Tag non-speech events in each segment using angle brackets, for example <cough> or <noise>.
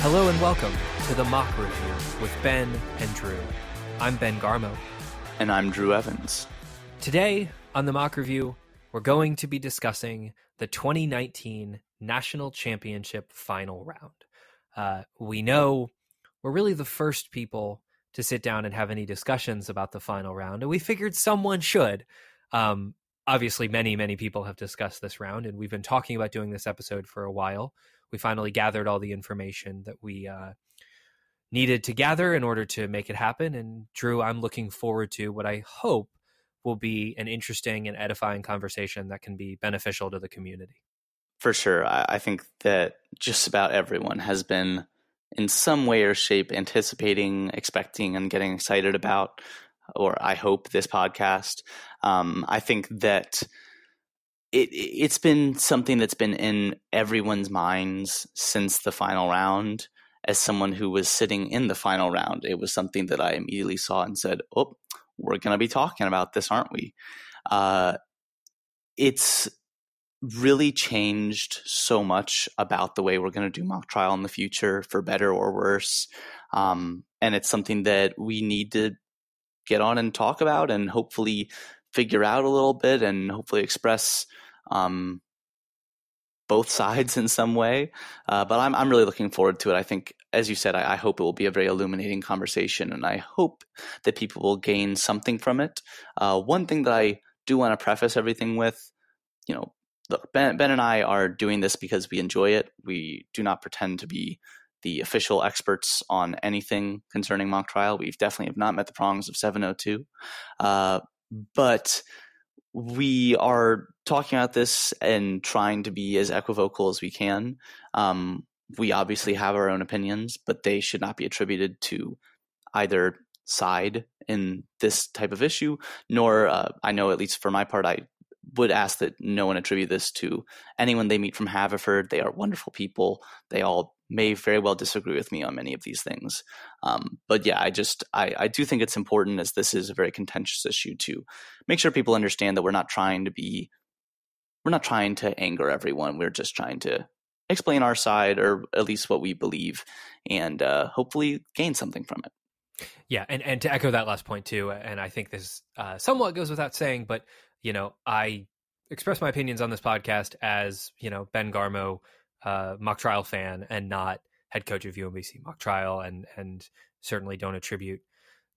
Hello and welcome to the Mock Review with Ben and Drew. I'm Ben Garmo. And I'm Drew Evans. Today on the Mock Review, we're going to be discussing the 2019 National Championship final round. Uh, we know we're really the first people to sit down and have any discussions about the final round, and we figured someone should. Um, obviously, many, many people have discussed this round, and we've been talking about doing this episode for a while. We finally gathered all the information that we uh, needed to gather in order to make it happen. And Drew, I'm looking forward to what I hope will be an interesting and edifying conversation that can be beneficial to the community. For sure. I think that just about everyone has been in some way or shape anticipating, expecting, and getting excited about, or I hope, this podcast. Um, I think that it it's been something that's been in everyone's minds since the final round. As someone who was sitting in the final round, it was something that I immediately saw and said, "Oh, we're going to be talking about this, aren't we?" Uh, it's really changed so much about the way we're going to do mock trial in the future, for better or worse. Um, and it's something that we need to get on and talk about, and hopefully figure out a little bit, and hopefully express um, both <laughs> sides in some way. Uh, but I'm I'm really looking forward to it. I think, as you said, I, I, hope it will be a very illuminating conversation, and I hope that people will gain something from it. Uh, one thing that I do want to preface everything with, you know, look, Ben, ben and I are doing this because we enjoy it. We do not pretend to be the official experts on anything concerning mock trial. We've definitely have not met the prongs of 702. Uh, but we are talking about this and trying to be as equivocal as we can. Um, we obviously have our own opinions, but they should not be attributed to either side in this type of issue, nor uh, I know, at least for my part, I would ask that no one attribute this to anyone they meet from Haverford. They are wonderful people. They all may very well disagree with me on many of these things. Um, but yeah, I just I, I do think it's important as this is a very contentious issue to make sure people understand that we're not trying to be we're not trying to anger everyone. We're just trying to explain our side or at least what we believe and uh, hopefully gain something from it. Yeah, and, and to echo that last point too, and I think this uh, somewhat goes without saying, but you know, I express my opinions on this podcast as you know Ben Garmo, uh, mock trial fan, and not head coach of UMBC mock trial, and and certainly don't attribute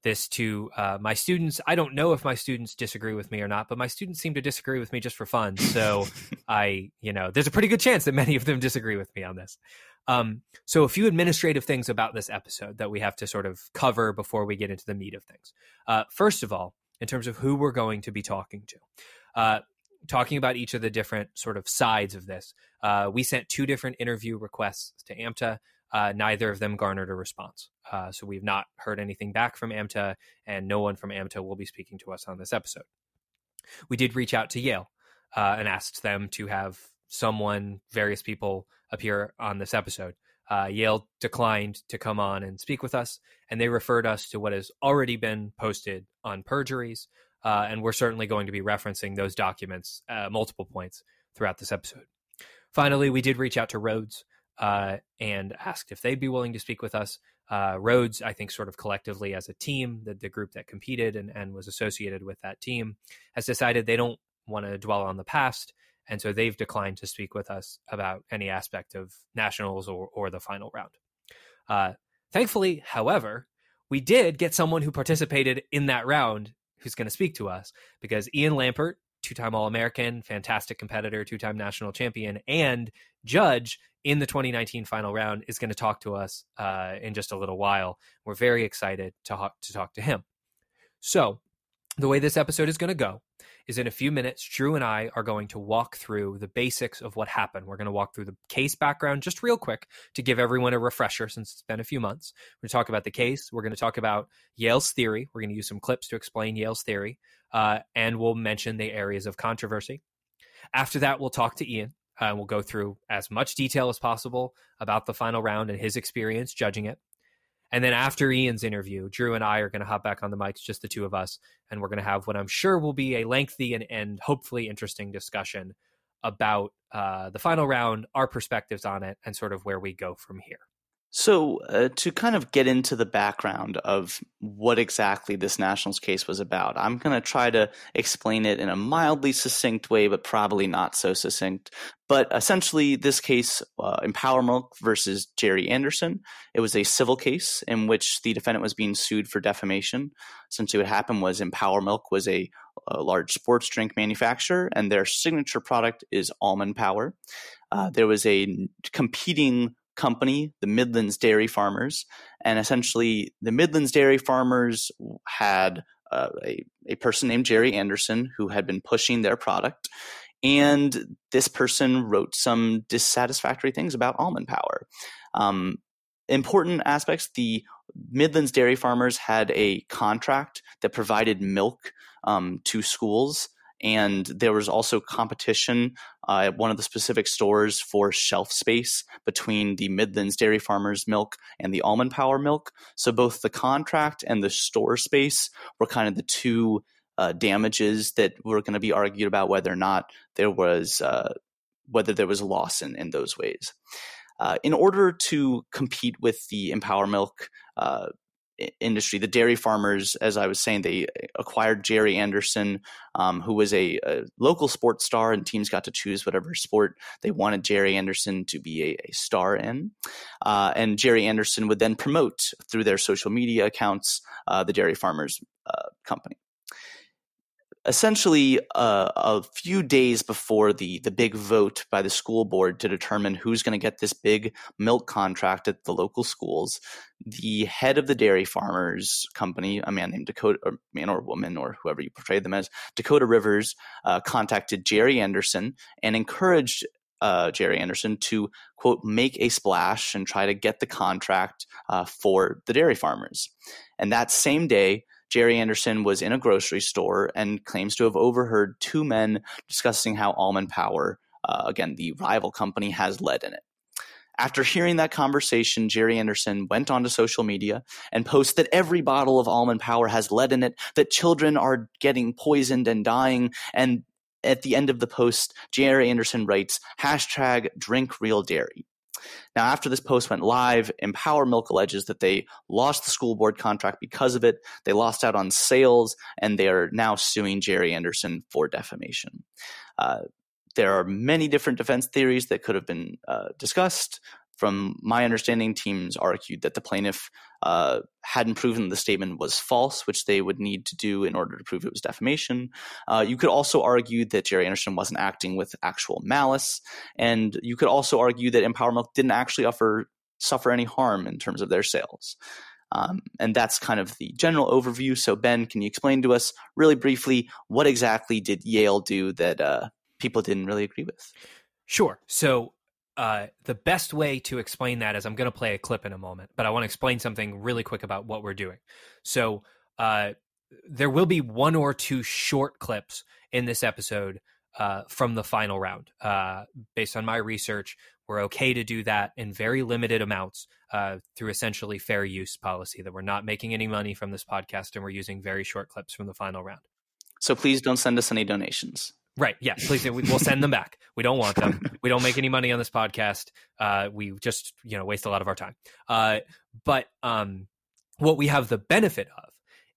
this to uh, my students. I don't know if my students disagree with me or not, but my students seem to disagree with me just for fun. So <laughs> I, you know, there's a pretty good chance that many of them disagree with me on this. Um, so a few administrative things about this episode that we have to sort of cover before we get into the meat of things. Uh, first of all, in terms of who we're going to be talking to. Uh, talking about each of the different sort of sides of this. Uh, we sent two different interview requests to AMTA. Uh, neither of them garnered a response. Uh, so we've not heard anything back from AMTA, and no one from AMTA will be speaking to us on this episode. We did reach out to Yale uh, and asked them to have someone, various people, appear on this episode. Uh, Yale declined to come on and speak with us, and they referred us to what has already been posted on perjuries. Uh, and we're certainly going to be referencing those documents multiple points throughout this episode. Finally, we did reach out to Rhodes uh, and asked if they'd be willing to speak with us. Uh, Rhodes, I think, sort of collectively as a team, the, the group that competed and, and was associated with that team, has decided they don't want to dwell on the past and so they've declined to speak with us about any aspect of nationals or, or the final round. Uh, thankfully, however, we did get someone who participated in that round who's going to speak to us because Iain Lampert, two time All American, fantastic competitor, two time national champion, and judge in the 2019 final round, is going to talk to us uh, in just a little while. We're very excited to, to talk to him. So, the way this episode is going to go is in a few minutes, Drew and I are going to walk through the basics of what happened. We're going to walk through the case background just real quick to give everyone a refresher since it's been a few months. We're going to talk about the case. We're going to talk about Yale's theory. We're going to use some clips to explain Yale's theory, uh, and we'll mention the areas of controversy. After that, we'll talk to Iain. Uh, we'll go through as much detail as possible about the final round and his experience judging it. And then after Iain's interview, Drew and I are going to hop back on the mics, just the two of us, and we're going to have what I'm sure will be a lengthy and, and hopefully interesting discussion about uh, the final round, our perspectives on it, and sort of where we go from here. So, uh, to kind of get into the background of what exactly this Nationals case was about, I'm going to try to explain it in a mildly succinct way, but probably not so succinct. But essentially, this case, uh, Empower Milk versus Jerry Anderson, it was a civil case in which the defendant was being sued for defamation. Essentially, what happened was Empower Milk was a, a large sports drink manufacturer, and their signature product is almond power. Uh, there was a competing company, the Midlands Dairy Farmers, and essentially the Midlands Dairy Farmers had uh, a, a person named Jerry Anderson who had been pushing their product. And this person wrote some dissatisfactory things about almond power. Um, important aspects the Midlands Dairy Farmers had a contract that provided milk um, to schools and there was also competition uh, at one of the specific stores for shelf space between the Midlands Dairy Farmers milk and the Almond Power milk. So both the contract and the store space were kind of the two uh, damages that were going to be argued about whether or not there was uh, whether there was a loss in, in those ways. Uh, in order to compete with the Empower Milk uh, industry. The dairy farmers, as I was saying, they acquired Jerry Anderson, um, who was a, a, local sports star, and teams got to choose whatever sport they wanted Jerry Anderson to be a, a star in. Uh, and Jerry Anderson would then promote through their social media accounts uh, the dairy farmers uh, company essentially uh, a few days before the the big vote by the school board to determine who's going to get this big milk contract at the local schools, the head of the dairy farmers company, a man named Dakota, or man or woman or whoever you portray them as, Dakota Rivers, uh, contacted Jerry Anderson and encouraged. Uh, Jerry Anderson to quote make a splash and try to get the contract uh, for the dairy farmers, and that same day, Jerry Anderson was in a grocery store and claims to have overheard two men discussing how Almond Power, uh, again, the rival company, has lead in it. After hearing that conversation, Jerry Anderson went onto social media and posted that every bottle of almond power has lead in it, that children are getting poisoned and dying, and at the end of the post, Jerry Anderson writes, hashtag drink real dairy. Now, after this post went live, Empower Milk alleges that they lost the school board contract because of it. They lost out on sales, and they are now suing Jerry Anderson for defamation. Uh, there are many different defense theories that could have been uh, discussed. From my understanding, teams argued that the plaintiff uh, hadn't proven the statement was false, which they would need to do in order to prove it was defamation. Uh, you could also argue that Jerry Anderson wasn't acting with actual malice, and you could also argue that Empower Milk didn't actually offer, suffer any harm in terms of their sales. Um, and that's kind of the general overview. So, Ben, can you explain to us really briefly what exactly did Yale do that uh, people didn't really agree with? Sure. So, uh, the best way to explain that is I'm going to play a clip in a moment, but I want to explain something really quick about what we're doing. So uh, there will be one or two short clips in this episode uh, from the final round. Uh, based on my research, we're okay to do that in very limited amounts uh, through essentially fair use policy. That we're not making any money from this podcast, and we're using very short clips from the final round. So please don't send us any donations. Right. Yeah. Please. We'll send them back. We don't want them. We don't make any money on this podcast. Uh, we just, you know, waste a lot of our time. Uh, but um, what we have the benefit of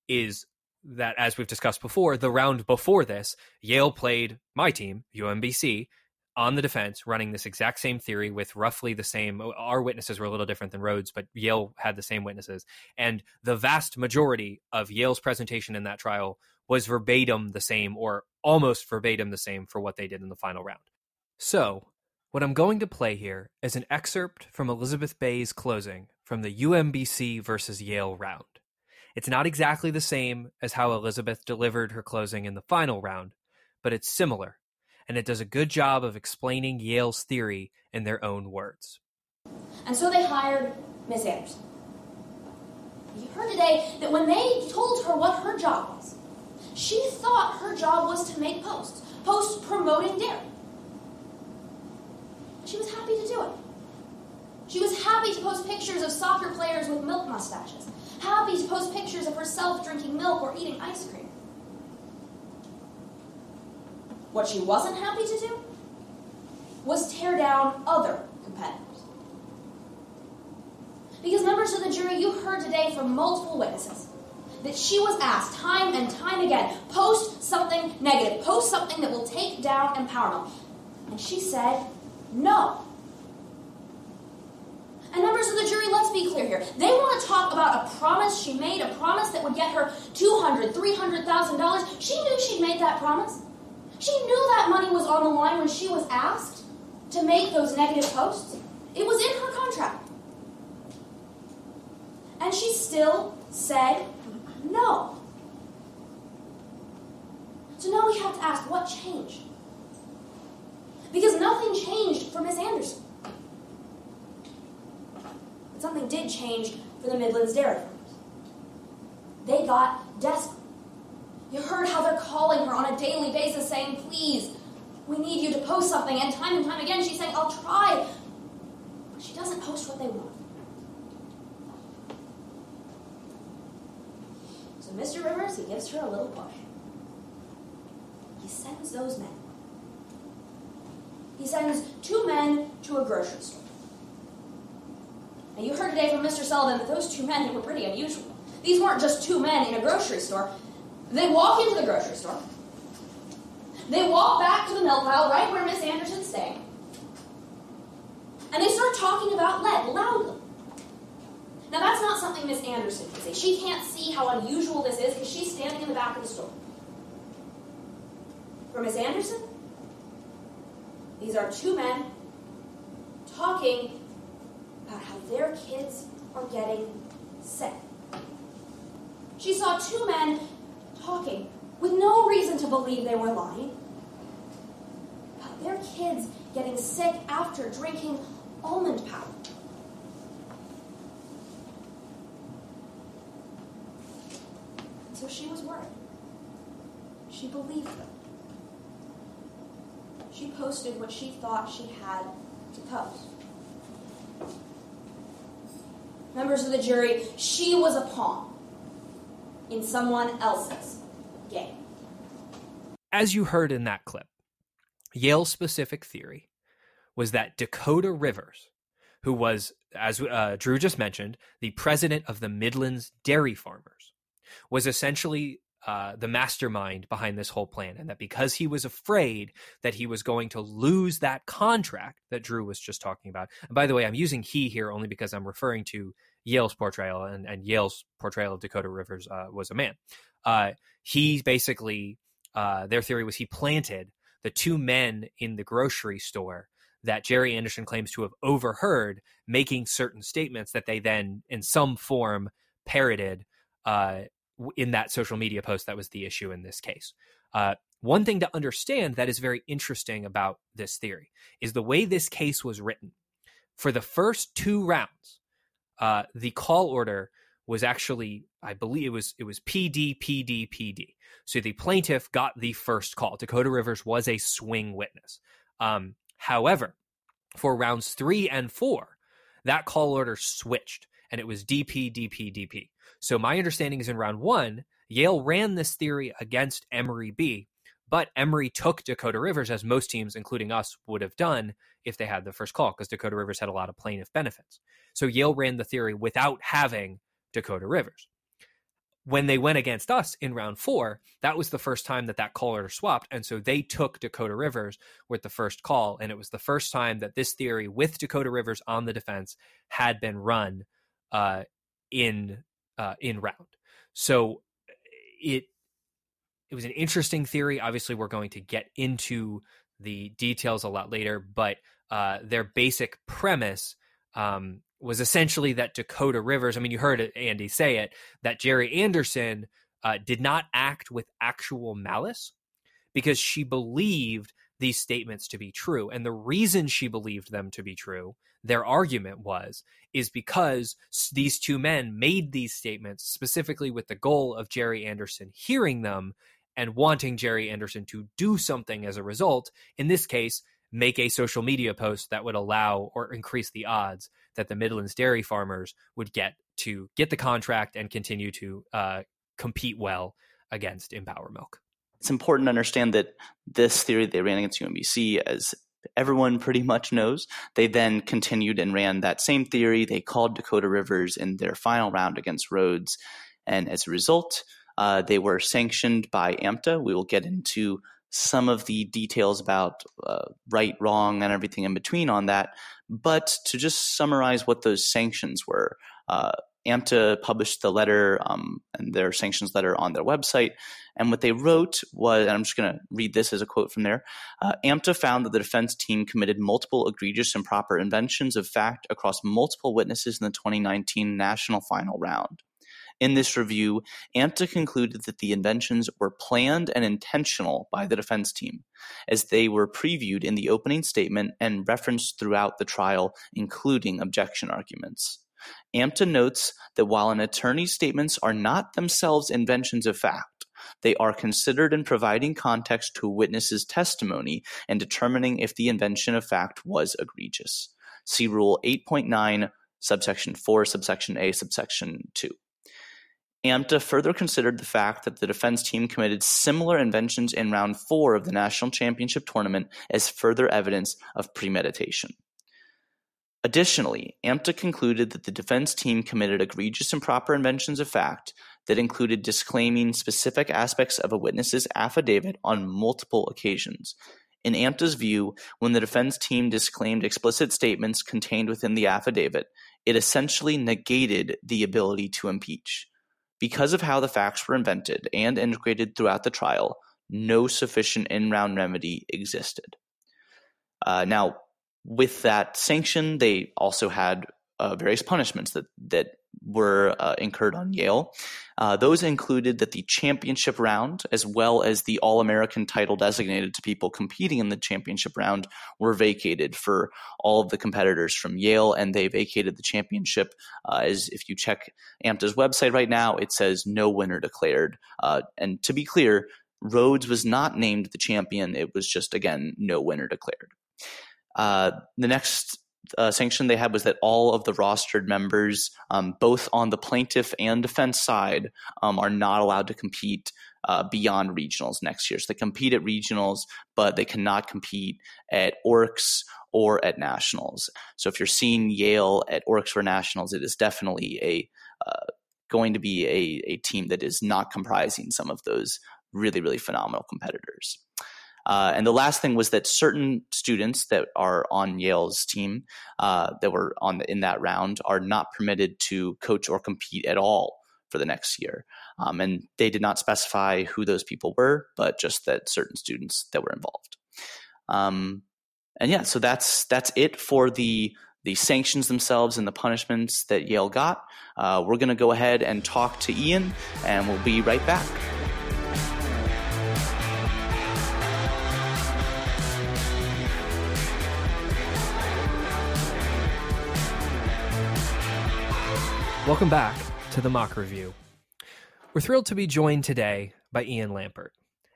is that, as we've discussed before, the round before this, Yale played my team, UMBC, on the defense, running this exact same theory with roughly the same. Our witnesses were a little different than Rhodes, but Yale had the same witnesses. And the vast majority of Yale's presentation in that trial was verbatim the same or almost verbatim the same for what they did in the final round. So, what I'm going to play here is an excerpt from Elizabeth Bay's closing from the UMBC versus Yale round. It's not exactly the same as how Elizabeth delivered her closing in the final round, but it's similar, and it does a good job of explaining Yale's theory in their own words. And so they hired Miss Anderson. You heard today that when they told her what her job was, she thought her job was to make posts, posts promoting dairy. She was happy to do it. She was happy to post pictures of soccer players with milk mustaches, happy to post pictures of herself drinking milk or eating ice cream. What she wasn't happy to do was tear down other competitors. Because members of the jury, you heard today from multiple witnesses that she was asked time and time again post something negative, post something that will take down empowerment. And she said no. And members of the jury, let's be clear here. They want to talk about a promise she made, a promise that would get her $200,000, $300,000. She knew she'd made that promise. She knew that money was on the line when she was asked to make those negative posts. It was in her contract. And she still said no. So now we have to ask what changed? Because nothing changed for Miss Anderson. But something did change for the Midlands Dairy Farmers. They got desperate. You heard how they're calling her on a daily basis saying, please, we need you to post something. And time and time again, she's saying, I'll try. But she doesn't post what they want. Mr. Rivers, he gives her a little push. He sends those men. He sends two men to a grocery store. Now, you heard today from Mr. Sullivan that those two men were pretty unusual. These weren't just two men in a grocery store. They walk into the grocery store. They walk back to the milk pile right where Miss Anderson's staying. And they start talking about lead loudly. Now, that's not something Miss Anderson can see. She can't see how unusual this is because she's standing in the back of the store. For Miss Anderson, these are two men talking about how their kids are getting sick. She saw two men talking with no reason to believe they were lying about their kids getting sick after drinking Almond Power. So she was worried. She believed them. She posted what she thought she had to post. Members of the jury, she was a pawn in someone else's game. As you heard in that clip, Yale's specific theory was that Dakota Rivers, who was, as uh, Drew just mentioned, the president of the Midlands Dairy Farmers, was essentially uh, the mastermind behind this whole plan, and that because he was afraid that he was going to lose that contract that Drew was just talking about. And by the way, I'm using he here only because I'm referring to Yale's portrayal, and, and Yale's portrayal of Dakota Rivers uh, was a man. Uh, he basically, uh, their theory was he planted the two men in the grocery store that Jerry Anderson claims to have overheard making certain statements that they then, in some form, parroted uh, in that social media post that was the issue in this case. Uh, one thing to understand that is very interesting about this theory is the way this case was written. For the first two rounds, uh, the call order was actually, I believe it was it was PD PD PD. So the plaintiff got the first call. Dakota Rivers was a swing witness. Um, however, for rounds three and four, that call order switched and it was DP DP DP. So my understanding is in round one, Yale ran this theory against Emory B, but Emory took Dakota Rivers, as most teams, including us, would have done if they had the first call, because Dakota Rivers had a lot of plaintiff benefits. So Yale ran the theory without having Dakota Rivers. When they went against us in round four, that was the first time that that call order swapped. And so they took Dakota Rivers with the first call. And it was the first time that this theory with Dakota Rivers on the defense had been run uh, in uh, in round. So it it was an interesting theory. Obviously, we're going to get into the details a lot later, but uh, their basic premise um, was essentially that Dakota Rivers. I mean, you heard Andy say it that Jerry Anderson uh, did not act with actual malice because she believed these statements to be true. And the reason she believed them to be true, their argument was, is because these two men made these statements specifically with the goal of Jerry Anderson hearing them and wanting Jerry Anderson to do something as a result. In this case, make a social media post that would allow or increase the odds that the Midlands dairy farmers would get to get the contract and continue to uh, compete well against Empower Milk it's important to understand that this theory they ran against UMBC as everyone pretty much knows. They then continued and ran that same theory. They called Dakota Rivers in their final round against Rhodes. And as a result, uh, they were sanctioned by AMTA. We will get into some of the details about uh, right, wrong, and everything in between on that. But to just summarize what those sanctions were, uh, AMTA published the letter um, and their sanctions letter on their website. And what they wrote was, and I'm just going to read this as a quote from there uh, AMTA found that the defense team committed multiple egregious and proper inventions of fact across multiple witnesses in the 2019 national final round. In this review, AMTA concluded that the inventions were planned and intentional by the defense team, as they were previewed in the opening statement and referenced throughout the trial, including objection arguments. AMTA notes that while an attorney's statements are not themselves inventions of fact, they are considered in providing context to a witness's testimony and determining if the invention of fact was egregious. See Rule 8.9, subsection 4, subsection A, subsection 2. AMTA further considered the fact that the defense team committed similar inventions in round four of the national championship tournament as further evidence of premeditation. Additionally, AMTA concluded that the defense team committed egregious improper inventions of fact that included disclaiming specific aspects of a witness's affidavit on multiple occasions. In AMTA's view, when the defense team disclaimed explicit statements contained within the affidavit, it essentially negated the ability to impeach. Because of how the facts were invented and integrated throughout the trial, no sufficient in round remedy existed. Uh, now, with that sanction, they also had uh, various punishments that that were uh, incurred on Yale. Uh, those included that the championship round, as well as the All American title designated to people competing in the championship round, were vacated for all of the competitors from Yale, and they vacated the championship. Uh, as if you check AMTA's website right now, it says no winner declared. Uh, and to be clear, Rhodes was not named the champion; it was just again no winner declared. Uh, the next uh, sanction they had was that all of the rostered members, um, both on the plaintiff and defense side, um, are not allowed to compete uh, beyond regionals next year. So they compete at regionals, but they cannot compete at Orcs or at nationals. So if you're seeing Yale at Orcs for nationals, it is definitely a uh, going to be a, a team that is not comprising some of those really really phenomenal competitors. Uh, and the last thing was that certain students that are on Yale's team uh, that were on the, in that round are not permitted to coach or compete at all for the next year. Um, and they did not specify who those people were, but just that certain students that were involved. Um, and yeah, so that's that's it for the the sanctions themselves and the punishments that Yale got. Uh, we're going to go ahead and talk to Iain, and we'll be right back. Welcome back to the Mock Review. We're thrilled to be joined today by Iain Lampert.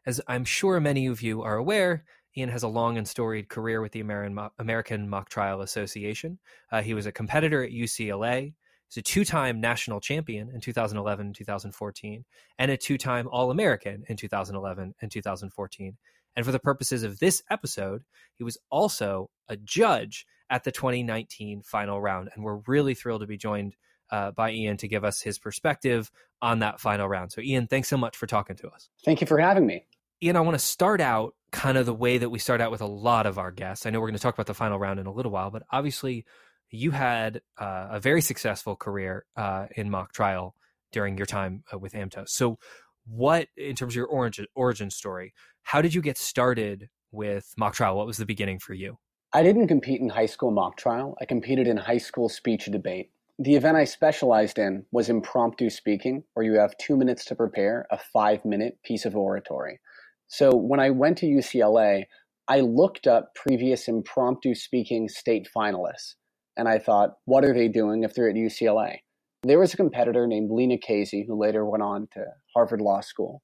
As I'm sure many of you are aware, Iain has a long and storied career with the American Mock Trial Association. Uh, he was a competitor at UCLA. He's a two time national champion in 2011 and 2014, and a two time All American in 2011 and 2014. And for the purposes of this episode, he was also a judge at the 2019 final round. And we're really thrilled to be joined uh, by Iain to give us his perspective on that final round. So, Iain, thanks so much for talking to us. Thank you for having me. Iain, I want to start out kind of the way that we start out with a lot of our guests. I know we're going to talk about the final round in a little while, but obviously, you had uh, a very successful career uh, in mock trial during your time uh, with AMTA. So, what, in terms of your origin, origin story, how did you get started with mock trial? What was the beginning for you? I didn't compete in high school mock trial. I competed in high school speech debate the event I specialized in was impromptu speaking, where you have two minutes to prepare a five minute piece of oratory. So when I went to UCLA, I looked up previous impromptu speaking state finalists, and I thought, what are they doing if they're at UCLA? There was a competitor named Lena Casey, who later went on to Harvard Law School.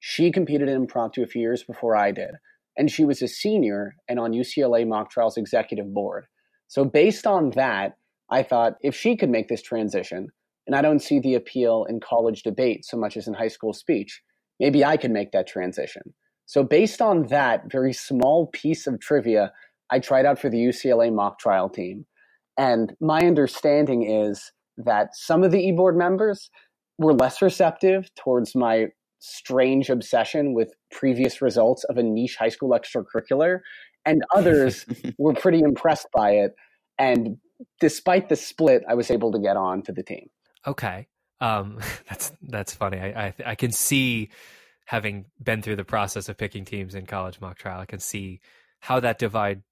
She competed in impromptu a few years before I did, and she was a senior and on UCLA Mock Trials executive board. So, based on that, I thought if she could make this transition, and I don't see the appeal in college debate so much as in high school speech, maybe I can make that transition. So, based on that very small piece of trivia, I tried out for the UCLA mock trial team. And my understanding is that some of the e-board members were less receptive towards my strange obsession with previous results of a niche high school extracurricular, and others <laughs> were pretty impressed by it. And despite the split, I was able to get on to the team. Okay, um, <laughs> that's that's funny. I, I I can see having been through the process of picking teams in college mock trial. I can see how that divide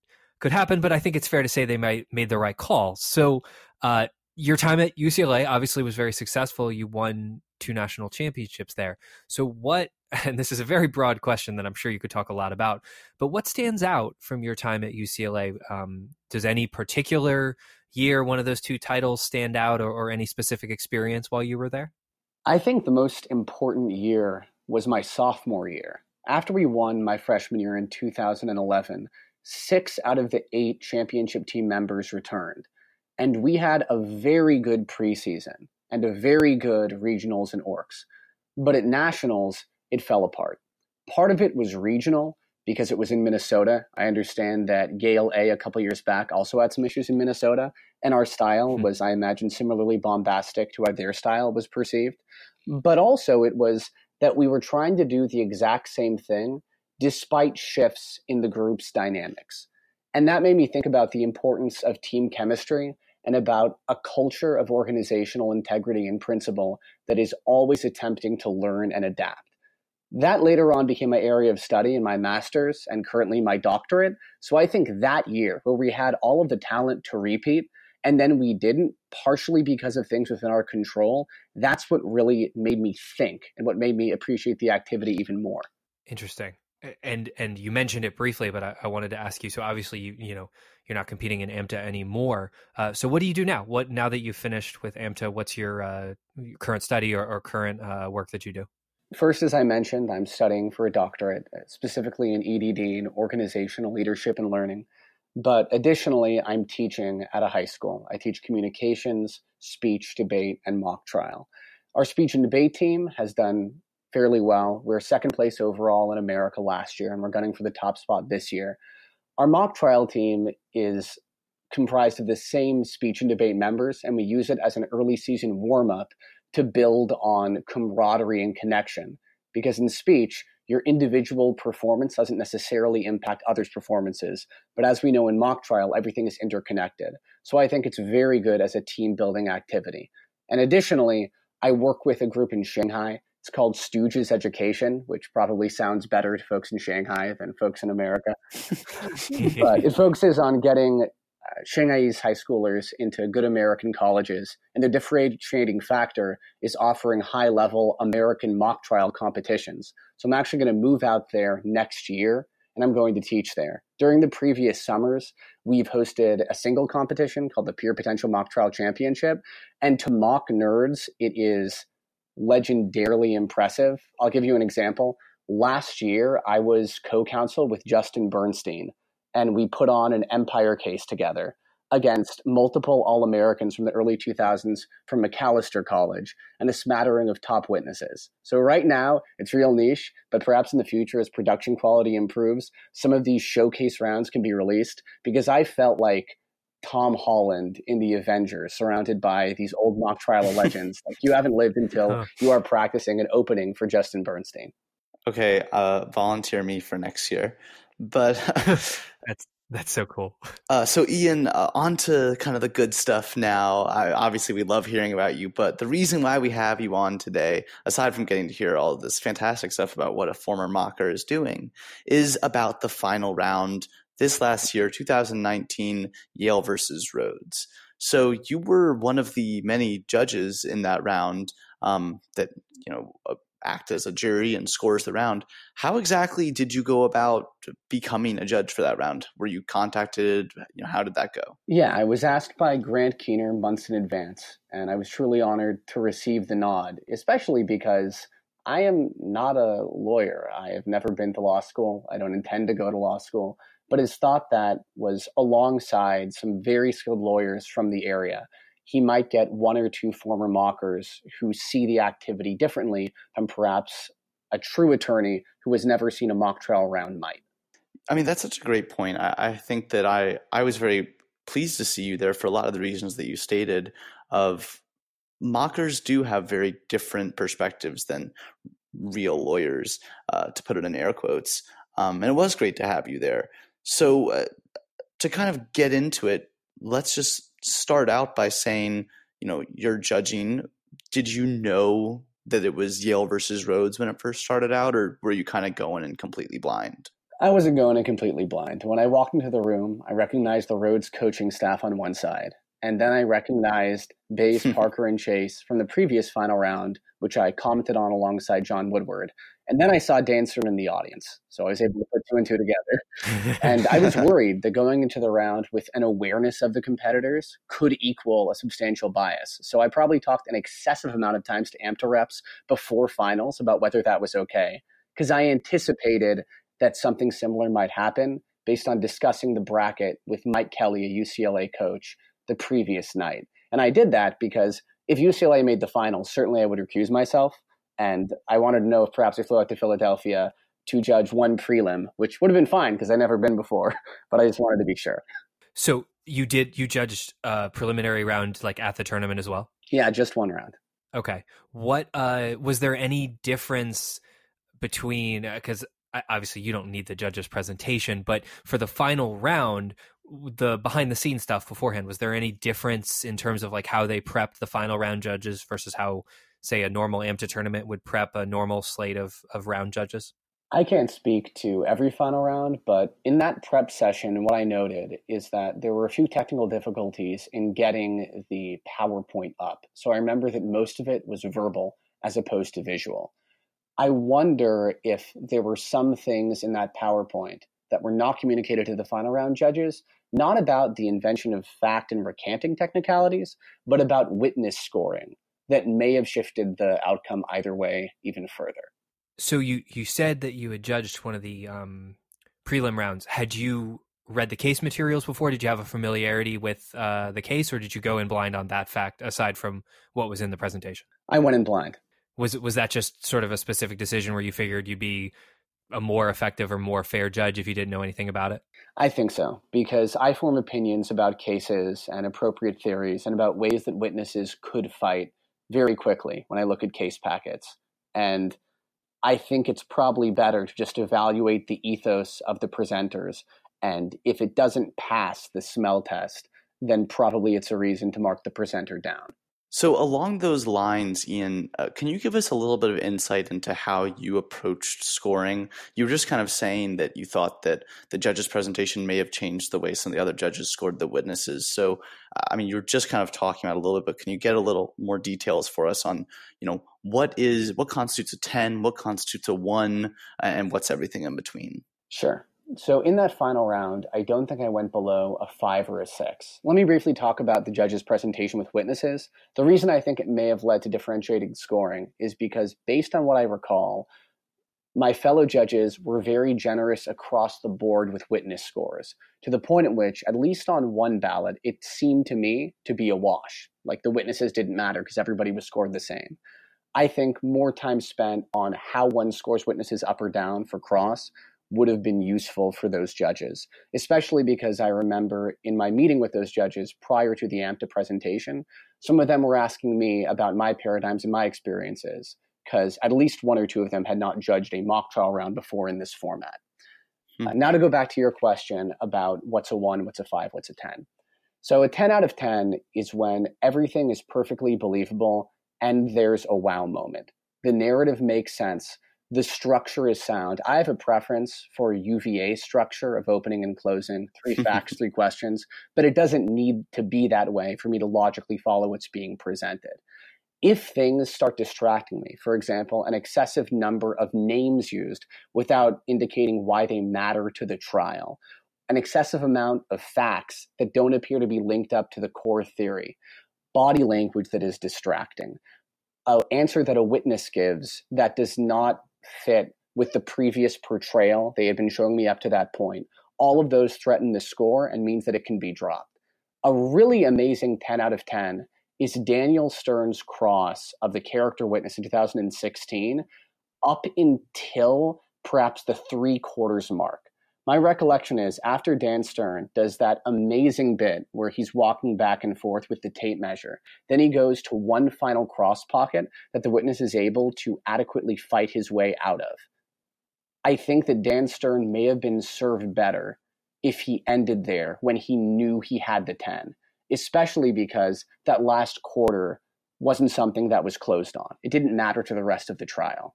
could happen, but I think it's fair to say they might made the right call. So, uh, your time at UCLA obviously was very successful. You won two national championships there. So, what, <laughs> and this is a very broad question that I'm sure you could talk a lot about, but what stands out from your time at UCLA? Um, does any particular year, one of those two titles, stand out or, or any specific experience while you were there? I think the most important year was my sophomore year. After we won my freshman year in 2011, six out of the eight championship team members returned. And we had a very good preseason and a very good regionals and orcs. But at nationals, it fell apart. Part of it was regional because it was in Minnesota. I understand that Yale A a couple years back also had some issues in Minnesota, and our style hmm. was, I imagine, similarly bombastic to how their style was perceived. But also, it was that we were trying to do the exact same thing despite shifts in the group's dynamics. And that made me think about the importance of team chemistry and about a culture of organizational integrity and principle that is always attempting to learn and adapt. That later on became my area of study in my master's and currently my doctorate. So I think that year, where we had all of the talent to repeat, and then we didn't, partially because of things within our control, that's what really made me think and what made me appreciate the activity even more. Interesting and and you mentioned it briefly, but I, I, wanted to ask you. So obviously, you you know you're not competing in AMTA anymore. Uh, so what do you do now? What now that you've finished with AMTA? What's your uh, current study or, or current uh, work that you do? First, as I mentioned, I'm studying for a doctorate, uh, specifically in EDD and organizational leadership and learning. But additionally, I'm teaching at a high school. I teach communications, speech, debate, and mock trial. Our speech and debate team has done fairly well. We are second place overall in America last year, and we're gunning for the top spot this year. Our mock trial team is comprised of the same speech and debate members, and we use it as an early season warm up to build on camaraderie and connection. Because in speech, your individual performance doesn't necessarily impact others' performances. But as we know in mock trial, everything is interconnected. So I think it's very good as a team building activity. And additionally, I work with a group in Shanghai it's called Stooges Education, which probably sounds better to folks in Shanghai than folks in America. <laughs> but it focuses on getting Uh, Shanghai's high schoolers into good American colleges. And the differentiating factor is offering high level American mock trial competitions. So I'm actually going to move out there next year and I'm going to teach there. During the previous summers, we've hosted a single competition called the Peer Potential Mock Trial Championship. And to mock nerds, it is legendarily impressive. I'll give you an example. Last year, I was co counsel with Justin Bernstein, and we put on an empire case together against multiple All Americans from the early 2000s from Macalester College and a smattering of top witnesses. So, right now, it's real niche, but perhaps in the future, as production quality improves, some of these showcase rounds can be released because I felt like Tom Holland in the Avengers, surrounded by these old mock trial <laughs> legends. like you haven't lived until huh. you are practicing an opening for Justin Bernstein. Okay, uh, volunteer me for next year. But <laughs> that's that's so cool. Uh, so Iain, uh, on to kind of the good stuff now. I, obviously, we love hearing about you, but the reason why we have you on today, aside from getting to hear all this fantastic stuff about what a former mocker is doing, is about the final round this last year, 2019, Yale versus Rhodes. So you were one of the many judges in that round um, that you know uh, act as a jury and scores the round. How exactly did you go about becoming a judge for that round? Were you contacted? You know, how did that go? Yeah, I was asked by Grant Keener months in advance, and I was truly honored to receive the nod, especially because I am not a lawyer. I have never been to law school. I don't intend to go to law school but his thought that was alongside some very skilled lawyers from the area. He might get one or two former mockers who see the activity differently than perhaps a true attorney who has never seen a mock trial round might. I mean, that's such a great point. I, I think that I I was very pleased to see you there for a lot of the reasons that you stated. Of mockers do have very different perspectives than real lawyers, uh, to put it in air quotes. Um, and it was great to have you there. So uh, to kind of get into it, let's just start out by saying, you know, you're judging. Did you know that it was Yale versus Rhodes when it first started out, or were you kind of going in completely blind? I wasn't going in completely blind. When I walked into the room, I recognized the Rhodes coaching staff on one side, and then I recognized Bays, <laughs> Parker, and Chase from the previous final round, which I commented on alongside John Woodward. And then I saw Dan Stern in the audience. So I was able to put two and two together. <laughs> and I was worried that going into the round with an awareness of the competitors could equal a substantial bias. So I probably talked an excessive amount of times to AMTA reps before finals about whether that was okay. Because I anticipated that something similar might happen based on discussing the bracket with Mike Kelly, a UCLA coach, the previous night. And I did that because if UCLA made the finals, certainly I would recuse myself. And I wanted to know if perhaps I flew out to Philadelphia to judge one prelim, which would have been fine because I'd never been before, <laughs> but I just wanted to be sure. So you did you judged a preliminary round like at the tournament as well? Yeah, just one round. Okay. What uh was there any difference between because obviously you don't need the judge's presentation, but for the final round, the behind the scenes stuff beforehand, was there any difference in terms of like how they prepped the final round judges versus how, say, a normal AMTA tournament would prep a normal slate of, of round judges? I can't speak to every final round, but in that prep session, what I noted is that there were a few technical difficulties in getting the PowerPoint up. So I remember that most of it was verbal as opposed to visual. I wonder if there were some things in that PowerPoint that were not communicated to the final round judges, not about the invention of fact and recanting technicalities, but about witness scoring that may have shifted the outcome either way even further. So you you said that you had judged one of the um, prelim rounds. Had you read the case materials before? Did you have a familiarity with uh, the case, or did you go in blind on that fact aside from what was in the presentation? I went in blind. Was was that just sort of a specific decision where you figured you'd be a more effective or more fair judge if you didn't know anything about it? I think so, because I form opinions about cases and appropriate theories and about ways that witnesses could fight very quickly when I look at case packets. And I think it's probably better to just evaluate the ethos of the presenters. And if it doesn't pass the smell test, then probably it's a reason to mark the presenter down. So, along those lines, Iain, uh, can you give us a little bit of insight into how you approached scoring? You were just kind of saying that you thought that the judge's presentation may have changed the way some of the other judges scored the witnesses. So, I mean, you're just kind of talking about a little bit. But can you get a little more details for us on, you know, what is what constitutes a ten, what constitutes a one, and what's everything in between? Sure. So in that final round, I don't think I went below a five or a six. Let me briefly talk about the judge's presentation with witnesses. The reason I think it may have led to differentiating scoring is because, based on what I recall, my fellow judges were very generous across the board with witness scores, to the point at which, at least on one ballot, it seemed to me to be a wash. Like the witnesses didn't matter because everybody was scored the same. I think more time spent on how one scores witnesses up or down for cross would have been useful for those judges, especially because I remember in my meeting with those judges prior to the AMTA presentation, some of them were asking me about my paradigms and my experiences, because at least one or two of them had not judged a mock trial round before in this format. Hmm. Uh, now, to go back to your question about what's a one, what's a five, what's a 10. So, a 10 out of 10 is when everything is perfectly believable and there's a wow moment. The narrative makes sense the structure is sound. I have a preference for UVA structure of opening and closing, three <laughs> facts, three questions, but it doesn't need to be that way for me to logically follow what's being presented. If things start distracting me, for example, an excessive number of names used without indicating why they matter to the trial, an excessive amount of facts that don't appear to be linked up to the core theory, body language that is distracting, an answer that a witness gives that does not fit with the previous portrayal they had been showing me up to that point. All of those threaten the score and means that it can be dropped. A really amazing 10 out of 10 is Daniel Stern's cross of the character witness in 2016 up until perhaps the three quarters mark. My recollection is after Dan Stern does that amazing bit where he's walking back and forth with the tape measure, then he goes to one final cross pocket that the witness is able to adequately fight his way out of. I think that Dan Stern may have been served better if he ended there when he knew he had the 10, especially because that last quarter wasn't something that was closed on. It didn't matter to the rest of the trial.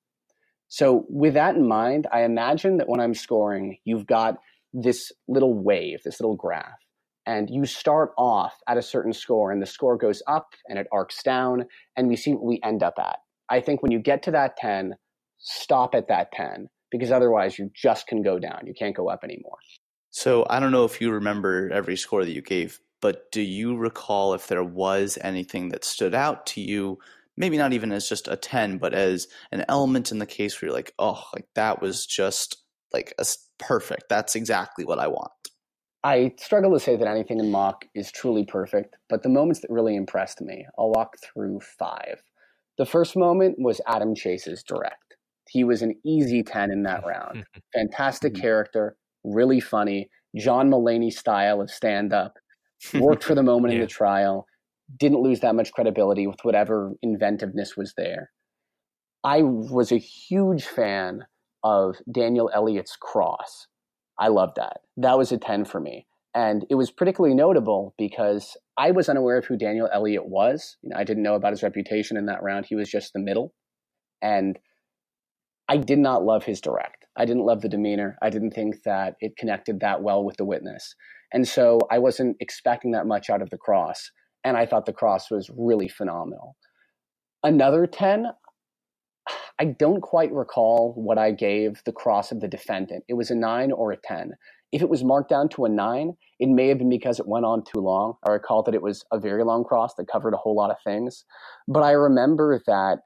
So, with that in mind, I imagine that when I'm scoring, you've got this little wave, this little graph, and you start off at a certain score, and the score goes up and it arcs down, and we see what we end up at. I think when you get to that 10, stop at that 10, because otherwise you just can go down. You can't go up anymore. So, I don't know if you remember every score that you gave, but do you recall if there was anything that stood out to you maybe not even as just a 10 but as an element in the case where you're like oh like that was just like a, perfect. That's exactly what i want. I struggle to say that anything in mock is truly perfect but the moments that really impressed me i'll walk through five. The first moment was adam chase's direct. He was an easy 10 in that round. <laughs> Fantastic mm-hmm. character really funny john mulaney style of stand up worked for the moment yeah. in the trial didn't lose that much credibility with whatever inventiveness was there. I was a huge fan of Daniel Elliott's Cross. I loved that. That was a 10 for me. And it was particularly notable because I was unaware of who Daniel Elliott was. You know, I didn't know about his reputation in that round. He was just the middle. And I did not love his direct. I didn't love the demeanor. I didn't think that it connected that well with the witness. And so I wasn't expecting that much out of the cross and I thought the cross was really phenomenal. Another 10, I don't quite recall what I gave the cross of the defendant. It was a 9 or a 10. If it was marked down to a 9, it may have been because it went on too long. I recall that it was a very long cross that covered a whole lot of things. But I remember that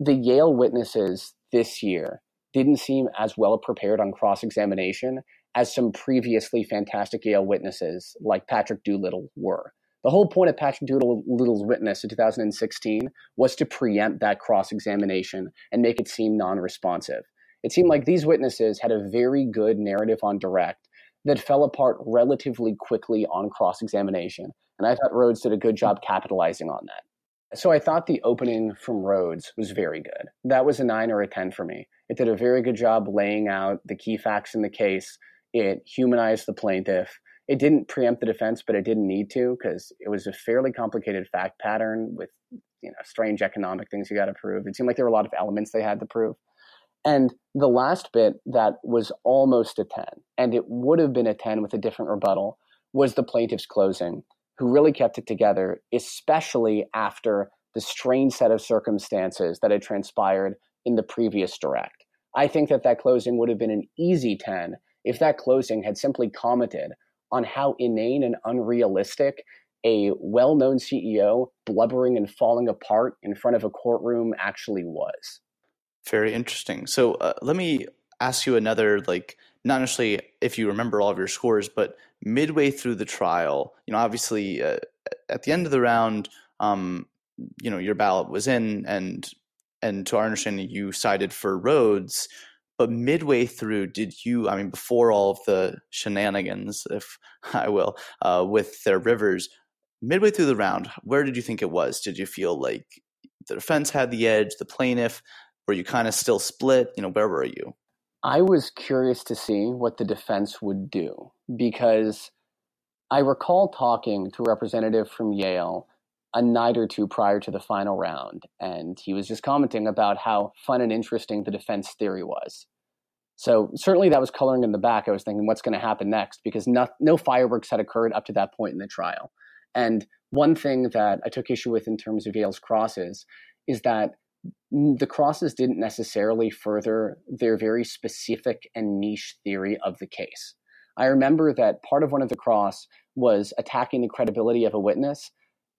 the Yale witnesses this year didn't seem as well prepared on cross examination as some previously fantastic Yale witnesses like Patrick Doolittle were. The whole point of Patrick Doolittle's witness in 2016 was to preempt that cross examination and make it seem non responsive. It seemed like these witnesses had a very good narrative on direct that fell apart relatively quickly on cross examination. And I thought Rhodes did a good job capitalizing on that. So I thought the opening from Rhodes was very good. That was a nine or a 10 for me. It did a very good job laying out the key facts in the case. It humanized the plaintiff it didn't preempt the defense, but it didn't need to because it was a fairly complicated fact pattern with you know strange economic things you got to prove. It seemed like there were a lot of elements they had to prove. And the last bit that was almost a 10, and it would have been a 10 with a different rebuttal, was the plaintiff's closing, who really kept it together, especially after the strange set of circumstances that had transpired in the previous direct. I think that that closing would have been an easy 10 if that closing had simply commented on how inane and unrealistic a well known CEO blubbering and falling apart in front of a courtroom actually was. Very interesting. So uh, let me ask you another, like, not necessarily if you remember all of your scores, but midway through the trial, you know, obviously uh, at the end of the round, um, you know, your ballot was in, and and to our understanding, you sided for Rhodes. But midway through, did you, I mean, before all of the shenanigans, if <laughs> I will, uh, with their rivers, midway through the round, where did you think it was? Did you feel like the defense had the edge, the plaintiff? Were you kind of still split? You know, where were you? I was curious to see what the defense would do because I recall talking to a representative from Yale a night or two prior to the final round, and he was just commenting about how fun and interesting the defense theory was. So certainly that was coloring in the back. I was thinking, what's going to happen next? Because no, no fireworks had occurred up to that point in the trial. And one thing that I took issue with in terms of Yale's crosses is that the crosses didn't necessarily further their very specific and niche theory of the case. I remember that part of one of the cross was attacking the credibility of a witness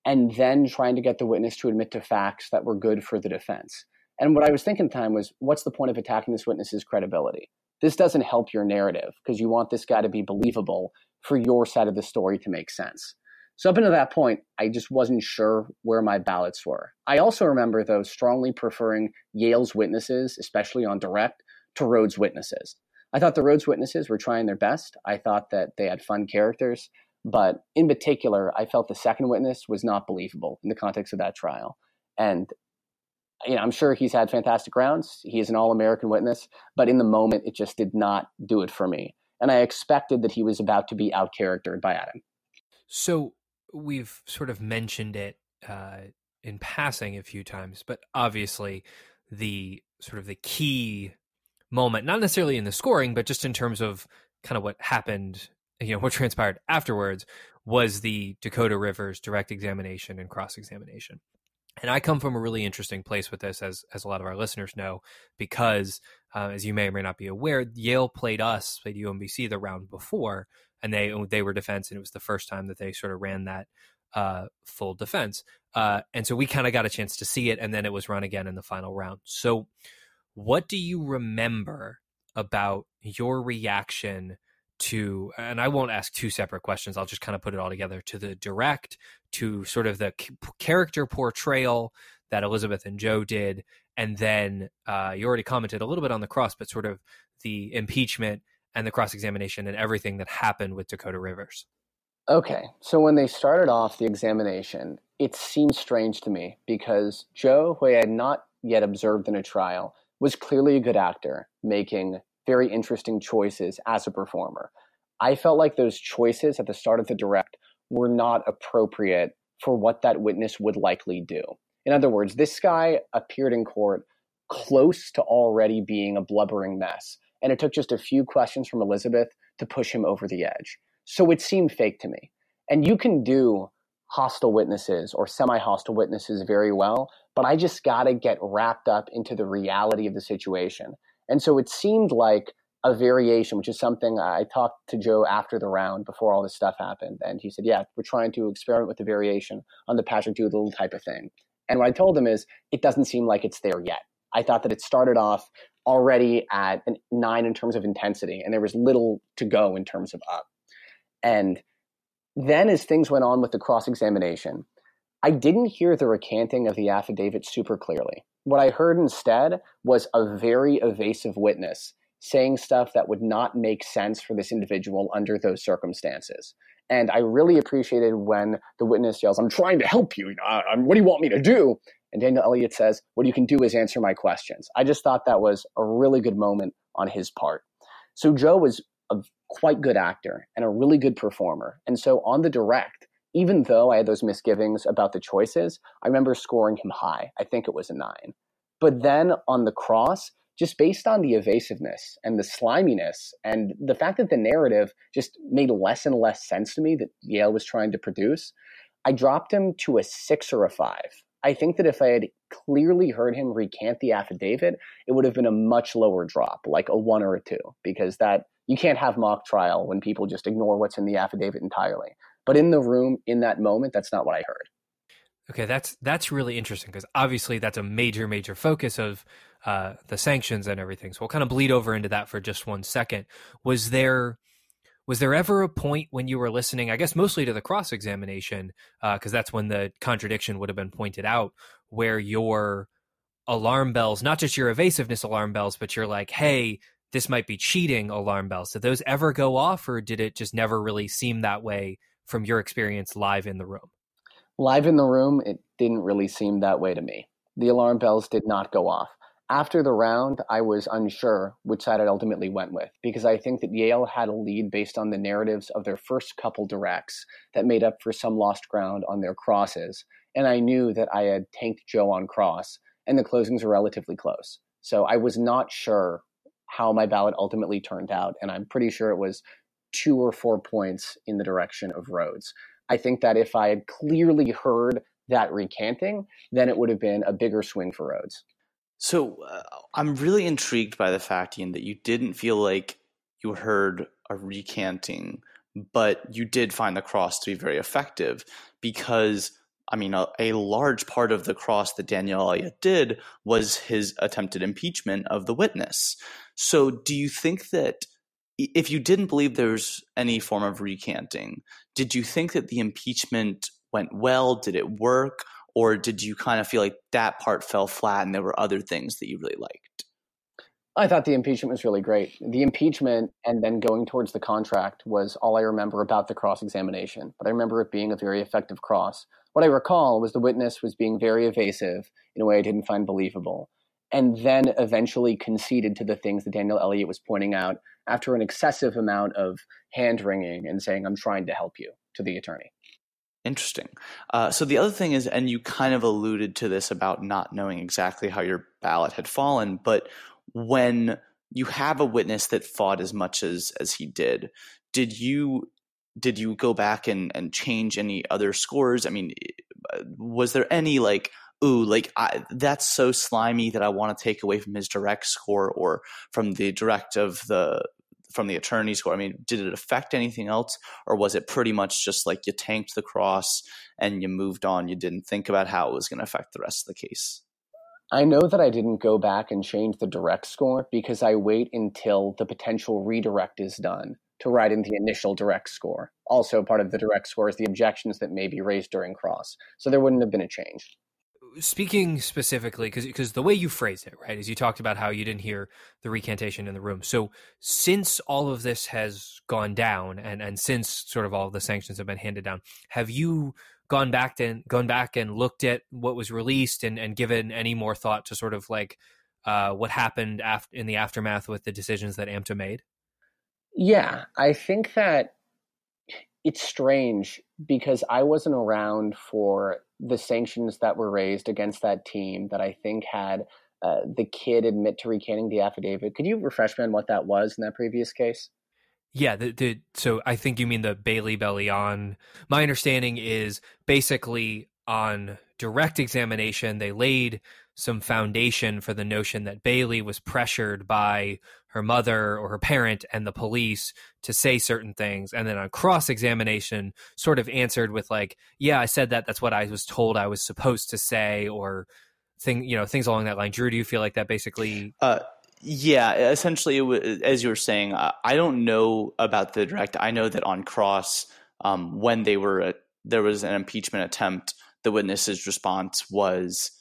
and then trying to get the witness to admit to facts that were good for the defense. And what I was thinking at the time was, what's the point of attacking this witness's credibility? This doesn't help your narrative because you want this guy to be believable for your side of the story to make sense. So up until that point, I just wasn't sure where my ballots were. I also remember, though, strongly preferring Yale's witnesses, especially on direct, to Rhodes' witnesses. I thought the Rhodes witnesses were trying their best. I thought that they had fun characters. But in particular, I felt the second witness was not believable in the context of that trial. And you know, I'm sure he's had fantastic rounds. He is an all-American witness, but in the moment, it just did not do it for me. And I expected that he was about to be out charactered by Adam. So we've sort of mentioned it uh, in passing a few times, but obviously the sort of the key moment, not necessarily in the scoring, but just in terms of kind of what happened, you know, what transpired afterwards was the Dakota Rivers direct examination and cross examination. And I come from a really interesting place with this, as as a lot of our listeners know, because uh, as you may or may not be aware, Yale played us, played UMBC the round before, and they they were defense, and it was the first time that they sort of ran that uh, full defense. Uh, and so we kind of got a chance to see it, and then it was run again in the final round. So, what do you remember about your reaction to? And I won't ask two separate questions. I'll just kind of put it all together to the direct, to sort of the character portrayal that Elizabeth and Joe did, and then uh, you already commented a little bit on the cross, but sort of the impeachment and the cross examination and everything that happened with Dakota Rivers. Okay, so when they started off the examination, it seemed strange to me because Joe, who I had not yet observed in a trial, was clearly a good actor, making very interesting choices as a performer. I felt like those choices at the start of the direct were not appropriate for what that witness would likely do. In other words, this guy appeared in court close to already being a blubbering mess, and it took just a few questions from Elizabeth to push him over the edge. So it seemed fake to me. And you can do hostile witnesses or semi hostile witnesses very well, but I just got to get wrapped up into the reality of the situation. And so it seemed like a variation, which is something I talked to Joe after the round before all this stuff happened. And he said, Yeah, we're trying to experiment with the variation on the Patrick Doodle type of thing. And what I told him is, it doesn't seem like it's there yet. I thought that it started off already at an nine in terms of intensity, and there was little to go in terms of up. And then, as things went on with the cross examination, I didn't hear the recanting of the affidavit super clearly. What I heard instead was a very evasive witness saying stuff that would not make sense for this individual under those circumstances. And I really appreciated when the witness yells, I'm trying to help you. Uh, what do you want me to do? And Daniel Elliott says, What you can do is answer my questions. I just thought that was a really good moment on his part. So Joe was a quite good actor and a really good performer. And so on the direct, even though I had those misgivings about the choices, I remember scoring him high. I think it was a nine. But then on the cross, just based on the evasiveness and the sliminess and the fact that the narrative just made less and less sense to me that Yale was trying to produce, I dropped him to a six or a five. I think that if I had clearly heard him recant the affidavit, it would have been a much lower drop, like a one or a two, because that you can't have mock trial when people just ignore what's in the affidavit entirely. But in the room, in that moment, that's not what I heard. Okay, that's that's really interesting because obviously that's a major, major focus of uh, the sanctions and everything. So we'll kind of bleed over into that for just one second. Was there was there ever a point when you were listening? I guess mostly to the cross examination because uh, that's when the contradiction would have been pointed out, where your alarm bells, not just your evasiveness alarm bells, but you're like, hey, this might be cheating alarm bells. Did those ever go off, or did it just never really seem that way from your experience live in the room? Live in the room, it didn't really seem that way to me. The alarm bells did not go off. After the round, I was unsure which side I ultimately went with because I think that Yale had a lead based on the narratives of their first couple directs that made up for some lost ground on their crosses. And I knew that I had tanked Joe on cross, and the closings were relatively close. So I was not sure how my ballot ultimately turned out. And I'm pretty sure it was two or four points in the direction of Rhodes. I think that if I had clearly heard that recanting, then it would have been a bigger swing for Rhodes. So uh, I'm really intrigued by the fact, Iain, that you didn't feel like you heard a recanting, but you did find the cross to be very effective because I mean, a, a, large part of the cross that Daniel Elliott did was his attempted impeachment of the witness. So, do you think that if you didn't believe there was any form of recanting, did you think that the impeachment went well? Did it work? Or did you kind of feel like that part fell flat and there were other things that you really liked? I thought the impeachment was really great. The impeachment and then going towards the contract was all I remember about the cross examination, but I remember it being a very effective cross. What I recall was the witness was being very evasive in a way I didn't find believable, and then eventually conceded to the things that Daniel Elliott was pointing out after an excessive amount of hand wringing and saying, I'm trying to help you to the attorney. Interesting. Uh, so the other thing is, and you kind of alluded to this about not knowing exactly how your ballot had fallen, but when you have a witness that fought as much as as he did, did you did you go back and and change any other scores? I mean, was there any like ooh like I, that's so slimy that I want to take away from his direct score or from the direct of the from the attorney score? I mean, did it affect anything else, or was it pretty much just like you tanked the cross and you moved on? You didn't think about how it was going to affect the rest of the case. I know that I didn't go back and change the direct score because I wait until the potential redirect is done to write in the initial direct score. Also, part of the direct score is the objections that may be raised during cross. So there wouldn't have been a change. Speaking specifically, because because the way you phrased it, right, is you talked about how you didn't hear the recantation in the room. So since all of this has gone down, and and since sort of all the sanctions have been handed down, have you gone back and gone back and looked at what was released and, and given any more thought to sort of like uh, what happened after in the aftermath with the decisions that AMTA made? Yeah, I think that it's strange because I wasn't around for the sanctions that were raised against that team that I think had uh, the kid admit to recanting the affidavit. Could you refresh me on what that was in that previous case? Yeah, the, the, so I think you mean the Bailey Bellion. My understanding is basically on direct examination, they laid some foundation for the notion that Bailey was pressured by her mother or her parent and the police to say certain things. And then on cross examination, sort of answered with, like, yeah, I said that. That's what I was told I was supposed to say, or thing, you know, things along that line. Drew, do you feel like that basically? Uh, yeah, essentially, as you were saying, I don't know about the direct. I know that on cross, um, when they were there was an impeachment attempt, the witness's response was,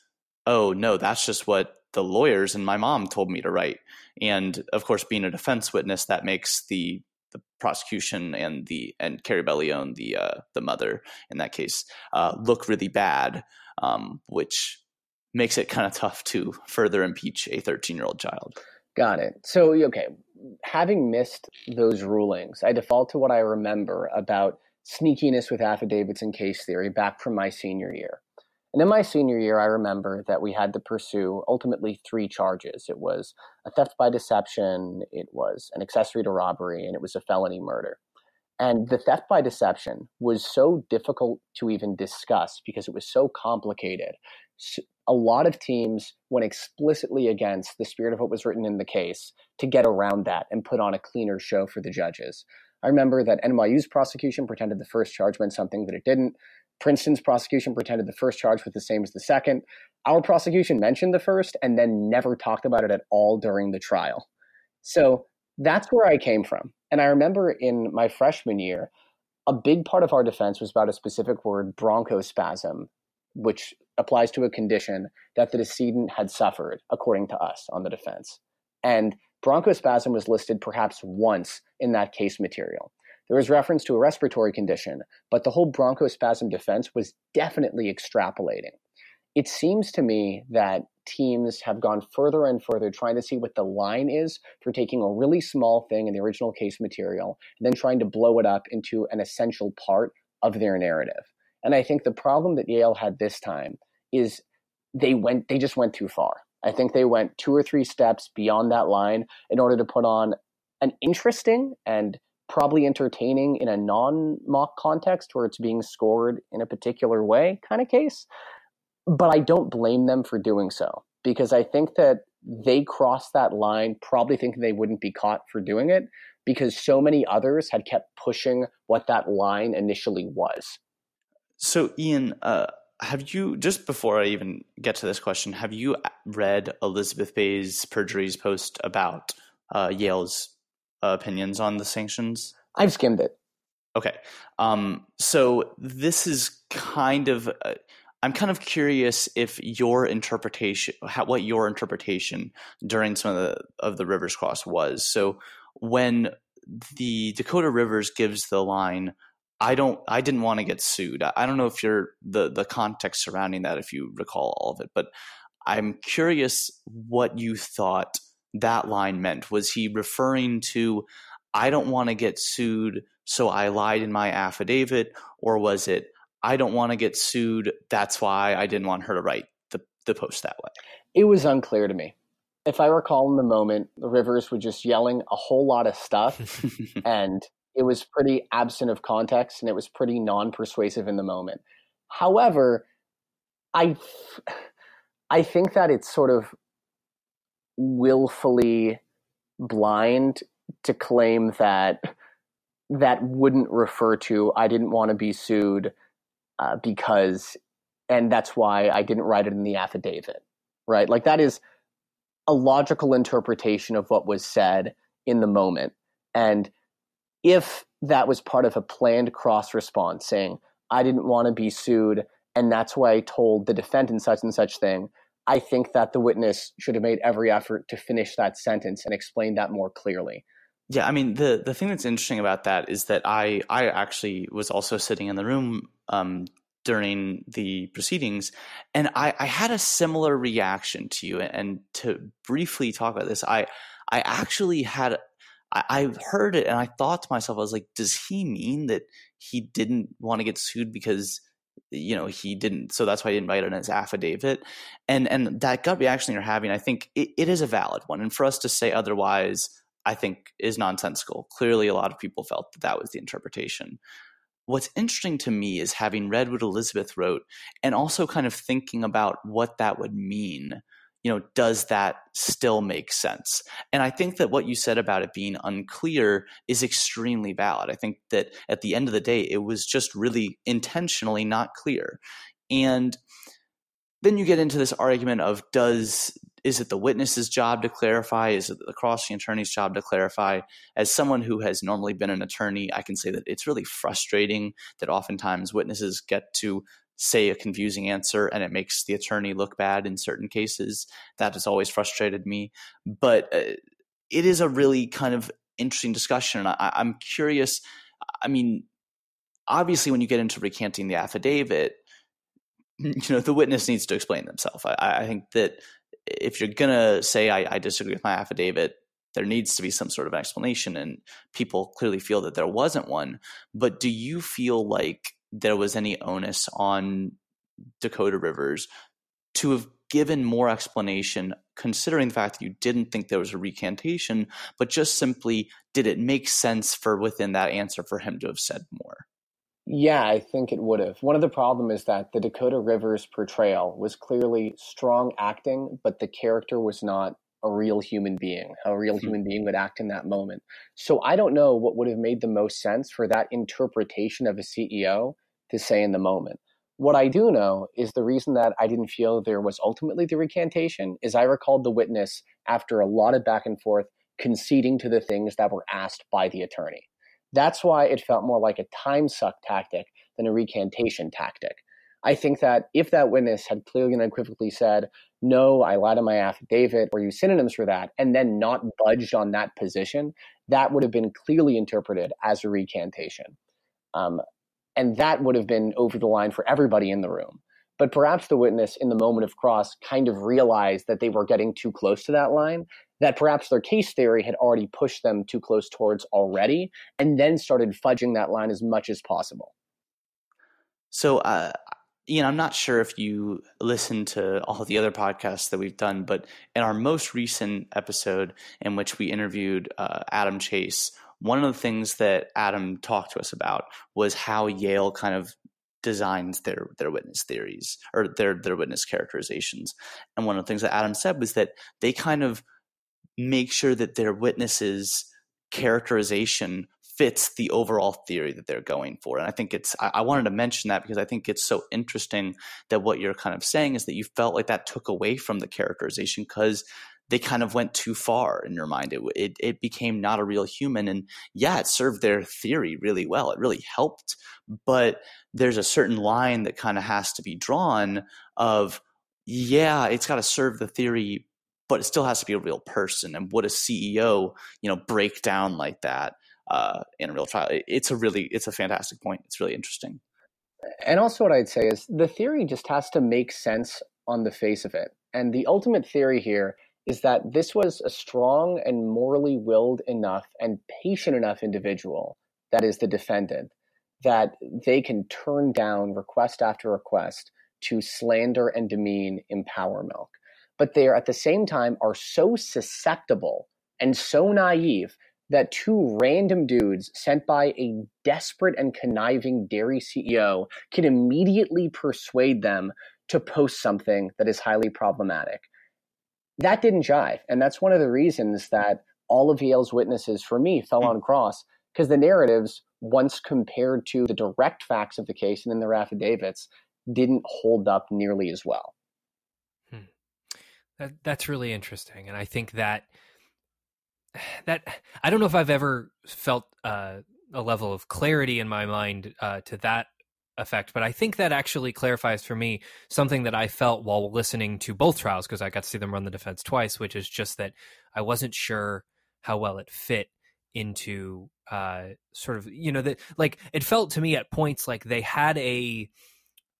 "Oh no, that's just what the lawyers and my mom told me to write." And of course, being a defense witness, that makes the the prosecution and the and Carrie Bellion, the uh, the mother in that case, uh, look really bad, um, which makes it kind of tough to further impeach a 13 year old child. Got it. So, okay, having missed those rulings, I default to what I remember about sneakiness with affidavits and case theory back from my senior year. And in my senior year, I remember that we had to pursue ultimately three charges. It was a theft by deception, it was an accessory to robbery, and it was a felony murder. And the theft by deception was so difficult to even discuss because it was so complicated a lot of teams went explicitly against the spirit of what was written in the case to get around that and put on a cleaner show for the judges. I remember that NYU's prosecution pretended the first charge meant something that it didn't. Princeton's prosecution pretended the first charge was the same as the second. Our prosecution mentioned the first and then never talked about it at all during the trial. So that's where I came from. And I remember in my freshman year, a big part of our defense was about a specific word, bronchospasm, which applies to a condition that the decedent had suffered, according to us on the defense. And bronchospasm was listed perhaps once in that case material. There was reference to a respiratory condition, but the whole bronchospasm defense was definitely extrapolating. It seems to me that teams have gone further and further trying to see what the line is for taking a really small thing in the original case material and then trying to blow it up into an essential part of their narrative. And I think the problem that Yale had this time is they went they just went too far. I think they went two or three steps beyond that line in order to put on an interesting and probably entertaining in a non mock context where it's being scored in a particular way kind of case. But I don't blame them for doing so because I think that they crossed that line probably thinking they wouldn't be caught for doing it because so many others had kept pushing what that line initially was. So, Iain, uh, have you just before I even get to this question, have you read Elizabeth Bay's perjuries post about uh, Yale's uh, opinions on the sanctions? I've skimmed it. Okay, um, so this is kind of uh, I'm kind of curious if your interpretation, how, what your interpretation during some of the of the Rivers Cross was. So when the Dakota Rivers gives the line, I don't, I didn't want to get sued. I don't know if you're the the context surrounding that, if you recall all of it, but I'm curious what you thought that line meant. Was he referring to, I don't want to get sued, so I lied in my affidavit, or was it? I don't want to get sued. That's why I didn't want her to write the, the post that way. It was unclear to me. If I recall in the moment, the Rivers were just yelling a whole lot of stuff, <laughs> and it was pretty absent of context and it was pretty non persuasive in the moment. However, I, I think that it's sort of willfully blind to claim that that wouldn't refer to I didn't want to be sued uh, because, and that's why I didn't write it in the affidavit, right? Like that is a logical interpretation of what was said in the moment. And if that was part of a planned cross response saying, I didn't want to be sued, and that's why I told the defendant such and such thing, I think that the witness should have made every effort to finish that sentence and explain that more clearly. Yeah, I mean the the thing that's interesting about that is that I I actually was also sitting in the room um, during the proceedings, and I, I had a similar reaction to you. And to briefly talk about this, I I actually had I, I heard it and I thought to myself, I was like, does he mean that he didn't want to get sued because you know he didn't so that's why he didn't write it in his affidavit and and that gut reaction you're having i think it, it is a valid one and for us to say otherwise I think is nonsensical. Clearly, a lot of people felt that that was the interpretation. What's interesting to me is having read what Elizabeth wrote and also kind of thinking about what that would mean. You know, does that still make sense? And I think that what you said about it being unclear is extremely valid. I think that at the end of the day, it was just really intentionally not clear. And then you get into this argument of does is it the witness's job to clarify? Is it the crossing attorney's job to clarify? As someone who has normally been an attorney, I can say that it's really frustrating that oftentimes witnesses get to say a confusing answer and it makes the attorney look bad in certain cases. That has always frustrated me. But uh, it is a really kind of interesting discussion. I, I'm curious. I mean, obviously, when you get into recanting the affidavit, <laughs> you know the witness needs to explain themselves. I, I think that if you're gonna say I, I disagree with my affidavit, there needs to be some sort of explanation, and people clearly feel that there wasn't one. But do you feel like there was any onus on Dakota Rivers to have given more explanation, considering the fact that you didn't think there was a recantation, but just simply did it make sense for within that answer for him to have said more? Yeah, I think it would have. One of the problem is that the Dakota Rivers portrayal was clearly strong acting, but the character was not a real human being, how a real mm-hmm. human being would act in that moment. So I don't know what would have made the most sense for that interpretation of a CEO to say in the moment. What I do know is the reason that I didn't feel there was ultimately the recantation is I recalled the witness after a lot of back and forth conceding to the things that were asked by the attorney. That's why it felt more like a time suck tactic than a recantation tactic. I think that if that witness had clearly and unequivocally said, no, I lied on my affidavit or use synonyms for that, and then not budged on that position, that would have been clearly interpreted as a recantation. Um, and that would have been over the line for everybody in the room. But perhaps the witness in the moment of cross kind of realized that they were getting too close to that line that perhaps their case theory had already pushed them too close towards already, and then started fudging that line as much as possible. So, uh, Iain, I'm not sure if you listen to all the other podcasts that we've done, but in our most recent episode in which we interviewed uh, Adam Chase, one of the things that Adam talked to us about was how Yale kind of designs their their witness theories or their their witness characterizations. And one of the things that Adam said was that they kind of make sure that their witnesses characterization fits the overall theory that they're going for. And I think it's, I, I, wanted to mention that because I think it's so interesting that what you're kind of saying is that you felt like that took away from the characterization because they kind of went too far in your mind. It, it, it became not a real human. And yeah, it served their theory really well. It really helped. But there's a certain line that kind of has to be drawn of, yeah, it's got to serve the theory, but it still has to be a real person. And would a CEO, you know, break down like that uh, in a real trial? It's a really, it's a fantastic point. It's really interesting. And also, what I'd say is the theory just has to make sense on the face of it. And the ultimate theory here is that this was a strong and morally willed enough and patient enough individual, that is the defendant, that they can turn down request after request to slander and demean Almond Power Milk. But they are at the same time are so susceptible and so naive that two random dudes sent by a desperate and conniving dairy CEO can immediately persuade them to post something that is highly problematic that didn't jive. And that's one of the reasons that all of Yale's witnesses, for me, fell on cross because the narratives, once compared to the direct facts of the case and in their affidavits, didn't hold up nearly as well. Hmm. That, that's really interesting. And I think that <sighs> that I don't know if I've ever felt uh, a level of clarity in my mind uh, to that effect. But I think that actually clarifies for me something that I felt while listening to both trials because I got to see them run the defense twice, which is just that I wasn't sure how well it fit into uh sort of you know that like it felt to me at points like they had a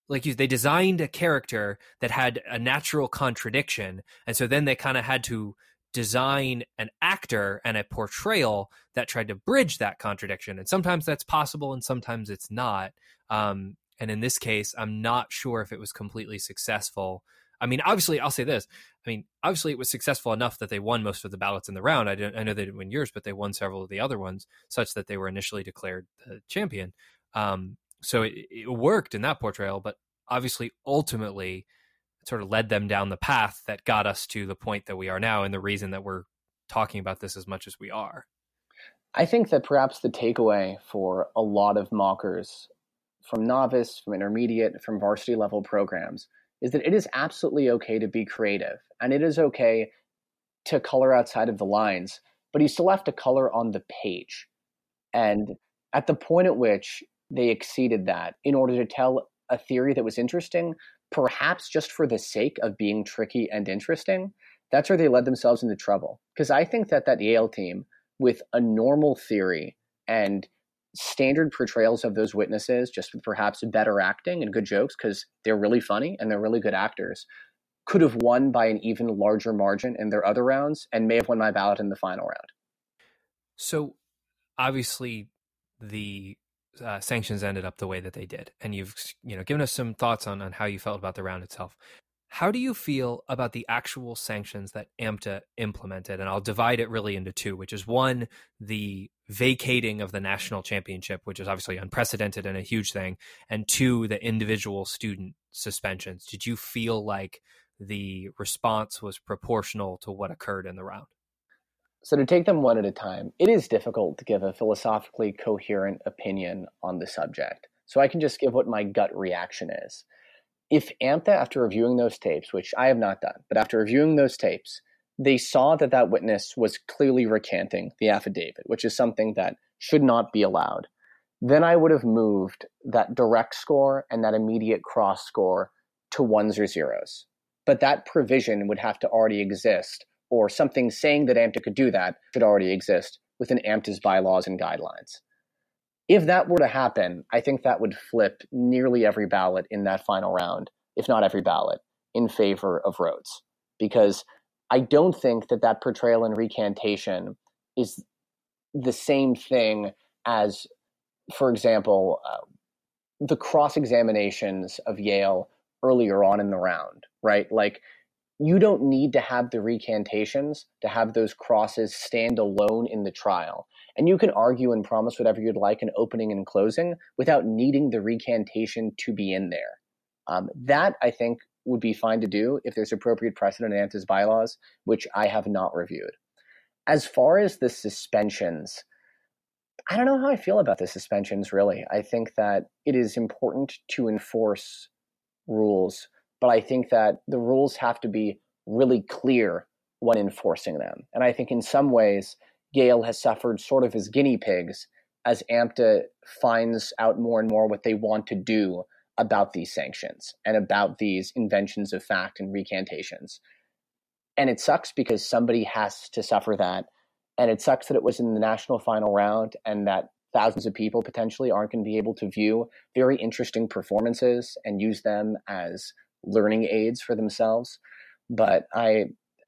like you they designed a character that had a natural contradiction and so then they kind of had to design an actor and a portrayal that tried to bridge that contradiction and sometimes that's possible and sometimes it's not um, and in this case, I'm not sure if it was completely successful. I mean, obviously, I'll say this. I mean, obviously, it was successful enough that they won most of the ballots in the round. I, I know they didn't win yours, but they won several of the other ones, such that they were initially declared the champion. Um, so it, it worked in that portrayal, but obviously, ultimately, it sort of led them down the path that got us to the point that we are now, and the reason that we're talking about this as much as we are. I think that perhaps the takeaway for a lot of mockers from novice, from intermediate, from varsity level programs is that it is absolutely okay to be creative and it is okay to color outside of the lines, but you still have to color on the page. And at the point at which they exceeded that in order to tell a theory that was interesting, perhaps just for the sake of being tricky and interesting, that's where they led themselves into trouble. Because I think that that Yale team, with a normal theory and standard portrayals of those witnesses, just perhaps better acting and good jokes, because they're really funny and they're really good actors, could have won by an even larger margin in their other rounds and may have won my ballot in the final round. So, obviously, the uh, sanctions ended up the way that they did, and you've you know given us some thoughts on on how you felt about the round itself. How do you feel about the actual sanctions that AMTA implemented? And I'll divide it really into two, which is one, the vacating of the national championship, which is obviously unprecedented and a huge thing, and two, the individual student suspensions. Did you feel like the response was proportional to what occurred in the round? So, to take them one at a time, it is difficult to give a philosophically coherent opinion on the subject. So, I can just give what my gut reaction is if AMTA, after reviewing those tapes, which I have not done, but after reviewing those tapes, they saw that that witness was clearly recanting the affidavit, which is something that should not be allowed, then I would have moved that direct score and that immediate cross score to ones or zeros. But that provision would have to already exist, or something saying that AMTA could do that should already exist within AMTA's bylaws and guidelines if that were to happen, I think that would flip nearly every ballot in that final round, if not every ballot, in favor of Rhodes. Because I don't think that that portrayal and recantation is the same thing as, for example, uh, the cross examinations of Yale earlier on in the round, right? Like, you don't need to have the recantations to have those crosses stand alone in the trial. And you can argue and promise whatever you'd like in opening and closing without needing the recantation to be in there. Um, that, I think, would be fine to do if there's appropriate precedent in AMTA's bylaws, which I have not reviewed. As far as the suspensions, I don't know how I feel about the suspensions, really. I think that it is important to enforce rules, but I think that the rules have to be really clear when enforcing them. And I think in some ways, Yale has suffered sort of as guinea pigs as AMTA finds out more and more what they want to do about these sanctions and about these inventions of fact and recantations. And it sucks because somebody has to suffer that. And it sucks that it was in the national final round and that thousands of people potentially aren't going to be able to view very interesting performances and use them as learning aids for themselves. But I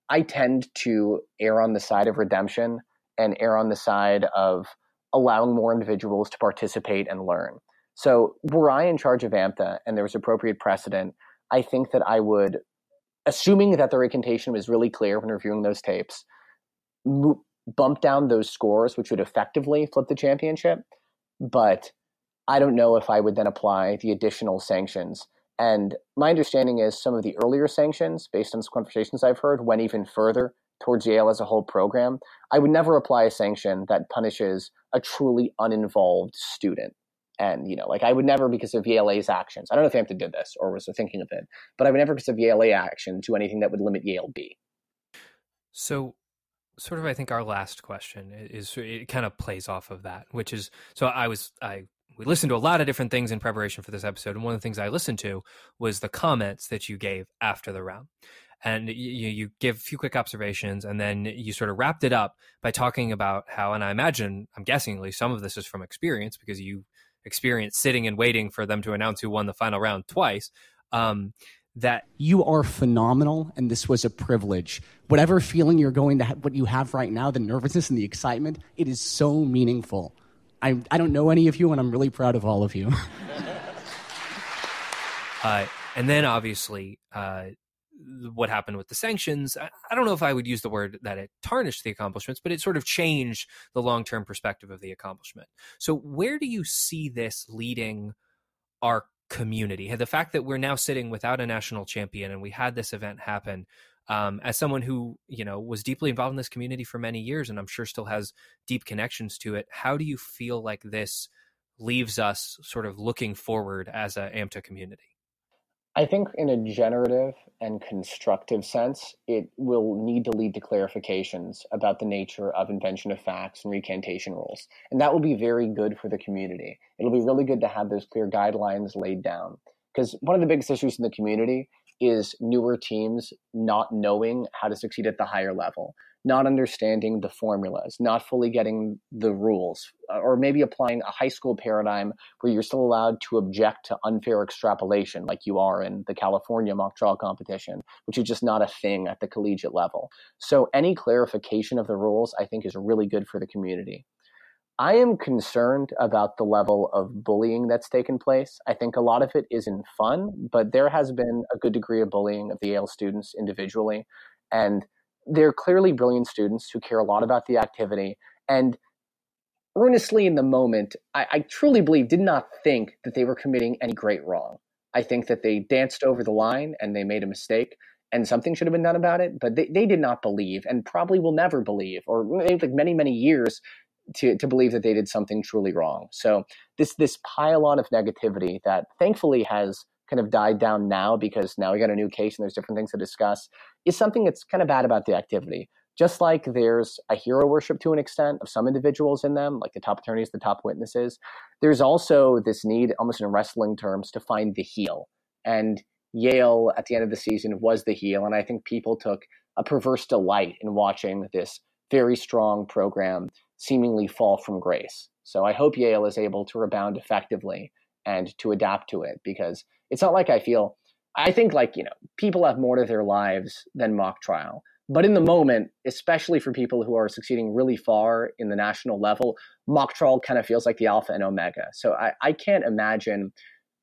I tend to err on the side of redemption and err on the side of allowing more individuals to participate and learn. So, were I in charge of AMTA and there was appropriate precedent, I think that I would, assuming that the recantation was really clear when reviewing those tapes, bump down those scores, which would effectively flip the championship. But I don't know if I would then apply the additional sanctions. And my understanding is some of the earlier sanctions, based on some conversations I've heard, went even further towards Yale as a whole program. I would never apply a sanction that punishes a truly uninvolved student. And, you know, like I would never, because of Yale's actions, I don't know if AMTA did this or was thinking of it, but I would never, because of Yale action, do anything that would limit Yale B. So, sort of, I think our last question is it kind of plays off of that, which is so I was, I, we listened to a lot of different things in preparation for this episode. And one of the things I listened to was the comments that you gave after the round and you, you give a few quick observations and then you sort of wrapped it up by talking about how and i imagine i'm guessing at least some of this is from experience because you experienced sitting and waiting for them to announce who won the final round twice um, that you are phenomenal and this was a privilege. Whatever feeling you're going to have what you have right now the nervousness and the excitement it is so meaningful. I, I don't know any of you and i'm really proud of all of you. <laughs> Uh, and then obviously uh, what happened with the sanctions, I, don't know if I would use the word that it tarnished the accomplishments, but it sort of changed the long term perspective of the accomplishment. So, where do you see this leading our community? The fact that we're now sitting without a national champion and we had this event happen. Um, as someone who you know was deeply involved in this community for many years, and I'm sure still has deep connections to it, how do you feel like this leaves us sort of looking forward as a AMTA community? I think in a generative and constructive sense, it will need to lead to clarifications about the nature of invention of facts and recantation rules. And that will be very good for the community. It'll be really good to have those clear guidelines laid down. Because one of the biggest issues in the community is newer teams not knowing how to succeed at the higher level not understanding the formulas, not fully getting the rules, uh, or maybe applying a high school paradigm where you're still allowed to object to unfair extrapolation, like you are in the California mock trial competition, which is just not a thing at the collegiate level. So, any clarification of the rules, I think, is really good for the community. I am concerned about the level of bullying that's taken place. I think a lot of it isn't fun, but there has been a good degree of bullying of the Yale students individually. And they're clearly brilliant students who care a lot about the activity and earnestly in the moment I, I, truly believe did not think that they were committing any great wrong. I think that they danced over the line and they made a mistake and something should have been done about it but they, they did not believe and probably will never believe or like many many years to, to believe that they did something truly wrong. So this this pile on of negativity that thankfully has kind of died down now because now we got a new case and there's different things to discuss is something that's kind of bad about the activity. Just like there's a hero worship to an extent of some individuals in them, like the top attorneys, the top witnesses, there's also this need, almost in wrestling terms, to find the heel. And Yale at the end of the season was the heel. And I think people took a perverse delight in watching this very strong program seemingly fall from grace. So I hope Yale is able to rebound effectively and to adapt to it because it's not like I feel I think like, you know, people have more to their lives than mock trial. But in the moment, especially for people who are succeeding really far in the national level, mock trial kind of feels like the alpha and omega. So I, I can't imagine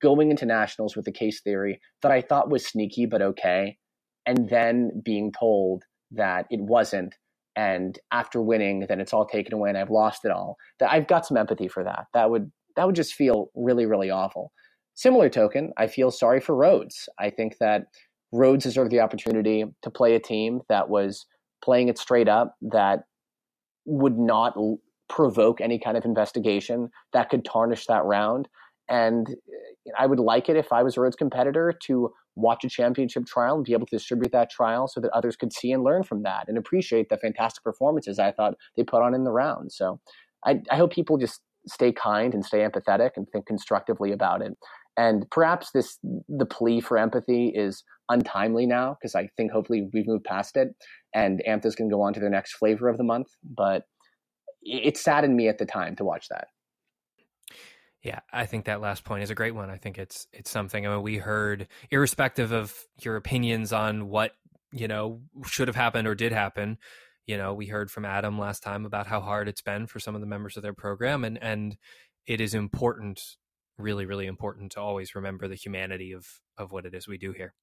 going into nationals with a case theory that I thought was sneaky but okay, and then being told that it wasn't. And after winning, then it's all taken away and I've lost it all. That I've got some empathy for that. That would that would just feel really, really awful. Similar token, I feel sorry for Rhodes. I think that Rhodes deserved the opportunity to play a team that was playing it straight up, that would not l- provoke any kind of investigation that could tarnish that round. And eh, I would like it if I was a Rhodes competitor to watch a championship trial and be able to distribute that trial so that others could see and learn from that and appreciate the fantastic performances I thought they put on in the round. So I, I hope people just stay kind and stay empathetic and think constructively about it. And perhaps this the plea for empathy is untimely now because I think hopefully we've moved past it and AMTAs can go on to their next flavor of the month. But it saddened me at the time to watch that. Yeah, I think that last point is a great one. I think it's it's something. I mean, we heard, irrespective of your opinions on what you know should have happened or did happen, you know, we heard from Adam last time about how hard it's been for some of the members of their program, and and it is important, really, really important to always remember the humanity of of what it is we do here.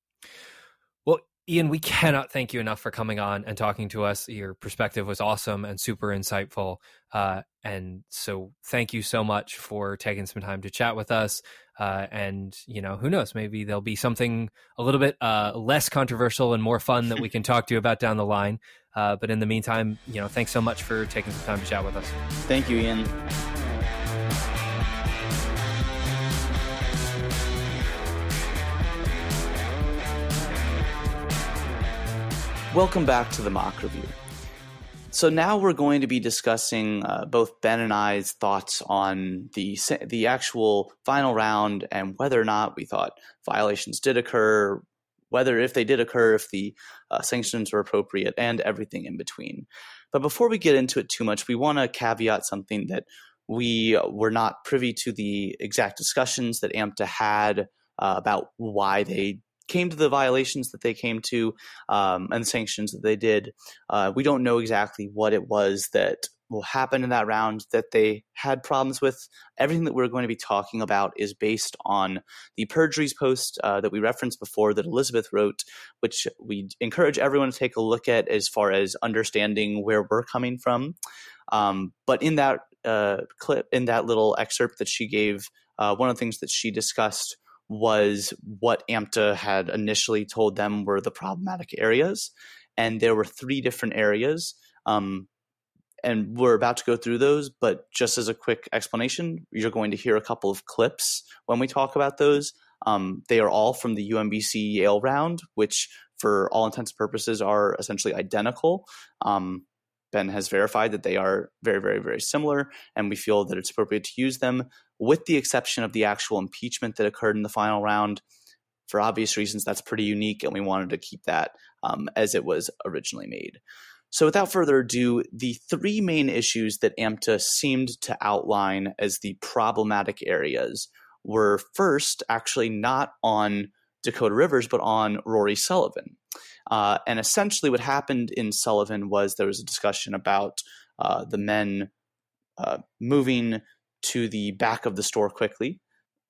Well, Iain, we cannot thank you enough for coming on and talking to us. Your perspective was awesome and super insightful. Uh, and so, thank you so much for taking some time to chat with us. Uh, and, you know, who knows, maybe there'll be something a little bit uh, less controversial and more fun that we <laughs> can talk to you about down the line. Uh, but in the meantime, you know, thanks so much for taking some time to chat with us. Thank you, Iain. Welcome back to the mock review. So now we're going to be discussing uh, both Ben and I's thoughts on the the actual final round and whether or not we thought violations did occur, whether if they did occur, if the uh, sanctions were appropriate, and everything in between. But before we get into it too much, we want to caveat something that we were not privy to the exact discussions that AMTA had uh, about why they came to the violations that they came to um, and the sanctions that they did. Uh, we don't know exactly what it was that will happen in that round that they had problems with. Everything that we're going to be talking about is based on the perjuries post uh, that we referenced before that Elizabeth wrote, which we encourage everyone to take a look at as far as understanding where we're coming from. Um, but in that uh, clip, in that little excerpt that she gave, uh, one of the things that she discussed was what AMTA had initially told them were the problematic areas. And there were three different areas. Um, and we're about to go through those, but just as a quick explanation, you're going to hear a couple of clips when we talk about those. Um, they are all from the UMBC Yale round, which, for all intents and purposes, are essentially identical. Um, Ben has verified that they are very, very, very similar, and we feel that it's appropriate to use them, with the exception of the actual impeachment that occurred in the final round. For obvious reasons, that's pretty unique, and we wanted to keep that um, as it was originally made. So, without further ado, the three main issues that AMTA seemed to outline as the problematic areas were first, actually not on Dakota Rivers, but on Rory Sullivan. Uh, and essentially, what happened in Sullivan was there was a discussion about uh, the men uh, moving to the back of the store quickly.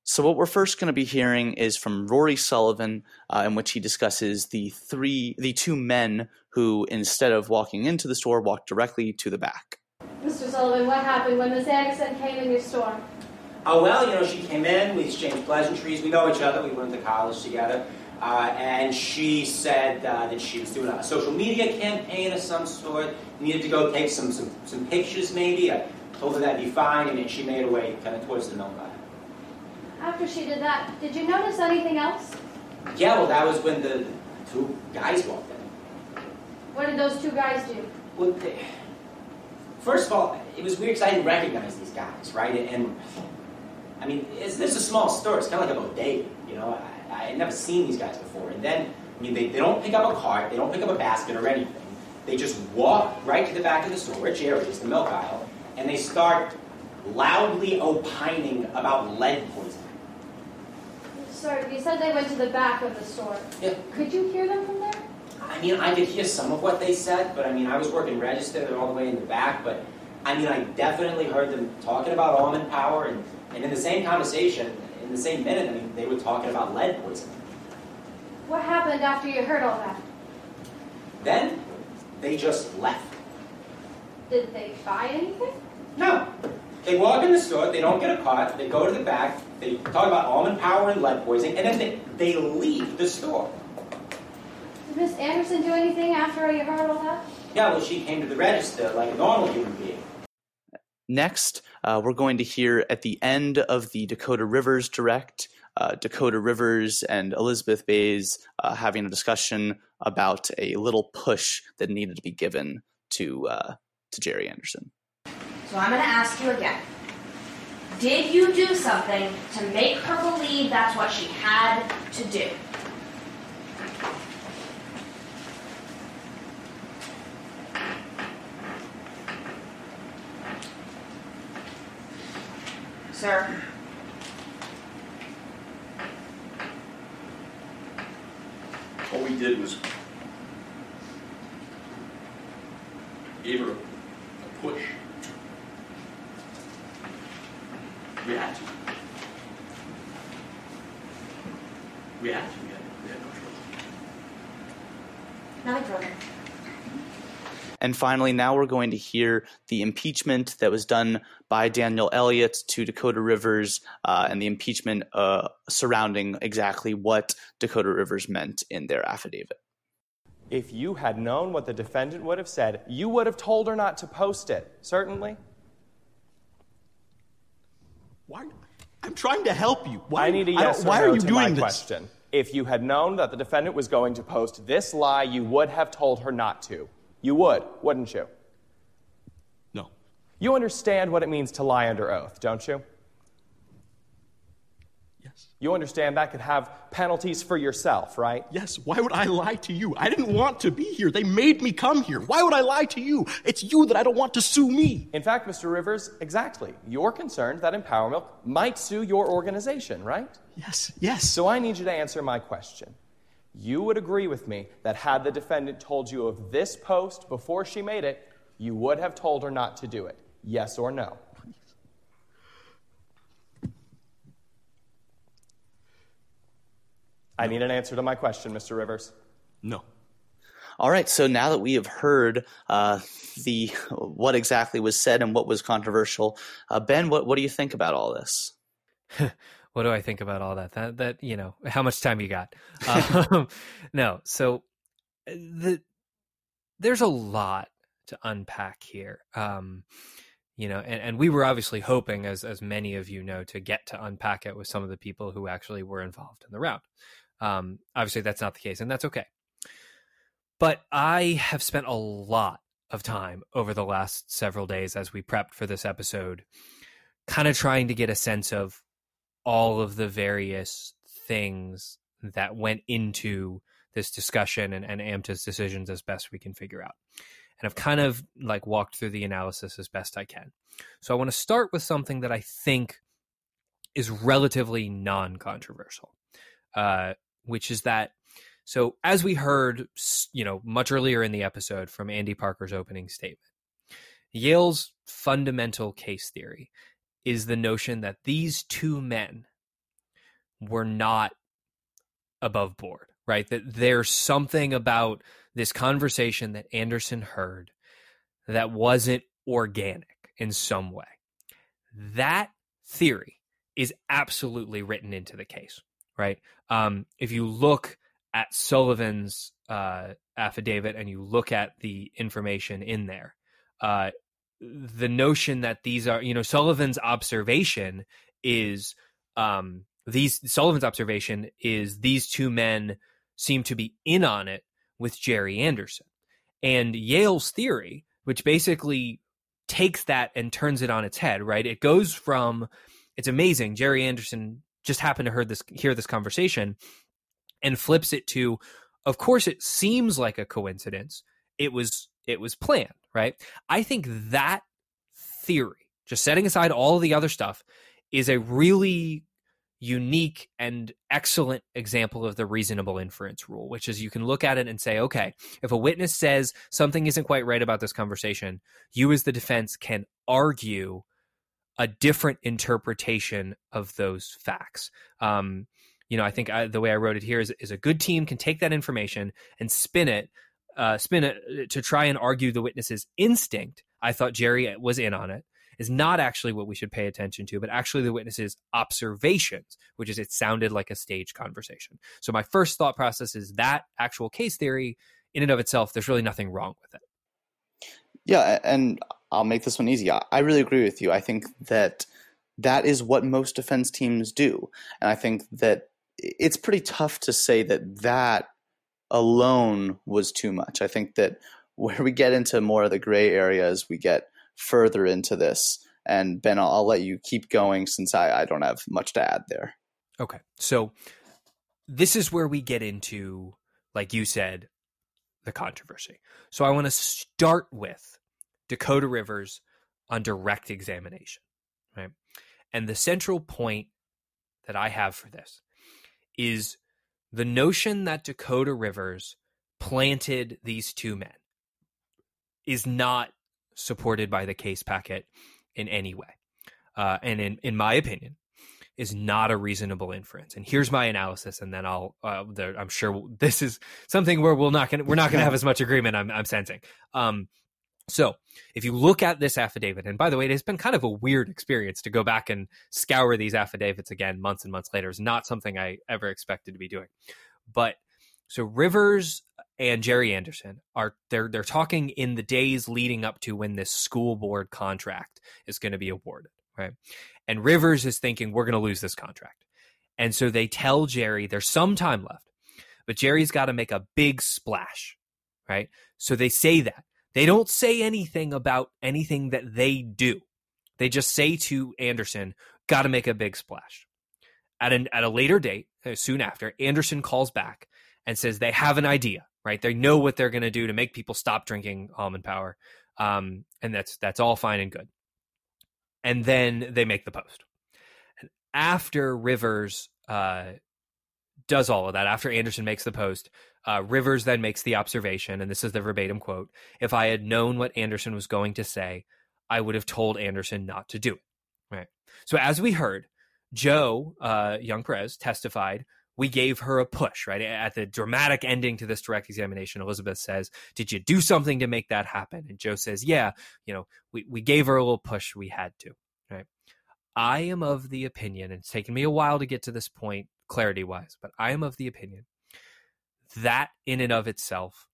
So, what we're first going to be hearing is from Rory Sullivan, uh, in which he discusses the three, the two men who, instead of walking into the store, walked directly to the back. Mr. Sullivan, what happened when Miss Anderson came in your store? Oh, well, you know, she came in, we exchanged pleasantries, we know each other, we went to college together. Uh, and she said uh, that she was doing a social media campaign of some sort, needed to go take some, some, some pictures maybe. I told her that'd be fine, and then she made her way kind of towards the milk aisle. After she did that, did you notice anything else? Yeah, well, that was when the two guys walked in. What did those two guys do? Well, they, first of all, it was weird because I didn't recognize these guys, right? And, I mean, it's, this is a small store. It's kind of like a bodega, you know? I had never seen these guys before. And then, I mean, they, they don't pick up a cart, they don't pick up a basket or anything. They just walk right to the back of the store, which area is the milk aisle, and they start loudly opining about lead poisoning. Sorry, you said they went to the back of the store. Yeah. Could you hear them from there? I mean, I could hear some of what they said, but I mean, I was working register, they're all the way in the back, but I mean, I definitely heard them talking about Almond Power, and, and in the same conversation, in the same minute, I mean, they were talking about lead poisoning. What happened after you heard all that? Then they just left. Did they buy anything? No. They walk in the store, they don't get a cart, they go to the back, they talk about Almond Power and lead poisoning, and then they, they leave the store. Did Miss Anderson do anything after you heard all that? Yeah, well, she came to the register like a normal human being. Next, uh, we're going to hear at the end of the Dakota Rivers Direct uh, Dakota Rivers and Elizabeth Bays uh, having a discussion about a little push that needed to be given to uh, to Jerry Anderson. So I'm going to ask you again. Did you do something to make her believe that's what she had to do? Sir? All we did was gave her a push. We had to. We had to. We had, we had no choice. Nothing further. And finally, now we're going to hear the impeachment that was done by Daniel Elliott to Dakota Rivers uh, and the impeachment uh, surrounding exactly what Dakota Rivers meant in their affidavit. If you had known what the defendant would have said, you would have told her not to post it, certainly. Why? I'm trying to help you. Why, I need a I yes don't- or why no are you to doing my this? question. If you had known that the defendant was going to post this lie, you would have told her not to. You would, wouldn't you? No. You understand what it means to lie under oath, don't you? Yes. You understand that could have penalties for yourself, right? Yes. Why would I lie to you? I didn't want to be here. They made me come here. Why would I lie to you? It's you that I don't want to sue me. In fact, Mr. Rivers, exactly. You're concerned that Empower Milk might sue your organization, right? Yes. Yes. So I need you to answer my question. You would agree with me that had the defendant told you of this post before she made it, you would have told her not to do it. Yes or no? I need an answer to my question, Mr. Rivers. No. All right, so now that we have heard uh, the what exactly was said and what was controversial, uh, Ben, what, what do you think about all this? <laughs> what do I think about all that? That that you know, how much time you got? <laughs> Um, <laughs> no, so uh, the there's a lot to unpack here. Um, you know, and, and we were obviously hoping, as as many of you know, to get to unpack it with some of the people who actually were involved in the round. Um, obviously, that's not the case, and that's okay. But I have spent a lot of time over the last several days as we prepped for this episode, kind of trying to get a sense of all of the various things that went into this discussion and, and AMTA's decisions as best we can figure out. And I've kind of like walked through the analysis as best I can. So I want to start with something that I think is relatively non controversial, uh, which is that. So as we heard, you know, much earlier in the episode from Andy Parker's opening statement, Yale's fundamental case theory is the notion that these two men were not above board, right? That there's something about this conversation that Anderson heard that wasn't organic in some way. That theory is absolutely written into the case, right? Um, if you look at Sullivan's uh, affidavit and you look at the information in there, uh, the notion that these are, you know, Sullivan's observation is um, these Sullivan's observation is these two men seem to be in on it with Jerry Anderson. And Yale's theory, which basically takes that and turns it on its head, right? It goes from it's amazing. Jerry Anderson just happened to this hear this conversation and flips it to of course it seems like a coincidence. It was it was planned, right? I think that theory, just setting aside all of the other stuff, is a really unique and excellent example of the reasonable inference rule, which is you can look at it and say, okay, if a witness says something isn't quite right about this conversation, you as the defense can argue a different interpretation of those facts. Um, you know, I think I, the way I wrote it here is, is a good team can take that information and spin it, uh, spin it to try and argue the witness's instinct. I thought Jerry was in on it is not actually what we should pay attention to, but actually the witness's observations, which is it sounded like a stage conversation. So my first thought process is that actual case theory in and of itself, there's really nothing wrong with it. Yeah, and I'll make this one easy. I really agree with you. I think that that is what most defense teams do. And I think that it's pretty tough to say that that alone was too much. I think that <laughs> where we get into more of the gray areas, we get further into this. And Ben, I'll, I'll let you keep going since I, I don't have much to add there. Okay. So this is where we get into, like you said, the controversy. So I want to start with Dakota Rivers on direct examination, right? And the central point that I have for this is the notion that Dakota Rivers planted these two men is not supported by the case packet in any way. Uh, and in, in my opinion, is not a reasonable inference. And here's my analysis, and then I'll. Uh, there, I'm sure this is something where we're not going we're not to have as much agreement. I'm, I'm sensing. Um, so if you look at this affidavit, and by the way, it has been kind of a weird experience to go back and scour these affidavits again months and months later. Is not something I ever expected to be doing. But so Rivers and Jerry Anderson are they're they're talking in the days leading up to when this school board contract is going to be awarded, right? And Rivers is thinking we're going to lose this contract. And so they tell Jerry there's some time left, but Jerry's got to make a big splash, right? So they say that. They don't say anything about anything that they do. They just say to Anderson, got to make a big splash. At, an, at a later date, uh, soon after, Anderson calls back and says they have an idea, right? They know what they're going to do to make people stop drinking Almond Power, um, and that's that's all fine and good. And then they make the post. And after Rivers uh, does all of that, after Anderson makes the post, uh, Rivers then makes the observation, and this is the verbatim quote: "If I had known what Anderson was going to say, I would have told Anderson not to do it." Right. So as we heard, Joe uh, Young Perez testified we gave her a push, right? At the dramatic ending to this direct examination, Elizabeth says, Did you do something to make that happen? And Joe says, Yeah, you know, we, we gave her a little push. We had to, right? I am of the opinion, and it's taken me a while to get to this point clarity wise, but I am of the opinion that in and of itself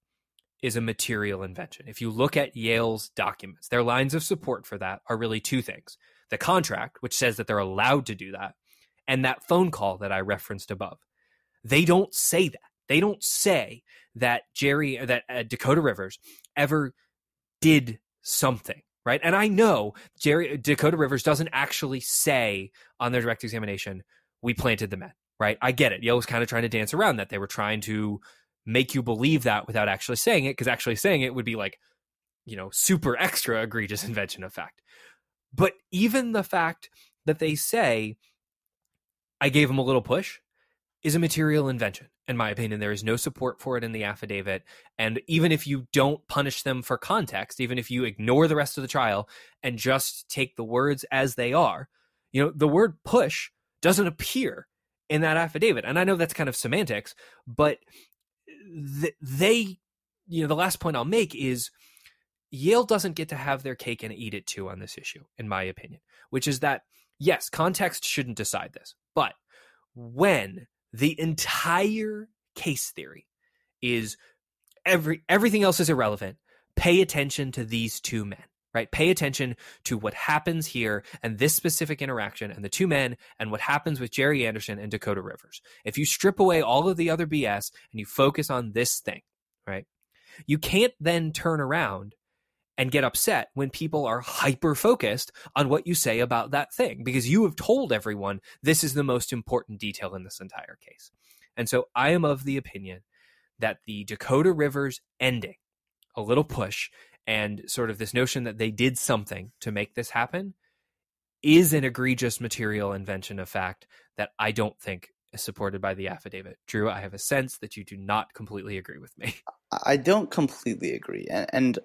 is a material invention. If you look at Yale's documents, their lines of support for that are really two things the contract, which says that they're allowed to do that, and that phone call that I referenced above. They don't say that. They don't say that Jerry, that uh, Dakota Rivers ever did something, right? And I know Jerry Dakota Rivers doesn't actually say on their direct examination, "We planted the men," right? I get it. Yale was kind of trying to dance around that. They were trying to make you believe that without actually saying it, because actually saying it would be like, you know, super <laughs> extra egregious invention of fact. But even the fact that they say, "I gave him a little push," is a material invention. In my opinion, there is no support for it in the affidavit. And even if you don't punish them for context, even if you ignore the rest of the trial and just take the words as they are, you know, the word push doesn't appear in that affidavit. And I know that's kind of semantics, but th- they, you know, the last point I'll make is Yale doesn't get to have their cake and eat it too on this issue, in my opinion, which is that, yes, context shouldn't decide this, but when the entire case theory is every everything else is irrelevant. Pay attention to these two men, right? Pay attention to what happens here and this specific interaction and the two men and what happens with Jerry Anderson and Dakota Rivers. If you strip away all of the other BS and you focus on this thing, right? You can't then turn around and get upset when people are hyper focused on what you say about that thing because you have told everyone this is the most important detail in this entire case. And so I am of the opinion that the Dakota Rivers ending, a little push, and sort of this notion that they did something to make this happen is an egregious material invention of fact that I don't think is supported by the hmm. affidavit. Drew, I have a sense that you do not completely agree with me. <laughs> I don't completely agree. And, and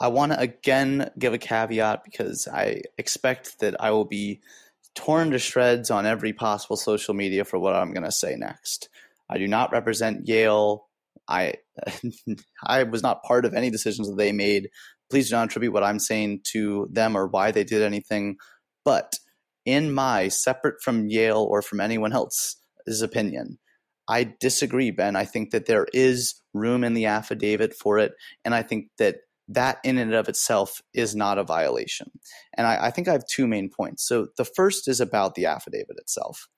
I want to again give a caveat because I expect that I will be torn to shreds on every possible social media for what I'm going to say next. I do not represent Yale. I <laughs> I was not part of any decisions that they made. Please do not attribute what I'm saying to them or why they did anything. But in my separate from Yale or from anyone else's opinion, I disagree, Ben. I think that there is room in the affidavit for it, and I think that that in and of itself is not a violation. And I, I think I have two main points. So the first is about the affidavit itself.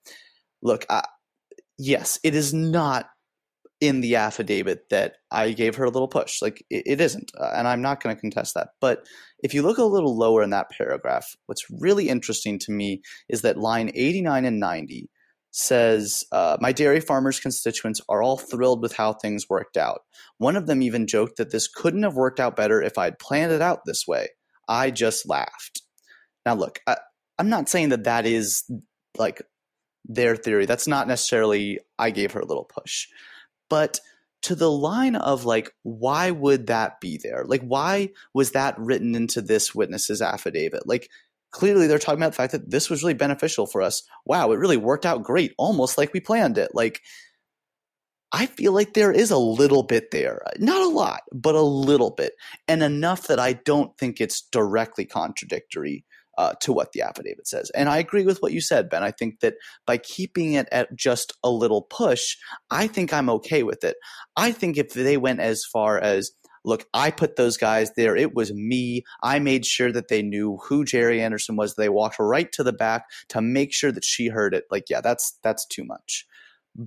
Look, I, yes, it is not in the affidavit that I gave her a little push. Like it, it isn't, uh, and I'm not going to contest that. But if you look a little lower in that paragraph, what's really interesting to me is that line 89 and 90 says, uh, My dairy farmers' constituents are all thrilled with how things worked out. One of them even joked that this couldn't have worked out better if I'd planned it out this way. I just laughed. Now, look, I, I'm not saying that that is like their theory. That's not necessarily, I gave her a little push. But to the line of like, why would that be there? Like, why was that written into this witness's affidavit? Like, clearly they're talking about the fact that this was really beneficial for us. Wow, it really worked out great, almost like we planned it. Like, I feel like there is a little bit there. Not a lot, but a little bit. And enough that I don't think it's directly contradictory uh, to what the affidavit says. And I agree with what you said, Ben. I think that by keeping it at just a little push, I think I'm okay with it. I think if they went as far as, look, I put those guys there. It was me. I made sure that they knew who Jerry Anderson was. They walked right to the back to make sure that she heard it. Like, yeah, that's that's too much.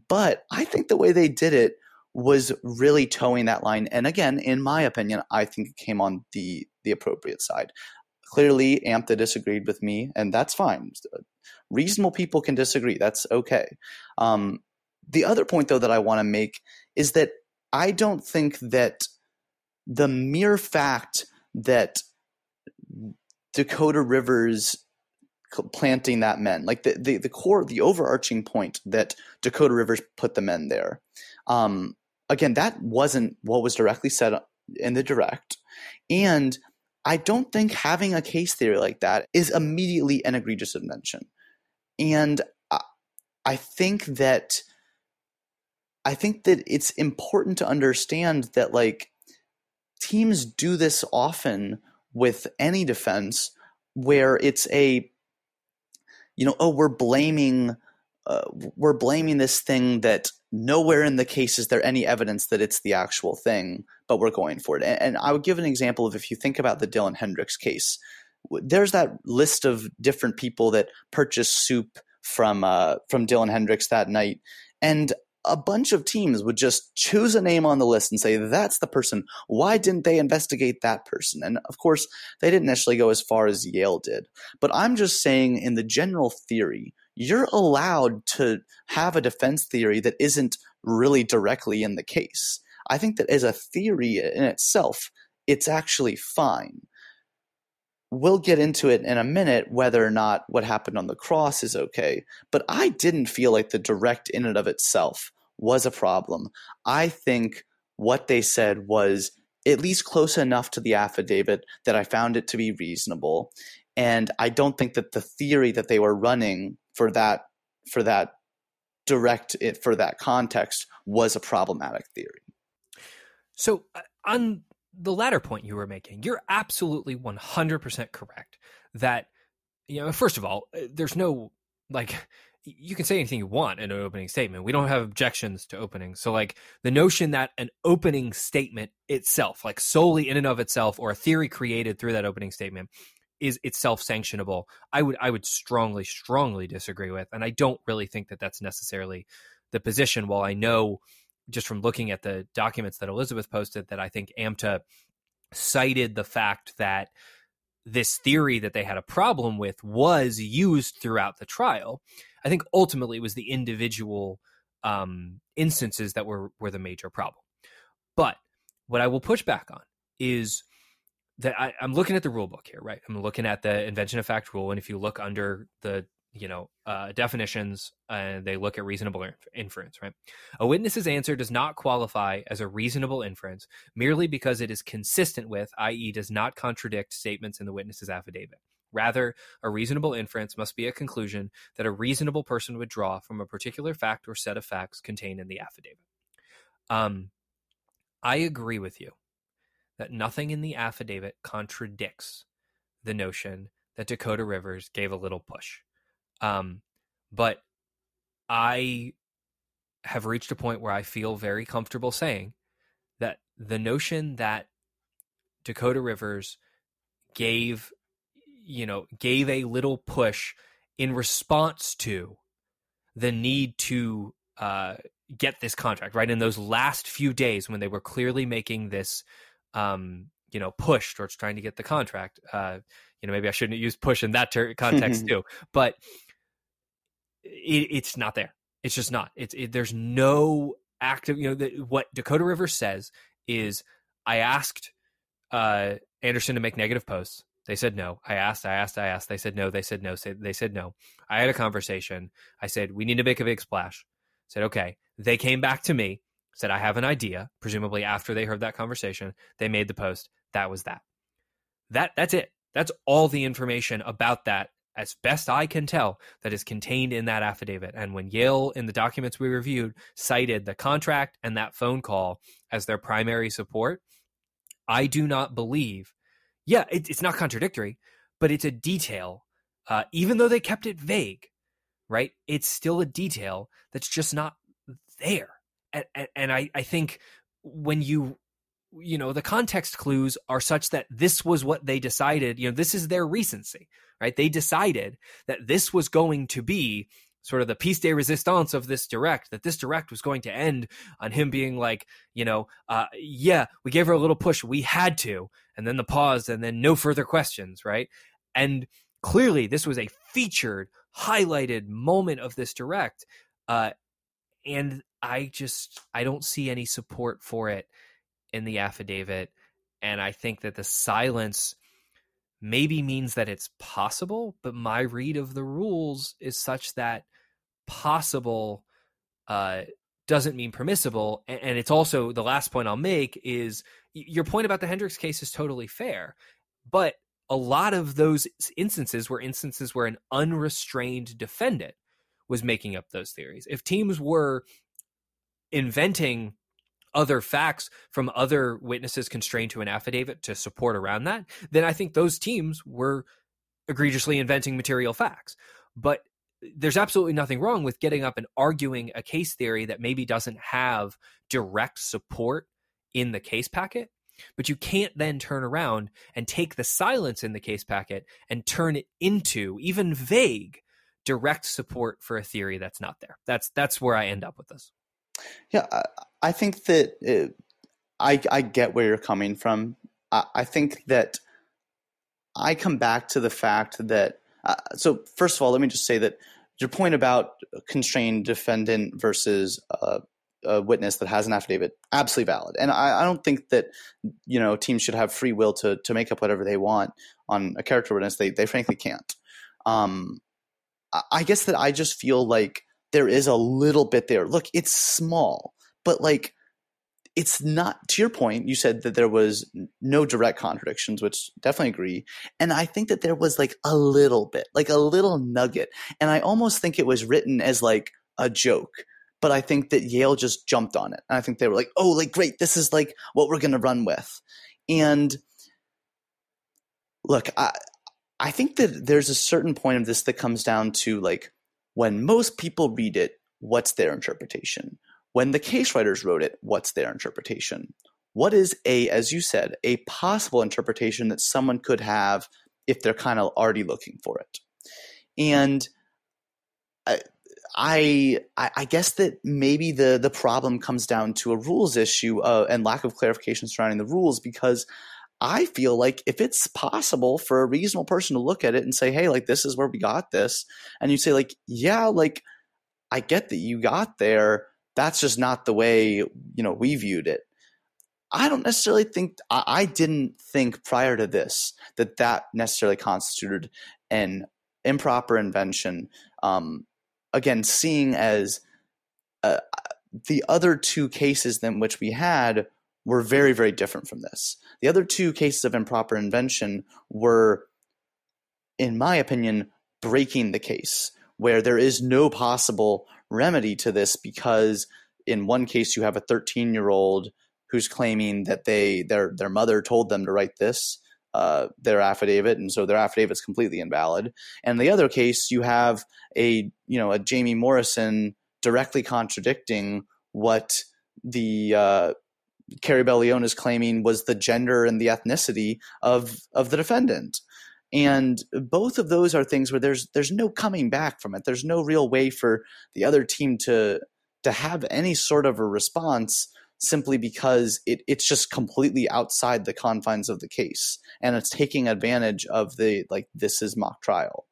But I think the way they did it was really toeing that line. And again, in my opinion, I think it came on the the appropriate side. Clearly, AMTA disagreed with me, and that's fine. Reasonable people can disagree. That's okay. Um, the other point, though, that I want to make is that I don't think that the mere fact that Dakota Rivers planting that men, like the, the, the core, the overarching point that Dakota Rivers put the men there. Um, again, that wasn't what was directly said in the direct. And I don't think having a case theory like that is immediately an egregious invention. And I think that I think that it's important to understand that like teams do this often with any defense where it's a you know oh we're blaming uh, we're blaming this thing that nowhere in the case is there any evidence that it's the actual thing, but we're going for it. And, I would give an example of if you think about the Dylan Hendricks case, there's that list of different people that purchased soup from uh, from Dylan Hendricks that night, and a bunch of teams would just choose a name on the list and say that's the person. Why didn't they investigate that person? And of course, they didn't necessarily go as far as Yale did. But I'm just saying, in the general theory, you're allowed to have a defense theory that isn't really directly in the case. I think that as a theory in itself, it's actually fine. We'll get into it in a minute whether or not what happened on the cross is okay, but I didn't feel like the direct in and of itself was a problem. I think what they said was at least close enough to the affidavit that I found it to be reasonable. And I don't think that the theory that they were running for that for that direct it for that context was a problematic theory. So uh, on the latter point you were making, you're absolutely 100% correct that you know first of all, uh, there's no like you can say anything you want in an opening statement. We don't have objections to opening. So like the notion that an opening statement itself, like solely in and of itself or a theory created through that opening statement is itself sanctionable i would i would strongly strongly disagree with and i don't really think that that's necessarily the position while i know just from looking at the documents that elizabeth posted that i think amta cited the fact that this theory that they had a problem with was used throughout the trial i think ultimately it was the individual um, instances that were were the major problem but what i will push back on is that I, am looking at the rule book here, right? I'm looking at the invention of fact rule, and if you look under the you know uh, definitions and they look at reasonable inference, right? A witness's answer does not qualify as a reasonable inference merely because it is consistent with, i.e., does not contradict statements in the witness's affidavit. Rather, a reasonable inference must be a conclusion that a reasonable person would draw from a particular fact or set of facts contained in the affidavit. Um, I agree with you that nothing in the affidavit contradicts the notion that Dakota Rivers gave a little push. Um, but I have reached a point where I feel very comfortable saying that the notion that Dakota Rivers gave you know gave a little push in response to the need to uh, get this contract right? In those last few days when they were clearly making this um, you know push towards trying to get the contract uh, you know maybe i shouldn't use push in that ter- context <laughs> too but it, it's not there. It's just not. It's it, there's no active you know the, what dakota river says is i asked uh, anderson to make negative posts. They said no. I asked i asked i asked. They said no. They said no. They said no. I had a conversation. I said we need to make a big splash. Said okay. They came back to me said i have an idea. Presumably after they heard that conversation they made the post. That was that. That that's it. That's all the information about that as best I can tell, that is contained in that affidavit. And when Yale, in the documents we reviewed, cited the contract and that phone call as their primary support, I do not believe, yeah, it, it's not contradictory, but it's a detail. Uh, even though they kept it vague, right? It's still a detail that's just not there. And, and, and I, I think when you you know the context clues are such that this was what they decided you know this is their recency right they decided that this was going to be sort of the piece de resistance of this direct that this direct was going to end on him being like you know uh, yeah we gave her a little push we had to and then the pause and then no further questions right and clearly this was a featured highlighted moment of this direct uh, and i just i don't see any support for it in the affidavit. And I think that the silence maybe means that it's possible, but my read of the rules is such that possible uh, doesn't mean permissible. And it's also the last point I'll make is your point about the Hendricks case is totally fair. But a lot of those instances were instances where an unrestrained defendant was making up those theories. If teams were inventing other facts from other witnesses constrained to an affidavit to support around that, then I think those teams were egregiously inventing material facts. But there's absolutely nothing wrong with getting up and arguing a case theory that maybe doesn't have direct support in the case packet. But you can't then turn around and take the silence in the case packet and turn it into even vague direct support for a theory that's not there. That's that's where I end up with this. Yeah, I think that it, I I get where you're coming from. I, I, think that I come back to the fact that uh, so first of all, let me just say that your point about constrained defendant versus uh, a witness that has an affidavit absolutely valid, and I, I, don't think that you know teams should have free will to to make up whatever they want on a character witness. They they frankly can't. Um, I guess that I just feel like there is a little bit there. Look, it's small but like it's not to your point you said that there was no direct contradictions which definitely agree and i think that there was like a little bit like a little nugget and i almost think it was written as like a joke but i think that yale just jumped on it and i think they were like oh like great this is like what we're going to run with and look i i think that there's a certain point of this that comes down to like when most people read it what's their interpretation when the case writers wrote it, what's their interpretation? What is a, as you said, a possible interpretation that someone could have if they're kind of already looking for it? And I, I, I guess that maybe the the problem comes down to a rules issue uh, and lack of clarification surrounding the rules because I feel like if it's possible for a reasonable person to look at it and say, "Hey, like this is where we got this," and you say, "Like, yeah, like I get that you got there, that's just not the way you know we viewed it. I don't necessarily think i, I didn't think prior to this that that necessarily constituted an improper invention. Um, again seeing as uh, the other two cases in which we had were very very different from this. The other two cases of improper invention were in my opinion breaking the case where there is no possible remedy to this because in one case you have a 13 year old who's claiming that they their their mother told them to write this uh, their affidavit and so their affidavit is completely invalid. And the other case you have a you know a jamie morrison directly contradicting what the uh, Carrie Bellion is claiming was the gender and the ethnicity of of the defendant. And both of those are things where there's there's no coming back from it. There's no real way for the other team to to have any sort of a response simply because it, it's just completely outside the confines of the case and it's taking advantage of the like this is mock trial.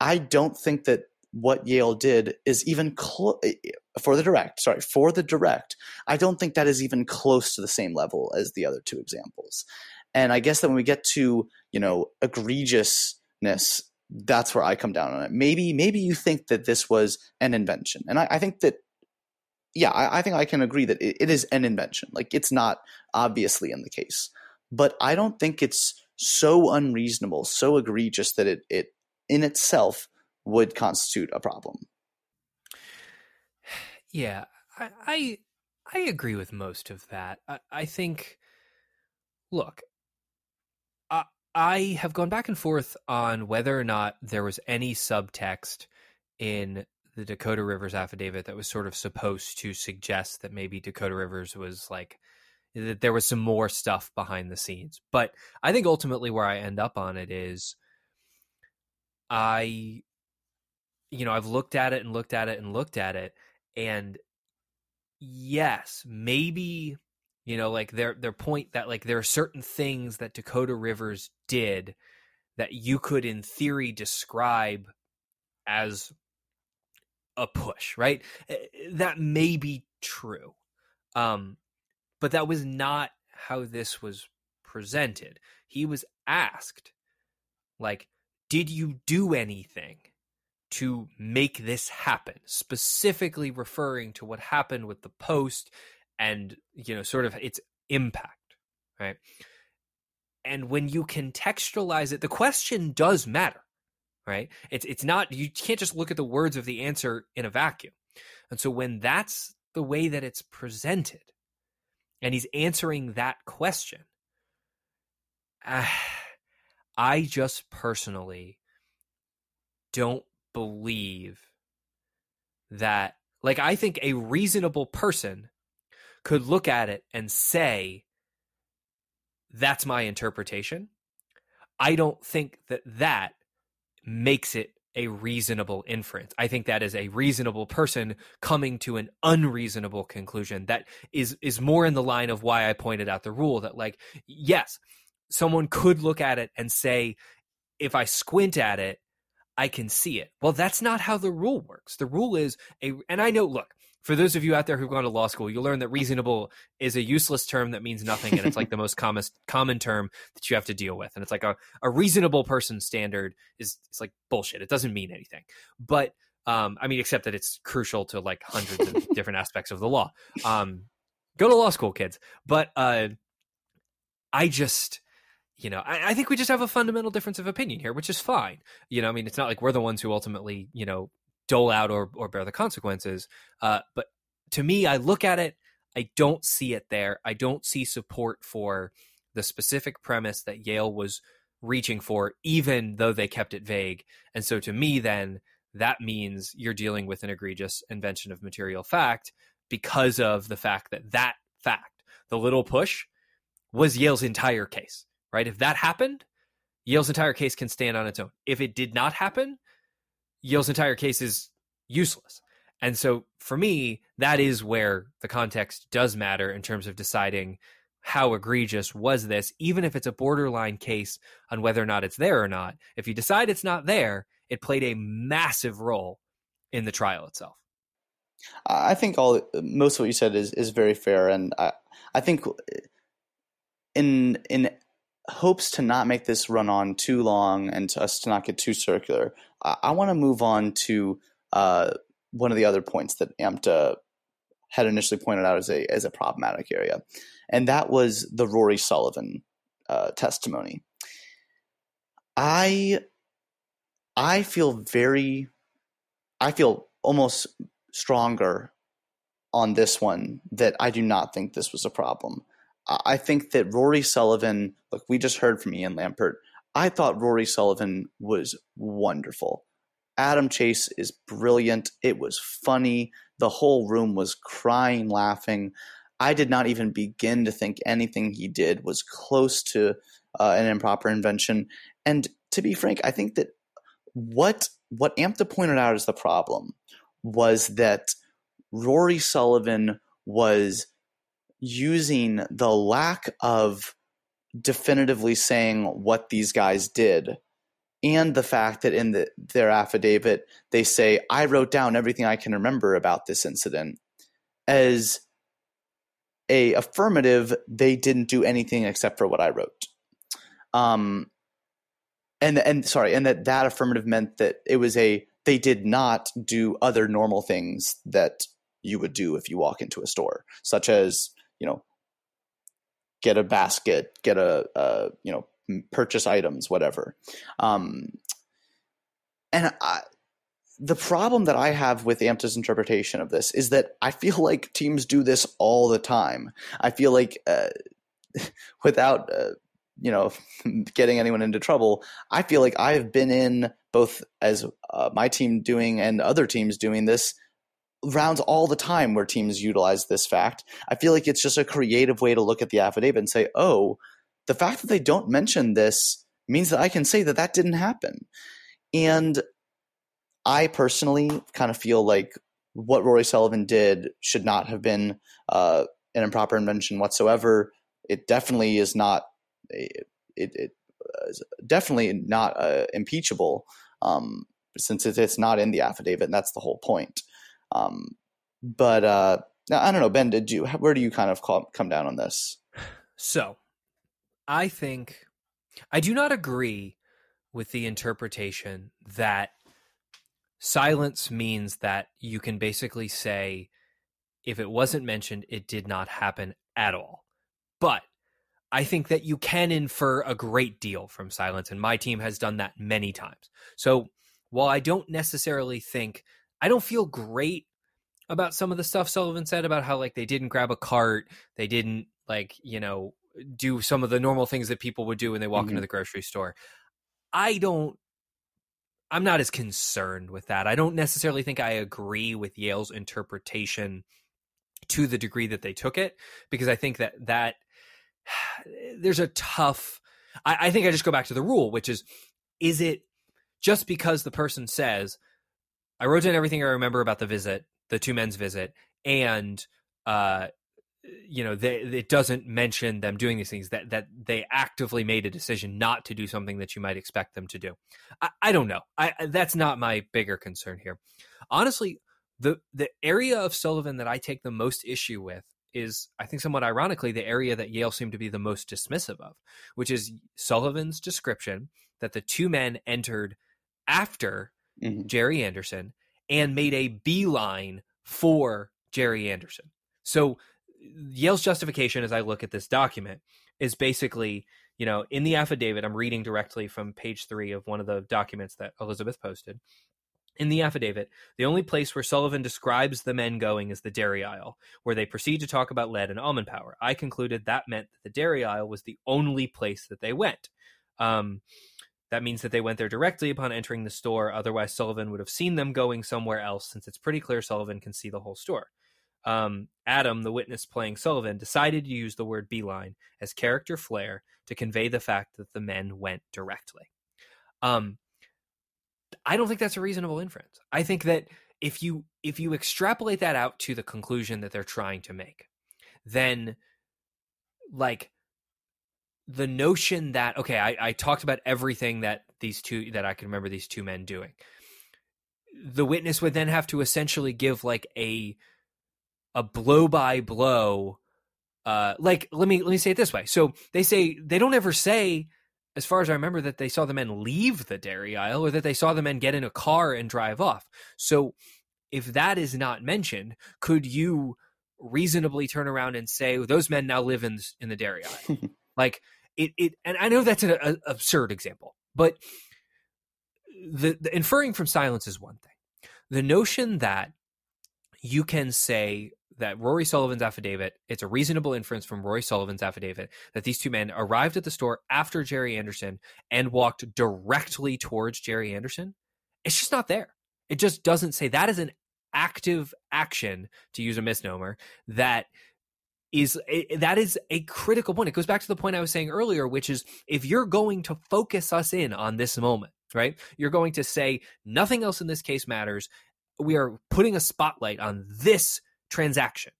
I don't think that what Yale did is even close eh, eh, for the direct, sorry, for the direct. I don't think that is even close to the same level as the other two examples. And I guess that when we get to, you know, egregiousness, that's where I come down on it. Maybe, maybe you think that this was an invention. And I, I think that yeah, I, I, think I can agree that it, it is an invention. Like it's not obviously in the case, but I don't think it's so unreasonable, so egregious that it it in itself would constitute a problem. Yeah, I I, I agree with most of that. I, I think, look, I, I have gone back and forth on whether or not there was any subtext in the Dakota Rivers affidavit that was sort of supposed to suggest that maybe Dakota Rivers was like that there was some more stuff behind the scenes. But I think ultimately where I end up on it is I you know, I've looked at it and looked at it and looked at it and yes, maybe you know, like their their point that like there are certain things that Dakota Rivers did that you could in theory describe as a push, right? Eh, that may be true. Um, but that was not how this was presented. He was asked, like, did you do anything to make this happen? Specifically referring to what happened with the post and, you know, sort of its impact, right? And when you contextualize it, the question does matter right? It's it's not you can't just look at the words of the answer in a vacuum. And so when that's the way that it's presented and he's answering that question, uh, <sighs> I just personally don't believe that like I think a reasonable person could look at it and say that's my interpretation. I don't think that that makes it a reasonable inference. I think that is a reasonable person coming to an unreasonable conclusion that is is more in the line of why I pointed out the rule that like yes, someone could look at it and say if I squint at it, I can see it. Well, that's not how the rule works. The rule is a and I know look, for those of you out there who've gone to law school, you'll learn that reasonable is a useless term that means nothing, and it's like the most common common term that you have to deal with. And it's like a, a reasonable person standard is it's like bullshit. It doesn't mean anything. But um, I mean, except that it's crucial to like hundreds of <laughs> different aspects of the law. Um, go to law school, kids. But uh, I just you know, I, I, think we just have a fundamental difference of opinion here, which is fine. You know, I mean, it's not like we're the ones who ultimately, you know, dole out or, or bear the consequences. Uh, but to me, I look at it, I don't see it there. I don't see support for the specific premise that Yale was reaching for, even though they kept it vague. And so to me, then that means you're dealing with an egregious invention of material fact because of the fact that that fact, the little push, was Yale's entire case, right? If that happened, Yale's entire case can stand on its own. If it did not happen, Yale's entire case is useless. And so for me, that is where the context does matter in terms of deciding how egregious was this, even if it's a borderline case on whether or not it's there or not. If you decide it's not there, it played a massive role in the trial itself. I think all most of what you said is is very fair, and I I think in in hopes to not make this run on too long and to us to not get too circular, I, I want to move on to uh, one of the other points that AMTA had initially pointed out as a as a problematic area, and that was the Rory Sullivan uh, testimony. I I feel very I feel almost stronger on this one that I do not think this was a problem. I think that Rory Sullivan, look, we just heard from Iain Lampert. I thought Rory Sullivan was wonderful. Adam Chase is brilliant. It was funny. The whole room was crying, laughing. I did not even begin to think anything he did was close to uh, an improper invention. And to be frank, I think that what what AMTA pointed out as the problem was that Rory Sullivan was using the lack of definitively saying what these guys did and the fact that in the, their affidavit they say i wrote down everything i can remember about this incident as a affirmative they didn't do anything except for what i wrote. Um and and sorry and that that affirmative meant that it was a they did not do other normal things that you would do if you walk into a store such as you know get a basket get a, a you know purchase items whatever um and I, the problem that I have with AMTA's interpretation of this is that I feel like teams do this all the time. I feel like uh, <laughs> without uh, you know <laughs> getting anyone into trouble, I feel like I have been in both as uh, my team doing and other teams doing this rounds all the time where teams utilize this fact. I feel like it's just a creative way to look at the affidavit and say, "Oh, the fact that they don't mention this means that I can say that that didn't happen." And I personally kind of feel like what Rory Sullivan did should not have been uh, an improper invention whatsoever. It definitely is not. It, it is definitely not uh, impeachable um, since it's not in the affidavit, and that's the whole point. Um, but uh, I don't know, Ben. Did you? Where do you kind of call, come down on this? So, I think I do not agree with the interpretation that silence means that you can basically say if it wasn't mentioned it did not happen at all but i think that you can infer a great deal from silence and my team has done that many times so while i don't necessarily think i don't feel great about some of the stuff sullivan said about how like they didn't grab a cart they didn't like you know do some of the normal things that people would do when they walk mm-hmm. into the grocery store i don't I'm not as concerned with that. I don't necessarily think I agree with Yale's interpretation to the degree that they took it because I think that that <sighs> there's a tough. I, I think I just go back to the rule, which is: is it just because the person says, "I wrote down everything I remember about the visit, the two men's visit," and uh, you know they, it doesn't mention them doing these things that that they actively made a decision not to do something that you might expect them to do. I, I don't know. I, that's not my bigger concern here. Honestly the the area of sullivan that i take the most issue with is i think somewhat ironically the area that yale seemed to be the most dismissive of which is sullivan's description that the two men entered after mm-hmm. jerry anderson and made a beeline for jerry anderson so Yale's justification as I look at this document is basically, you know, in the affidavit, I'm reading directly from page three of one of the documents that Elizabeth posted. In the affidavit, the only place where Sullivan describes the men going is the dairy aisle, where they proceed to talk about lead and almond power. I concluded that meant that the dairy aisle was the only place that they went. Um, that means that they went there directly upon entering the store. Otherwise, Sullivan would have seen them going somewhere else, since it's pretty clear Sullivan can see the whole store um, Adam, the witness playing Sullivan, decided to use the word beeline as character flair to convey the fact that the men went directly. Um, I don't think that's a reasonable inference. I think that if you if you extrapolate that out to the conclusion that they're trying to make, then like the notion that okay, I, I talked about everything that these two that I can remember these two men doing. The witness would then have to essentially give like a a blow by blow uh like let me let me say it this way. So they say they don't ever say as far as i remember that they saw the men leave the dairy aisle or that they saw the men get in a car and drive off. So if that is not mentioned could you reasonably turn around and say those men now live in in the dairy aisle. <laughs> Like it it and i know that's an a, absurd example but the, the inferring from silence is one thing the notion that you can say that Rory Sullivan's affidavit, it's a reasonable inference from Rory Sullivan's affidavit that these two men arrived at the store after Jerry Anderson and walked directly towards Jerry Anderson. It's just not there. It just doesn't say that is an active action, to use a misnomer, that is that is a critical point. It goes back to the point I was saying earlier, which is if you're going to focus us in on this moment, right? You're going to say nothing else in this case matters. We are putting a spotlight on this transaction.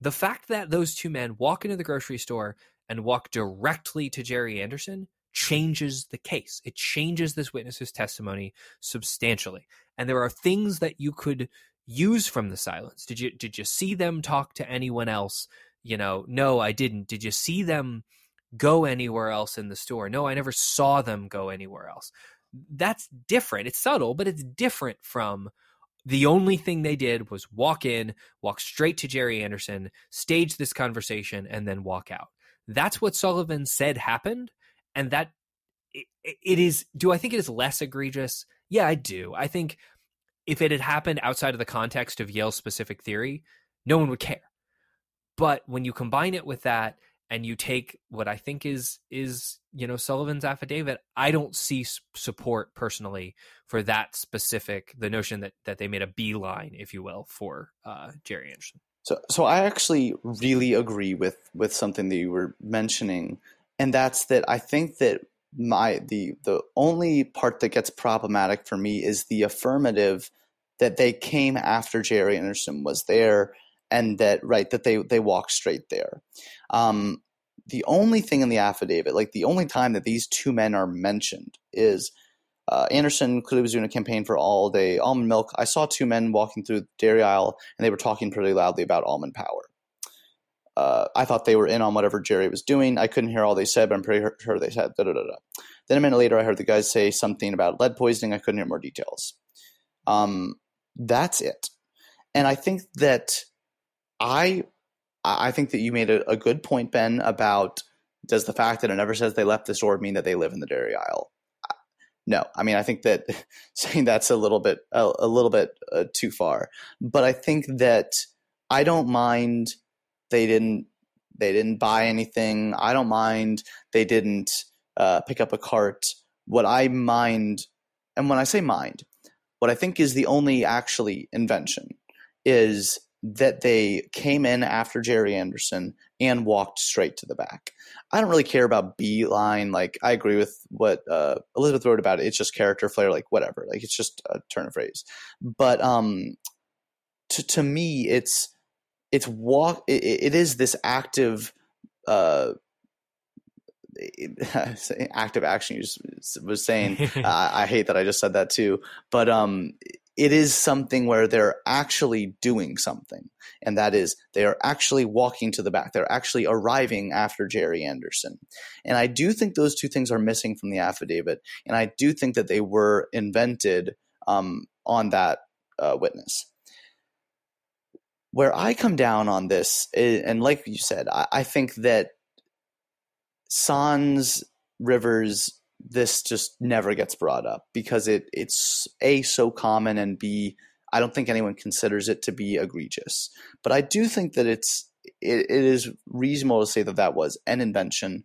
The fact that those two men walk into the grocery store and walk directly to Jerry Anderson changes the case. It changes this witness's testimony substantially. And there are things that you could use from the silence. Did you did you see them talk to anyone else? You know, no, I didn't. Did you see them go anywhere else in the store? No, I never saw them go anywhere else. That's different. It's subtle, but it's different from the only thing they did was walk in, walk straight to Jerry Anderson, stage this conversation, and then walk out. That's what Sullivan said happened. And that it, it is, do I think it is less egregious? Yeah, I do. I think if it had happened outside of the context of Yale's specific theory, no one would care. But when you combine it with that and you take what I think is is you know Sullivan's affidavit, I don't see support personally for that specific the notion that that they made a beeline, if you will, for uh, Jerry Anderson. So, so I actually really agree with with something that you were mentioning, and that's that I think that my the the only part that gets problematic for me is the affirmative that they came after Jerry Anderson was there and that right that they they walked straight there. Um, the only thing in the affidavit, like the only time that these two men are mentioned, is uh, Anderson clearly was doing a campaign for all day almond milk. I saw two men walking through the dairy aisle and they were talking pretty loudly about almond power uh, I thought they were in on whatever Jerry was doing. I couldn't hear all they said, but I'm pretty sure they said da da da da. Then a minute later, I heard the guys say something about lead poisoning. I couldn't hear more details. Um, that's it. And I think that I, I think that you made a, a good point, Ben, about does the fact that it never says they left the store mean that they live in the dairy aisle? No, I mean I think that <laughs> saying that's a little bit a, a little bit uh, too far. But I think that I don't mind they didn't they didn't buy anything. I don't mind they didn't uh, pick up a cart. What I mind, and when I say mind, what I think is the only actually invention is that they came in after Jerry Anderson and walked straight to the back. I don't really care about beeline. Like I agree with what uh, Elizabeth wrote about it. It's just character flair. Like whatever. Like it's just a turn of phrase. But um, to to me, it's it's walk it, it is this active uh <laughs> active action you just was saying <laughs> I hate that i just said that too but um it is something where they're actually doing something and that is they are actually walking to the back they're actually arriving after jerry anderson and i do think those two things are missing from the affidavit and i do think that they were invented um, on that uh, witness where I come down on this, and like you said, I, I think that Sans Rivers, this just never gets brought up because it it's a so common and b I don't think anyone considers it to be egregious. But I do think that it's it, it is reasonable to say that that was an invention.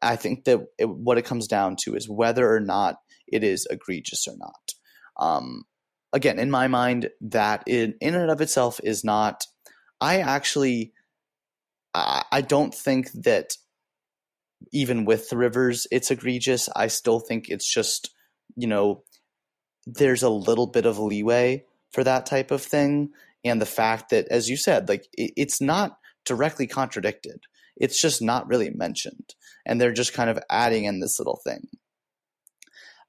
I think that it, what it comes down to is whether or not it is egregious or not. Um, again, in my mind, that in, in and of itself is not. I actually, I, I don't think that even with the rivers, it's egregious. I still think it's just, you know, there's a little bit of leeway for that type of thing. And the fact that, as you said, like it, it's not directly contradicted, it's just not really mentioned. And they're just kind of adding in this little thing.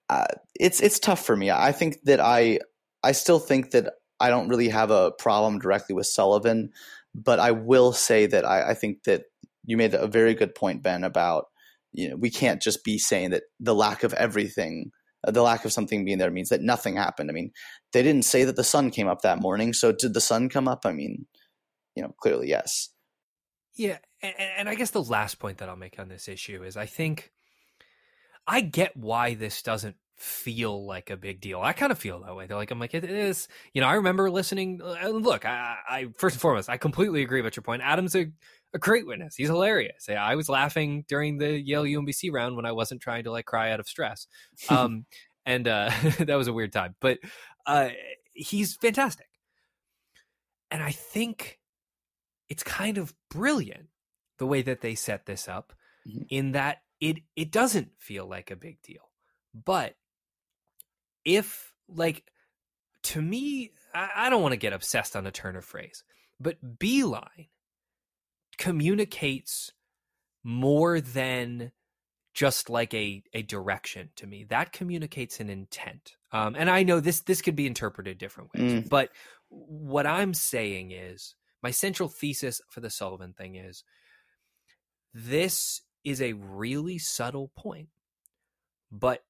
Uh, it's it's tough for me. I think that I I still think that I don't really have a problem directly with Sullivan, but I will say that I, I think that you made a very good point, Ben, about you know we can't just be saying that the lack of everything, uh, the lack of something being there means that nothing happened. I mean, they didn't say that the sun came up that morning, so did the sun come up? I mean, you know, clearly yes. Yeah, and, and I guess the last point that I'll make on this issue is I think I get why this doesn't feel like a big deal. I kind of feel that way. They're like, I'm like, it is. You know, I remember listening. Uh, look, I, I first and foremost, I completely agree with your point. Adam's a, a great witness. He's hilarious. Yeah, I was laughing during the Yale UMBC round when I wasn't trying to like cry out of stress. Um, <laughs> and uh, <laughs> that was a weird time, but uh, he's fantastic. And I think it's kind of brilliant the way that they set this up Mhm. in that it it doesn't feel like a big deal. But if like to me, I, I don't want to get obsessed on a turn of phrase, but beeline communicates more than just like a a direction to me. That communicates an intent. Um, and I know this this could be interpreted different ways, but what I'm saying is my central thesis for the Sullivan thing is this is a really subtle point, but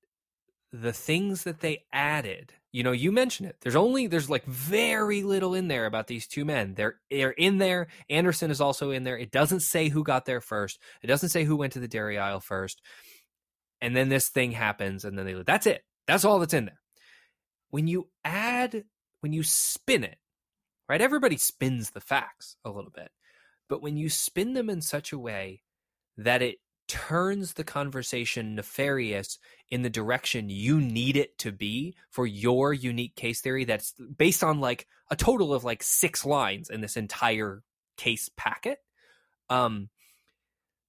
the things that they added, you know, you mentioned it. There's only there's like very little in there about these two men. They're they're in there. Anderson is also in there. It doesn't say who got there first. It doesn't say who went to the dairy aisle first. And then this thing happens, and then they that's it. That's all that's in there. When you add, when you spin it, right? Everybody spins the facts a little bit, but when you spin them in such a way that it turns the conversation nefarious in the direction you need it to be for your unique case theory that's based on like a total of like six lines in this entire case packet. Um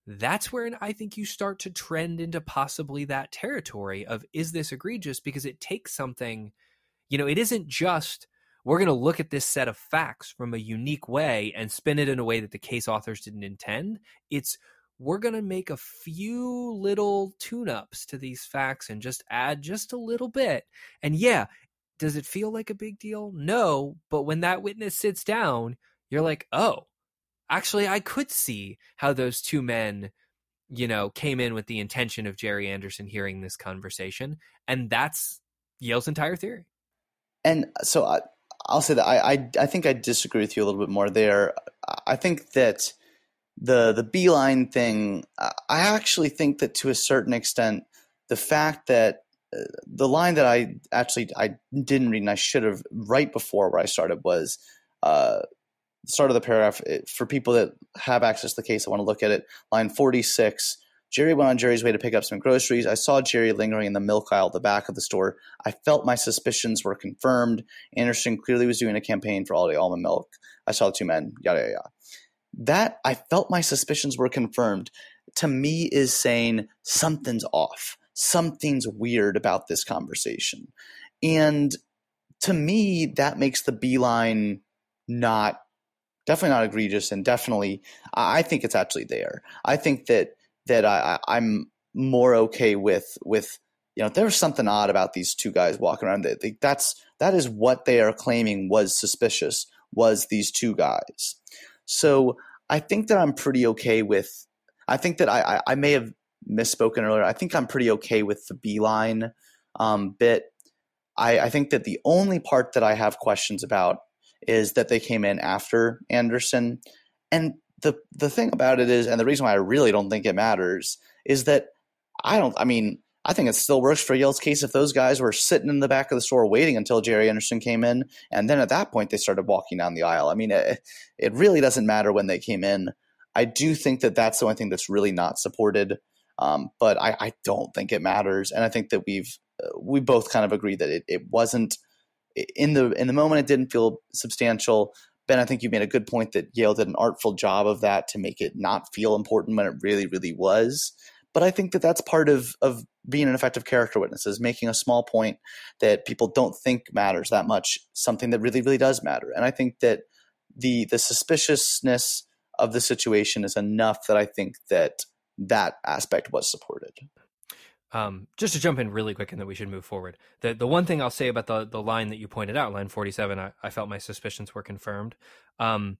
that's where i think you start to trend into possibly that territory of is this egregious? Because it takes something you know it isn't just we're going to look at this set of facts from a unique way and spin it in a way that the case authors didn't intend. It's we're going to make a few little tune ups to these facts and just add just a little bit. And yeah, does it feel like a big deal? No. But when that witness sits down, you're like, oh, actually, I could see how those two men, you know, came in with the intention of Jerry Anderson hearing this conversation. And that's Yale's entire theory. And uh, so I, I'll say that I, I, I think I disagree with you a little bit more there. I think that the the beeline thing, I actually think that to a certain extent, the fact that uh, the line that I actually I didn't read and I should have right before where I started was uh, start of the paragraph it, for people that have access to the case. I want to look at it. Line forty six. Jerry went on Jerry's way to pick up some groceries. I saw Jerry lingering in the milk aisle at the back of the store. I felt my suspicions were confirmed. Anderson clearly was doing a campaign for all day almond milk. I saw the two men, yada, yada, yada that I felt my suspicions were confirmed to me is saying something's off. Something's weird about this conversation. And to me, that makes the beeline not definitely not egregious and definitely I think it's actually there. I think that that I, I'm more okay with with you know there's something odd about these two guys walking around. That's that is what they are claiming was suspicious was these two guys. So I think that I'm pretty okay with. I think that I, I, I may have misspoken earlier. I think I'm pretty okay with the beeline um, bit. I, I think that the only part that I have questions about is that they came in after Anderson, and the the thing about it is, and the reason why I really don't think it matters is that I don't. I mean, I think it still works for Yale's case if those guys were sitting in the back of the store waiting until Jerry Anderson came in, and then at that point they started walking down the aisle. I mean, it, it really doesn't matter when they came in. I do think that that's the only thing that's really not supported, um, but I, I, don't think it matters, and I think that we've uh, we both kind of agree that it, it wasn't in the in the moment. It didn't feel substantial. Ben, I think you made a good point that Yale did an artful job of that to make it not feel important when it really, really was. But I think that that's part of of being an effective character witness is making a small point that people don't think matters that much, something that really, really does matter. And I think that the the suspiciousness of the situation is enough that I think that that aspect was supported. Um, just to jump in really quick and that we should move forward. The the one thing I'll say about the the line that you pointed out, line forty seven, I, I, felt my suspicions were confirmed. Um,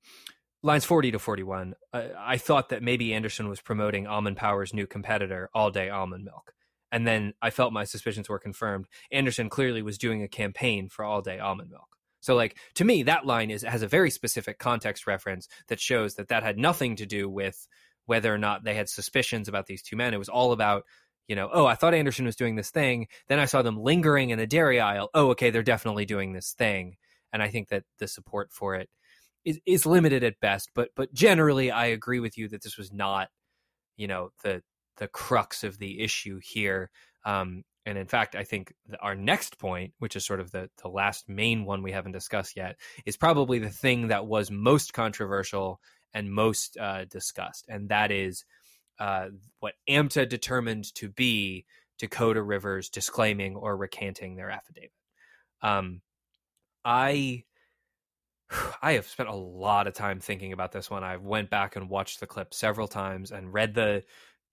lines 40 to 41 I, I, thought that maybe anderson was promoting almond power's new competitor all day almond milk and then i felt my suspicions were confirmed. Anderson clearly was doing a campaign for all day almond milk. So like to me that line is has a very specific context reference that shows that that had nothing to do with whether or not they had suspicions about these two men. It was all about you know oh i thought anderson was doing this thing. Then i saw them lingering in the dairy aisle. Oh okay they're definitely doing this thing. And i think that the support for it is, is limited at best. But but generally, I agree with you that this was not, you know, the the crux of the issue here. Um, and in fact, I think our next point, which is sort of the the last main one we haven't discussed yet, is probably the thing that was most controversial and most uh, discussed, and that is uh, what AMTA determined to be Dakota Rivers disclaiming or recanting their affidavit. Um, I <sighs> I have spent a lot of time thinking about this one. I went back and watched the clip several times and read the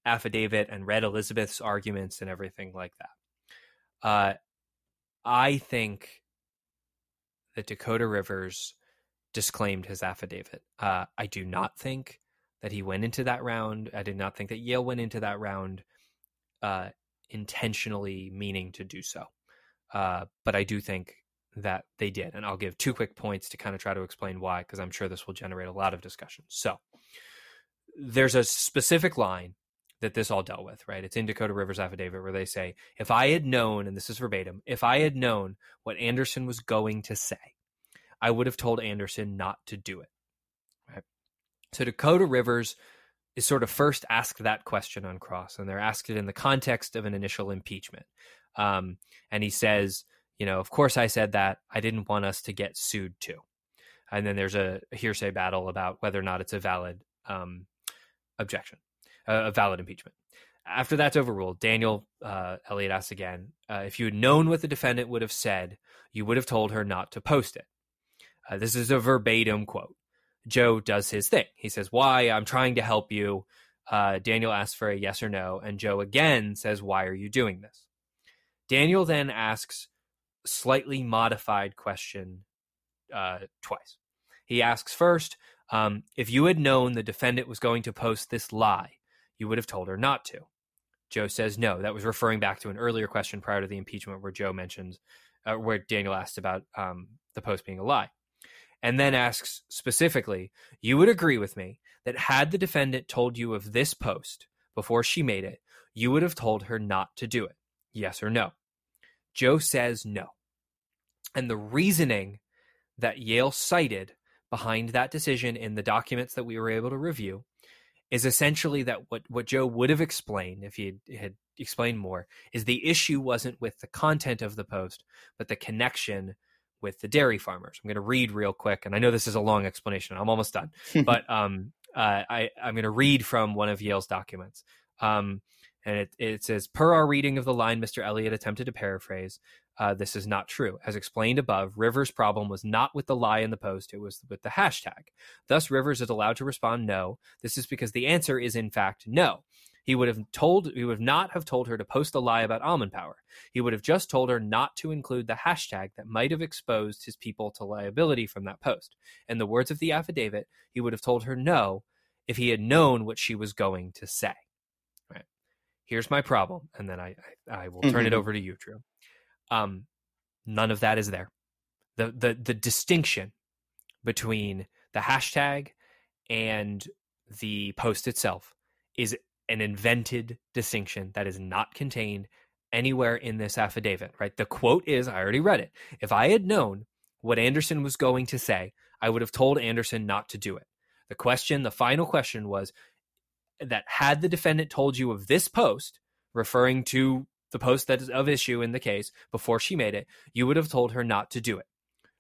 affidavit and read Elizabeth's arguments and everything like that. Uh, I think that Dakota Rivers disclaimed his affidavit. Uh, I do not think that he went into that round. I did not think that Yale went into that round uh, intentionally meaning to do so. Uh, but I do think that they did. And I'll give two quick points to kind of try to explain why, because I'm sure this will generate a lot of discussion. So there's a specific line that this all dealt with, right? It's in Dakota Rivers affidavit where they say, if I had known, and this is verbatim, if I had known what Anderson was going to say, I would have told Anderson not to do it. Right. So Dakota Rivers is sort of first asked that question on cross, and they're asked it in the context of an initial impeachment. Um, and he says, you know, of course I said that. I didn't want us to get sued too. And then there's a hearsay battle about whether or not it's a valid um, objection, a valid impeachment. After that's overruled, Daniel uh, Elliott asks again uh, if you had known what the defendant would have said, you would have told her not to post it. Uh, this is a verbatim quote. Joe does his thing. He says, Why? I'm trying to help you. Uh, Daniel asks for a yes or no, and Joe again says, Why are you doing this? Daniel then asks slightly modified question uh, twice. He asks first, um, if you had known the defendant was going to post this lie, you would have told her not to. Joe says no. That was referring back to an earlier question prior to the impeachment where Joe mentioned, uh, where Daniel asked about um, the post being a lie. And then asks specifically, you would agree with me that had the defendant told you of this post before she made it, you would have told her not to do it. Yes or no? Joe says no. And the reasoning that Yale cited behind that decision in the documents that we were able to review is essentially that what, what Joe would have explained if he had, had explained more is the issue wasn't with the content of the post, but the connection with the dairy farmers. I'm going to read real quick, and I know this is a long explanation. I'm almost done, <laughs> but um, uh, I, I'm going to read from one of Yale's documents. Um, and it, it says, per our reading of the line Mr. Elliott attempted to paraphrase, uh, this is not true. As explained above, Rivers' problem was not with the lie in the post, it was with the hashtag. Thus, Rivers is allowed to respond no. This is because the answer is, in fact, no. He would have told he would not have told her to post a lie about almond power. He would have just told her not to include the hashtag that might have exposed his people to liability from that post. In the words of the affidavit, he would have told her no if he had known what she was going to say. Right. Here's my problem, and then I I, I will turn mm-hmm. it over to you, Drew. Um, none of that is there. The the the distinction between the hashtag and the post itself is an invented distinction that is not contained anywhere in this affidavit, right? The quote is I already read it. If I had known what Anderson was going to say, I would have told Anderson not to do it. The question, the final question was that had the defendant told you of this post, referring to the post that is of issue in the case before she made it, you would have told her not to do it.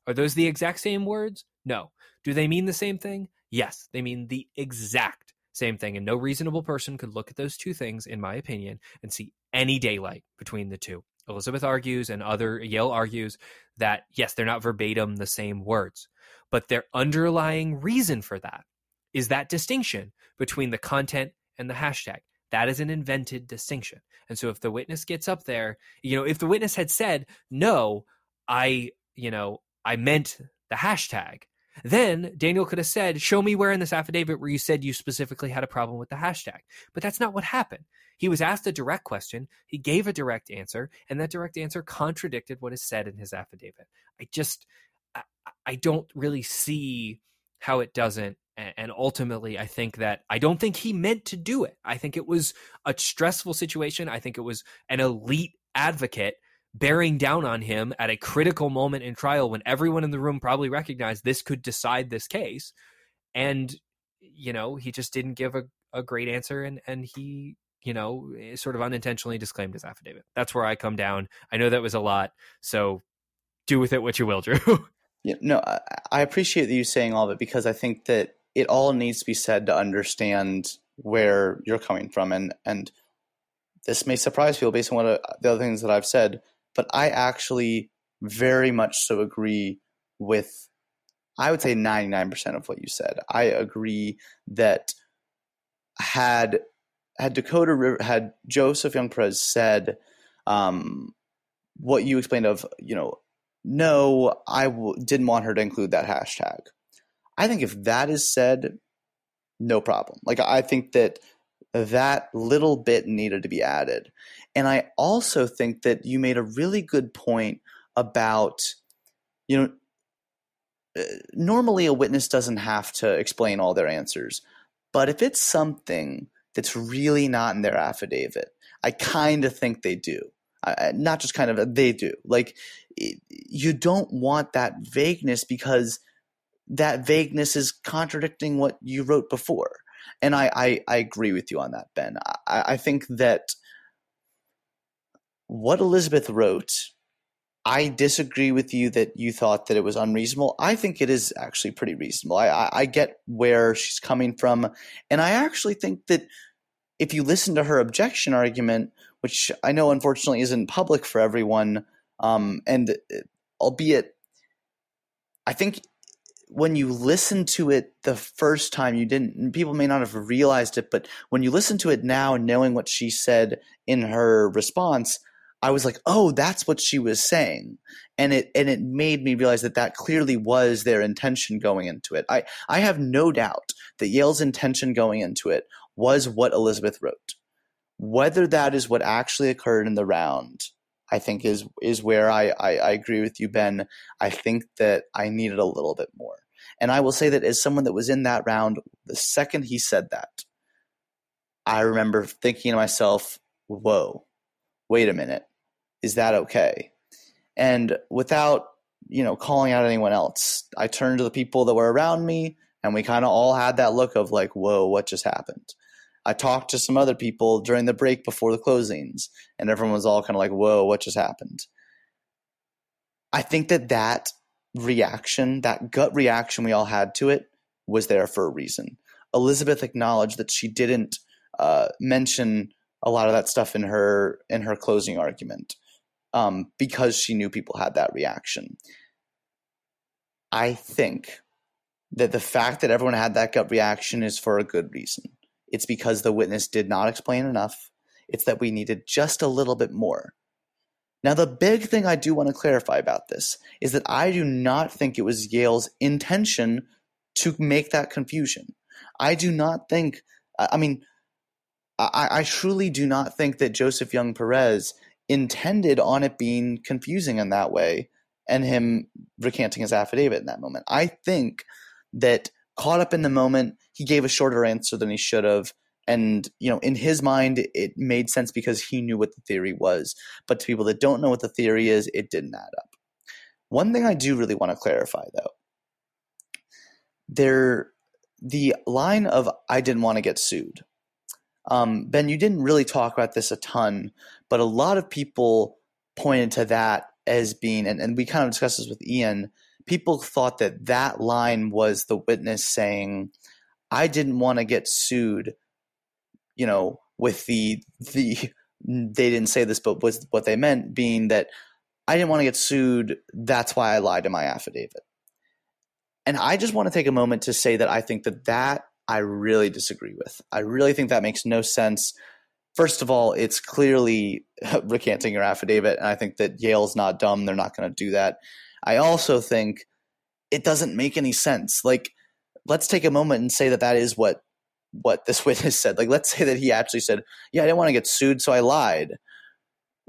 Are those the exact same words? No. Do they mean the same thing? Yes, they mean the exact same thing. And no reasonable person could look at those two things, in my opinion, and see any daylight between the two. Elizabeth argues and other Yale argues that yes, they're not verbatim the same words, but their underlying reason for that is that distinction between the content and the hashtag. That is an invented distinction. And so if the witness gets up there, you know, if the witness had said, no, I, you know, I meant the hashtag, then Daniel could have said, show me where in this affidavit where you said you specifically had a problem with the hashtag. But that's not what happened. He was asked a direct question, he gave a direct answer, and that direct answer contradicted what is said in his affidavit. I just, I, I don't really see how it doesn't and ultimately i think that i don't think he meant to do it. I think it was a stressful situation. I think it was an elite advocate bearing down on him at a critical moment in trial when everyone in the room probably recognized this could decide this case. And you know he just didn't give a, a great answer and and he you know eh, sort of unintentionally disclaimed his affidavit. That's where i come down. I know that was a lot so do with it what you will <laughs> drew. Yeah no I, I appreciate you saying all of it because i think that it all needs to be said to understand where you're coming from and and this may surprise people based on what uh, the other things that I've said, but I actually very much so agree with I would say 99% of what you said. I agree that had had Dakota River, had Joseph Young Perez said um, what you explained of you know no I w- didn't want her to include that hashtag. I think if that is said, no problem. Like I think that that little bit needed to be added. And I also think that you made a really good point about, you know, uh, normally a witness doesn't have to explain all their answers. But if it's something that's really not in their affidavit, I kind of think they do. Uh, not just kind of, they do. Like, you don't want that vagueness because that vagueness is contradicting what you wrote before. And I, I, I agree with you on that, Ben. I, I think that what Elizabeth wrote, I disagree with you that you thought that it was unreasonable. I think it is actually pretty reasonable. I, I, I get where she's coming from. And I actually think that if you listen to her objection argument, which I know unfortunately isn't public for everyone, um, and uh, albeit I think when you listen to it the first time you didn't people may not have realized it but when you listen to it now knowing what she said in her response i was like oh that's what she was saying. And it and it made me realize that that clearly was their intention going into it. I i have no doubt that yale's intention going into it was what elizabeth wrote. Whether that is what actually occurred in the round I think is is where I, I, I agree with you, Ben. I think that I needed a little bit more. And I will say that as someone that was in that round, the second he said that, I remember thinking to myself, whoa, wait a minute. Is that okay? And without, you know, calling out anyone else, I turned to the people that were around me and we kind of all had that look of like, whoa, what just happened? I talked to some other people during the break before the closings, and everyone was all kind of like, whoa, what just happened? I think that that reaction, that gut reaction we all had to it, was there for a reason. Elizabeth acknowledged that she didn't uh, mention a lot of that stuff in her in her closing argument um, because she knew people had that reaction. I think that the fact that everyone had that gut reaction is for a good reason. It's because the witness did not explain enough. It's that we needed just a little bit more. Now, the big thing I do want to clarify about this is that I do not think it was Yale's intention to make that confusion. I do not think, I mean, I, I truly do not think that Joseph Young Perez intended on it being confusing in that way and him recanting his affidavit in that moment. I think that caught up in the moment, he gave a shorter answer than he should have. And, you know, in his mind, it made sense because he knew what the theory was. But to people that don't know what the theory is, it didn't add up. One thing I do really want to clarify, though, there, the line of "I didn't want to get sued." Um, ben, you didn't really talk about this a ton, but a lot of people pointed to that as being, and, and we kind of discussed this with Iain. People thought that that line was the witness saying, "I didn't want to get sued," you know, with the the they didn't say this, but was what they meant being that I didn't want to get sued. That's why I lied in my affidavit. And I just want to take a moment to say that I think that that I really disagree with. I really think that makes no sense. First of all, it's clearly <laughs> recanting your affidavit, and I think that Yale's not dumb. They're not going to do that. I also think it doesn't make any sense. Like, let's take a moment and say that that is what what this <laughs> witness said. Like, let's say that he actually said, "Yeah, I didn't want to get sued, so I lied."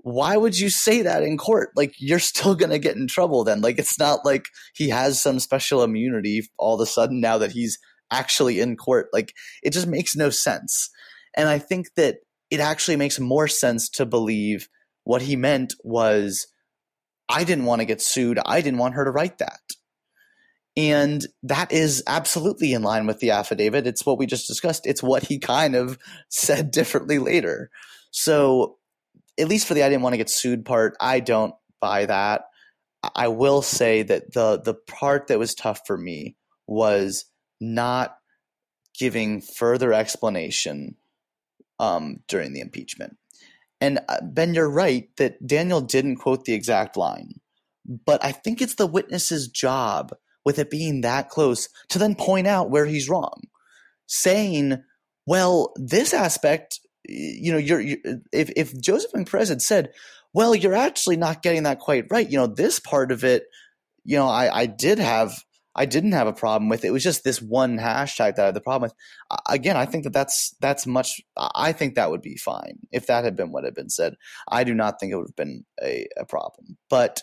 Why would you say that in court? Like, you're still going to get in trouble then. Like, it's not like he has some special immunity all of a sudden now that he's actually in court. Like, it just makes no sense. And I think that it actually makes more sense to believe what he meant was, I didn't want to get sued. I didn't want her to write that. And that is absolutely in line with the affidavit. It's what we just discussed. It's what he kind of <laughs> said differently later. So, at least for the I didn't want to get sued part, I don't buy that. I will say that the the part that was tough for me was not giving further explanation um, during the impeachment. And uh, Ben, you're right that Daniel didn't quote the exact line, but I think it's the witness's job, with it being that close, to then point out where he's wrong, saying, "Well, this aspect, you know, you're, you're if if Joseph Perez had said, well, you're actually not getting that quite right. You know, this part of it, you know, I, I did have I didn't have a problem with. It was just this one hashtag that I had the problem with. Again, I think that that's that's much. I think that would be fine if that had been what had been said. I do not think it would have been a, a problem, but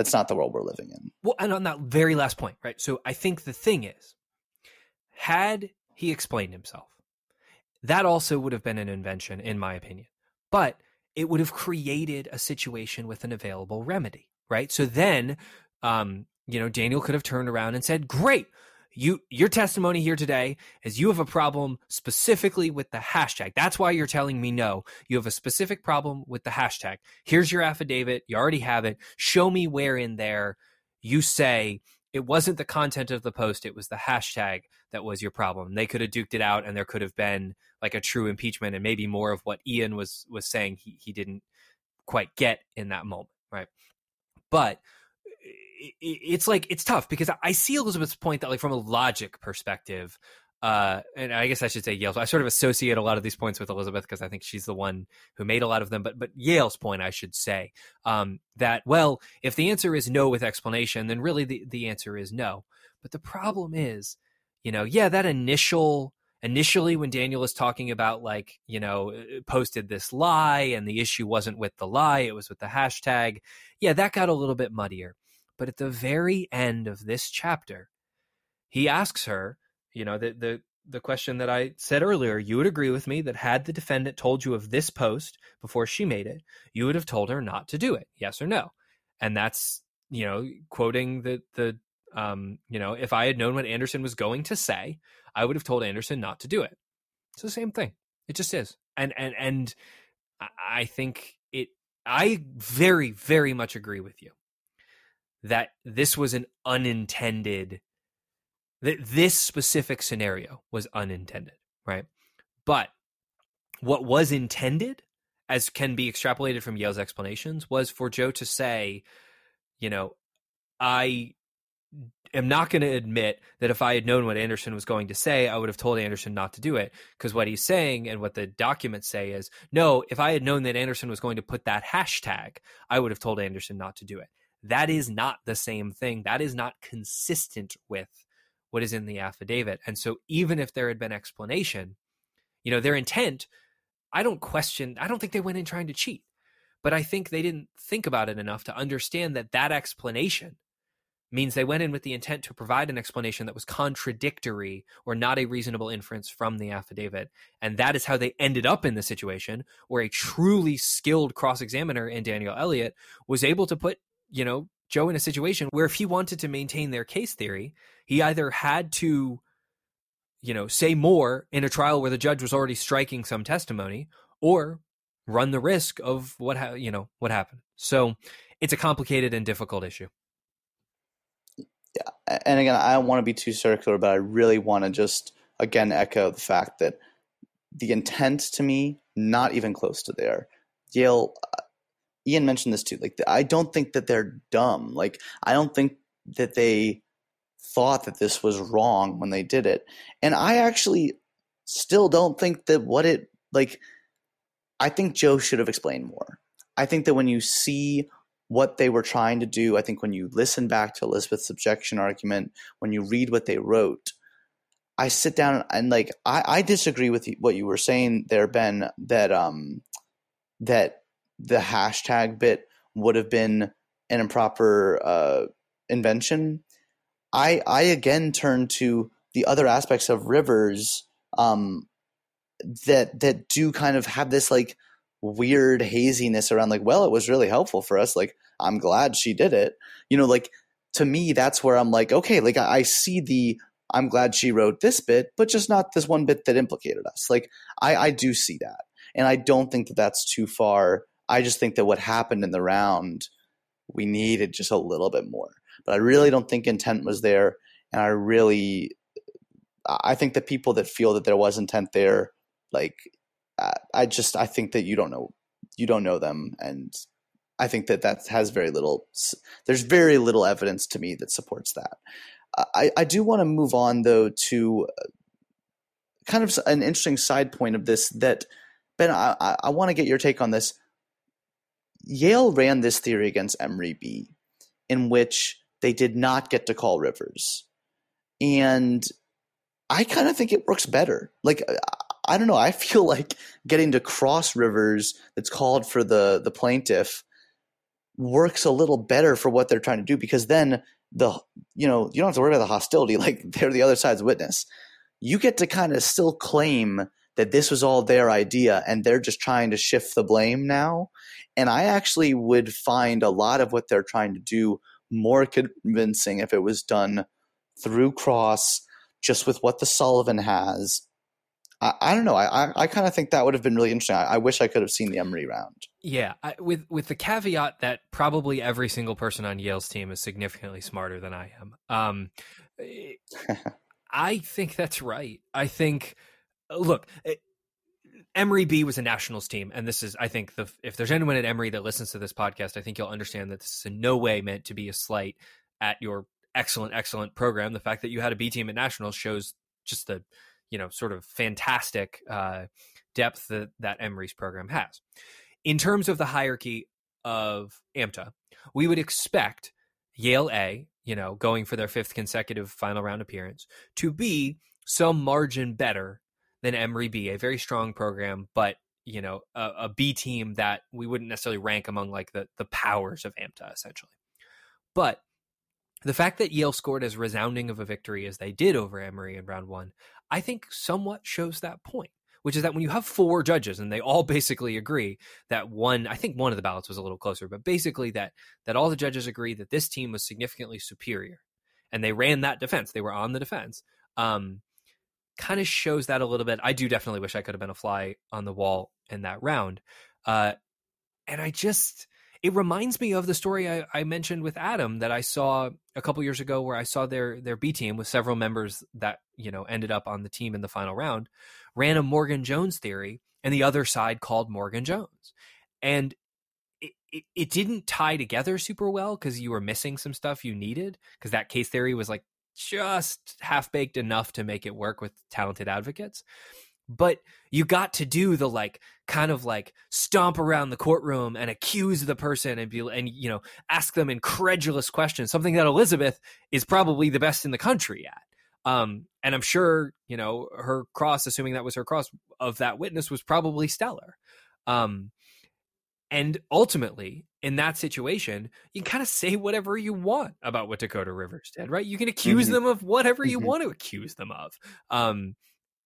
that's not the world we're living in. Well, and on that very last point, right? So I think the thing is, had he explained himself, that also would have been an invention, in my opinion. But it would have created a situation with an available remedy, right? So then um, you know, Daniel could have turned around and said, "Great, you your testimony here today is you have a problem specifically with the hashtag. That's why you're telling me no. You have a specific problem with the hashtag. Here's your affidavit. You already have it. Show me where in there you say it wasn't the content of the post, it was the hashtag that was your problem. They could have duked it out and there could have been like a true impeachment and maybe more of what Iain was was saying he he didn't quite get in that moment, right? But it's like it's tough because I see Elizabeth's point that like from a logic perspective, uh, and I guess I should say Yale. I sort of associate a lot of these points with Elizabeth because I think she's the one who made a lot of them. But but Yale's point, I should say, um, that well, if the answer is no with explanation, then really the the answer is no. But the problem is, you know, yeah, that initial initially when Daniel was talking about like you know uh, posted this lie and the issue wasn't with the lie, it was with the hashtag. Yeah, that got a little bit muddier. But at the very end of this chapter, he asks her, you know, the the the question that I said earlier, you would agree with me that had the defendant told you of this post before she made it, you would have told her not to do it, yes or no. And that's, you know, quoting the the um, you know, if I had known what Anderson was going to say, I would have told Anderson not to do it. It's the same thing. It just is. And and and I think it I very very much agree with you that this was an unintended that this specific scenario was unintended, right? But what was intended, as can be extrapolated from Yale's explanations, was for Joe to say, you know, I am not going to admit that if I had known what Anderson was going to say, I would have told Anderson not to do it. Because what he's saying and what the documents say is, no, if I had known that Anderson was going to put that hashtag, I would have told Anderson not to do it that is not the same thing. That is not consistent with what is in the affidavit. And so, even if there had been explanation, you know, their intent, I don't question, I don't think they went in trying to cheat, but I think they didn't think about it enough to understand that that explanation means they went in with the intent to provide an explanation that was contradictory or not a reasonable inference from the affidavit. And that is how they ended up in the situation where a truly skilled cross examiner in Daniel Elliott was able to put you know, Joe in a situation where if he wanted to maintain their case theory, he either had to, you know, say more in a trial where the judge was already striking some testimony, or run the risk of what ha- you know what happened. So it's a complicated and difficult issue. And again, I don't want to be too circular, but I really want to just again echo the fact that the intent to me not even close to there. Yale uh, Iain mentioned this too. Like, I don't think that they're dumb. Like, I don't think that they thought that this was wrong when they did it. And I actually still don't think that what it, like, I think Joe should have explained more. I think that when you see what they were trying to do, I think when you listen back to Elizabeth's objection argument, when you read what they wrote, I sit down and like I, I disagree with what you were saying there, Ben. That um that the hashtag bit would have been an improper uh, invention. I I again turn to the other aspects of Rivers um, that that do kind of have this like weird haziness around like well it was really helpful for us like I'm glad she did it you know like to me that's where I'm like okay like I, I see the I'm glad she wrote this bit but just not this one bit that implicated us like I I do see that and I don't think that that's too far I just think that what happened in the round, we needed just a little bit more. But I really don't think intent was there, and I really I think the people that feel that there was intent there, like I just I think that you don't know you don't know them, and I think that that has very little. There's very little evidence to me that supports that. I, I do want to move on though to uh, kind of an interesting side point of this that Ben I, I want to get your take on this. Yale ran this theory against Emory B, in which they did not get to call Rivers, and I kind of think it works better. Like I don't know. I feel <laughs> like getting to cross Rivers that's called for the the plaintiff works a little better for what they're trying to do because then the you know you don't have to worry about the hostility <laughs> like they're the other side's witness you get to kind of still claim that this was all their idea and they're just trying to shift the blame now and i actually would find a lot of what they're trying to do more convincing if it was done through cross just with what the sullivan has I, I don't know. I, I, I kind of think that would have been really interesting. I, I, wish I could have seen the Emory round. Yeah, I, with with the caveat that probably every single person on Yale's team is significantly smarter than I am. Um, <laughs> I think that's right. I think, look, eh, Emory B was a nationals team, and this is, I think, the if there's anyone at Emory that listens to this podcast, I think you'll understand that this is in no way meant to be a slight at your excellent, excellent program. The fact that you had a B team at nationals shows just the you know sort of fantastic uh, depth that that Emory's program has. In terms of the hierarchy of AMTA, we would expect Yale A, you know, going for their fifth consecutive final round appearance, to be some margin better than Emory B, a very strong program, but you know, a, a B team that we wouldn't necessarily rank among like the the powers of AMTA essentially. But the fact that Yale scored as resounding of a victory as they did over Emory in round one, I think somewhat shows that point, which is that when you have four judges and they all <laughs> basically agree that one, I think one of the ballots was a little closer, but basically that that all the judges agree that this team was significantly superior, and they ran that defense. They were on the defense. Um, kind of shows that a little bit. I do definitely wish I could have been a fly on the wall in that round, uh, and I just it reminds me of the story I, I, mentioned with Adam that I saw a couple years ago, where I saw their their B team with several members that you know ended up on the team in the final round, ran a Morgan Jones theory, and the other side called Morgan Jones, and it, it, it didn't tie together super well because you were missing some stuff you needed because that case theory was like just half baked enough to make it work with talented advocates but you got to do the like kind of like stomp around the courtroom and accuse the person and be and you know ask them incredulous questions something that elizabeth is probably the best in the country at. Um and i'm sure you know her cross assuming that was her cross of that witness was probably stellar. Um and ultimately in that situation you can kind of say whatever you want about what dakota rivers did right you can accuse mm-hmm. them of whatever you mm-hmm. want to accuse them of um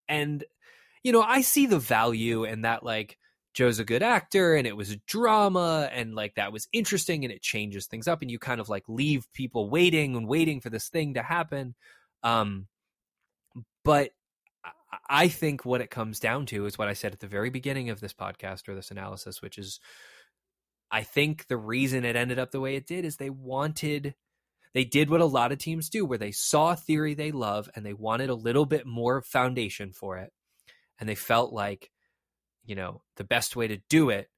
and you know, I see the value in that, like, Joe's a good actor and it was drama and like that was interesting and it changes things up and you kind of like leave people waiting and waiting for this thing to happen. Um, but I think what it comes down to is what I said at the very beginning of this podcast or this analysis, which is I think the reason it ended up the way it did is they wanted they did what a lot of teams do where they saw a theory they love and they wanted a little bit more foundation for it. And they felt like you know the best way to do it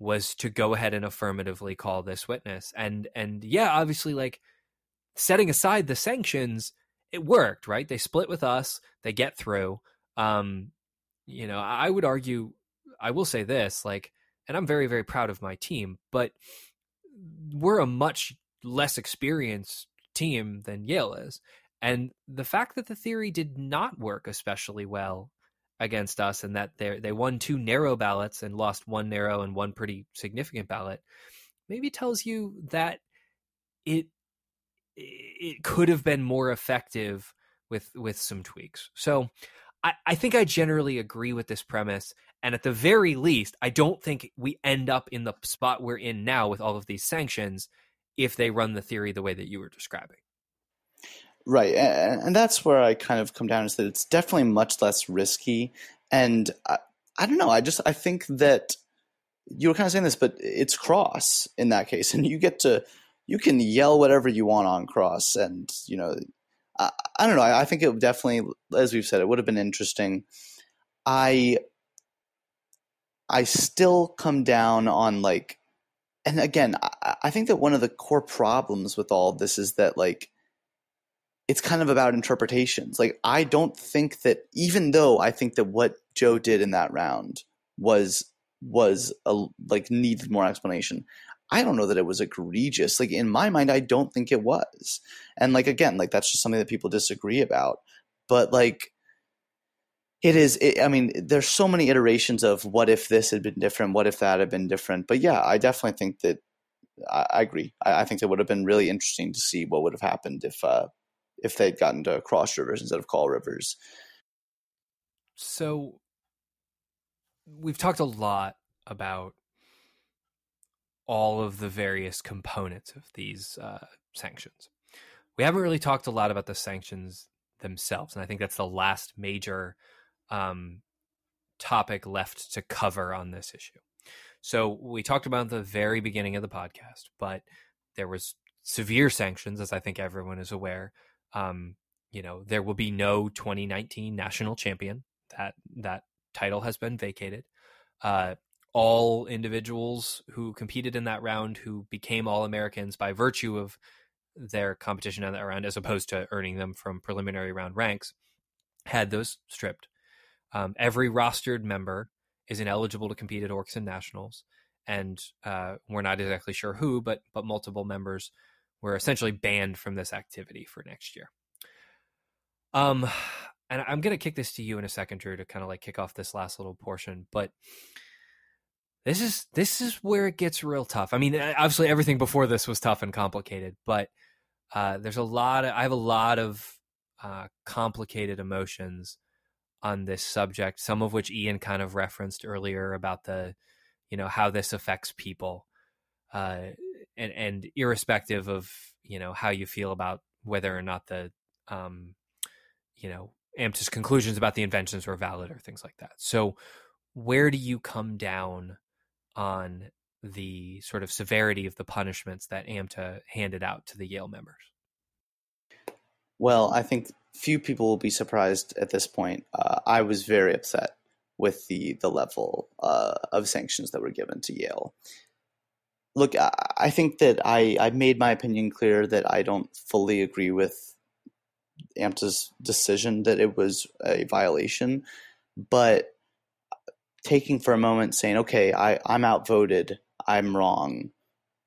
was to go ahead and affirmatively call this witness. And and yeah obviously like setting aside the sanctions it worked right? They split with us they get through. Um you know i would argue i will say this like and i'm very very proud of my team but we're a much less experienced team than yale is and the fact that the theory did not work especially well against us and that they they won two narrow ballots and lost one narrow and one pretty significant ballot maybe tells you that it it could have been more effective with with some tweaks so I, I think I generally agree with this premise. And at the very least, I don't think we end up in the spot we're in now with all of these sanctions if they run the theory the way that you were describing. Right, and, that's where I kind of come down is that it's definitely much less risky, and I, I don't know. I just I think that you were kind of saying this, but it's cross in that case, <laughs> and you get to you can yell whatever you want on cross, and you know I, I don't know. I, I think it would definitely, as we've said, it would have been interesting. I I still come down on like, and again, I, I think that one of the core problems with all this is that like it's kind of about interpretations. Like I don't think that even though I think that what Joe did in that round was was a, like needed more explanation. I don't know that it was egregious. Like in my mind, I don't think it was. And like again, like that's just something that people disagree about. But like it is. It, I mean, there's so many iterations of what if this had been different, what if that had been different. But yeah, I definitely think that I, I agree. I, I, think it would have been really interesting to see what would have happened if uh, if they'd gotten to cross rivers instead of call rivers. So we've talked a lot about all of the various components of these uh, sanctions. We haven't really talked a lot about the sanctions themselves, and I think that's the last major um, topic left to cover on this issue. So we talked about the very beginning of the podcast, but there was severe sanctions, as I think everyone is aware. Um, you know, there will be no 2019 national champion. That that title has been vacated. Uh, all individuals who competed in that round who became all Americans by virtue of their competition in that round, as opposed to earning them from preliminary round ranks, had those stripped. Um, every rostered member is ineligible to compete at ORCS and Nationals, and uh, we're not exactly sure who, but but multiple members were essentially banned from this activity for next year. Um, and I'm gonna kick this to you in a second, Drew, to kind of like kick off this last little portion, but this is this is where it gets real tough. I mean, obviously everything before this was tough and complicated, but uh, there's a lot. Of, I have a lot of uh, complicated emotions on this subject. Some of which Iain kind of referenced earlier about the, you know, how this affects people, uh, and and irrespective of you know how you feel about whether or not the, um, you know, AMTA's conclusions about the inventions were valid or things like that. So, where do you come down? on the sort of severity of the punishments that AMTA handed out to the Yale members? Well, I think few people will be surprised at this point. Uh, I was very upset with the the level uh, of sanctions that were given to Yale. Look, I, I think that I I made my opinion clear that I don't fully agree with AMTA's decision that it was a violation, but taking for a moment saying, okay, I, I'm outvoted, I'm wrong,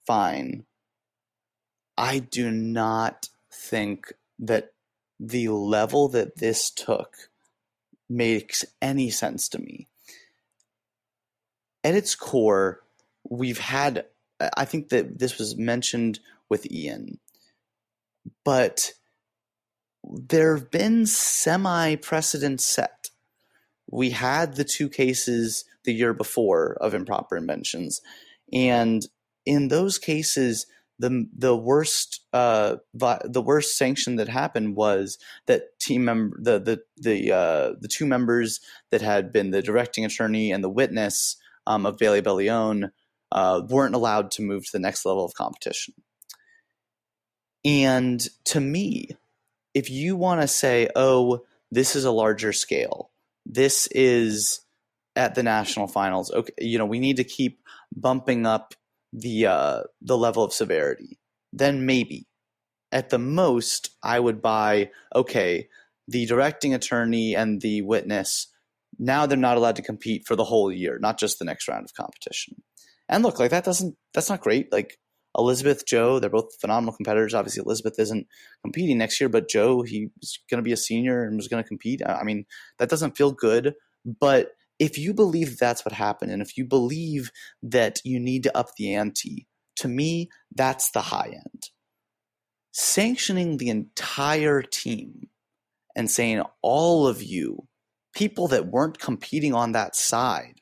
fine. I do not think that the level that this took makes any sense to me. At its core, we've had, I think that this was mentioned with Iain, but there have been semi precedents set we had the two cases the year before of improper inventions, and in those cases, the the worst uh, the worst sanction that happened was that team member the the the uh, the two members that had been the directing attorney and the witness um, of Bailey Bellione uh, weren't allowed to move to the next level of competition. And to me, if you want to say, "Oh, this is a larger scale," this is at the national finals. Okay, you know, we need to keep bumping up the uh, the level of severity. Then maybe, at the most, I would buy. Okay, the directing attorney and the witness now they're not allowed to compete for the whole year, not just the next round of competition. And look, like that doesn't that's not great. Like Elizabeth, Joe, they're both phenomenal competitors. Obviously, Elizabeth isn't competing next year, but Joe, he's going to be a senior and was going to compete. I mean, that doesn't feel good. But if you believe that's what happened, and if you believe that you need to up the ante, to me, that's the high end. Sanctioning the entire team and saying all of you, people that weren't competing on that side,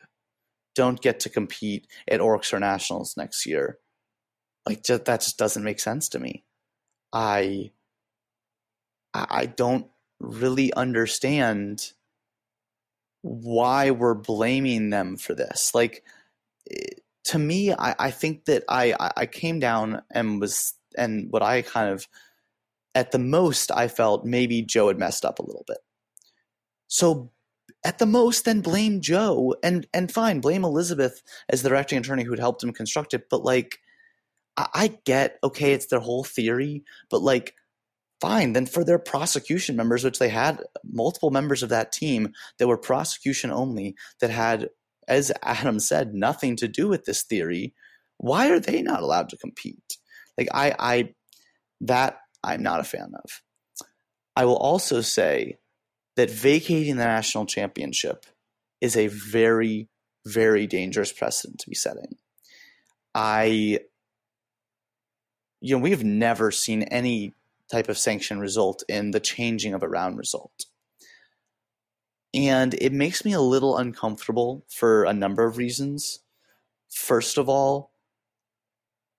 don't get to compete at ORCS or Nationals next year like that just doesn't make sense to me. I I don't really understand why we're blaming them for this. Like eh, to me, I, I think that I, I came down and was and what I kind of at the most, I felt maybe Joe had messed up a little bit. So at the most, then blame Joe and and fine, blame Elizabeth as the directing attorney who had helped him construct it. But like, I, I get okay, it's their whole theory, but like, fine. Then for their prosecution members, which they had multiple members of that team that were prosecution only, that had, as Adam said, nothing to do with this theory. Why are they not allowed to compete? Like I, I that I'm not a fan of. I will also say that vacating the national championship is a very, very dangerous precedent to be setting. I, you know, we have never seen any type of sanction result in the changing of a round result. And it makes me a little uncomfortable for a number of reasons. First of all,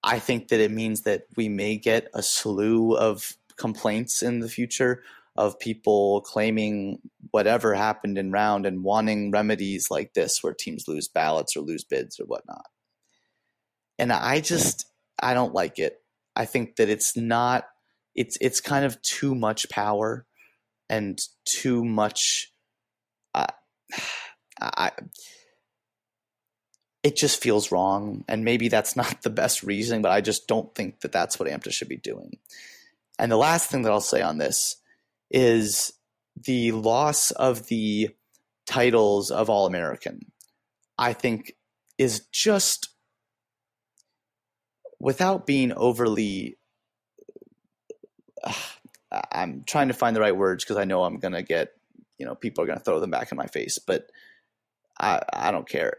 I think that it means that we may get a slew of complaints in the future of people claiming whatever happened in round and wanting remedies like this where teams lose ballots or lose bids or whatnot. And I just I don't like it. I think that it's not it's it's kind of too much power and too much uh, <sighs> I it just feels wrong and maybe that's not the best reasoning but I just don't think that that's what AMTA should be doing. And the last thing that I'll say on this is the loss of the titles of All American, I think, is just without being overly. I'm trying to find the right words because I know I'm gonna get, you know, people are gonna throw them back in my face, but I I don't care.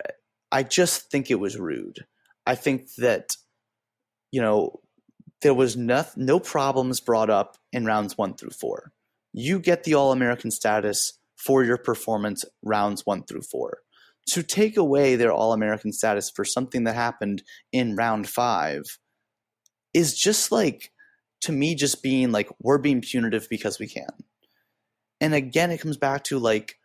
I just think it was rude. I think that, you know, there was no, no problems brought up in rounds one through four you get the All American status for your performance rounds one through four. To take away their All American status for something that happened in round five is just like, to me, just being like, we're being punitive because we can. And again, it comes back to like,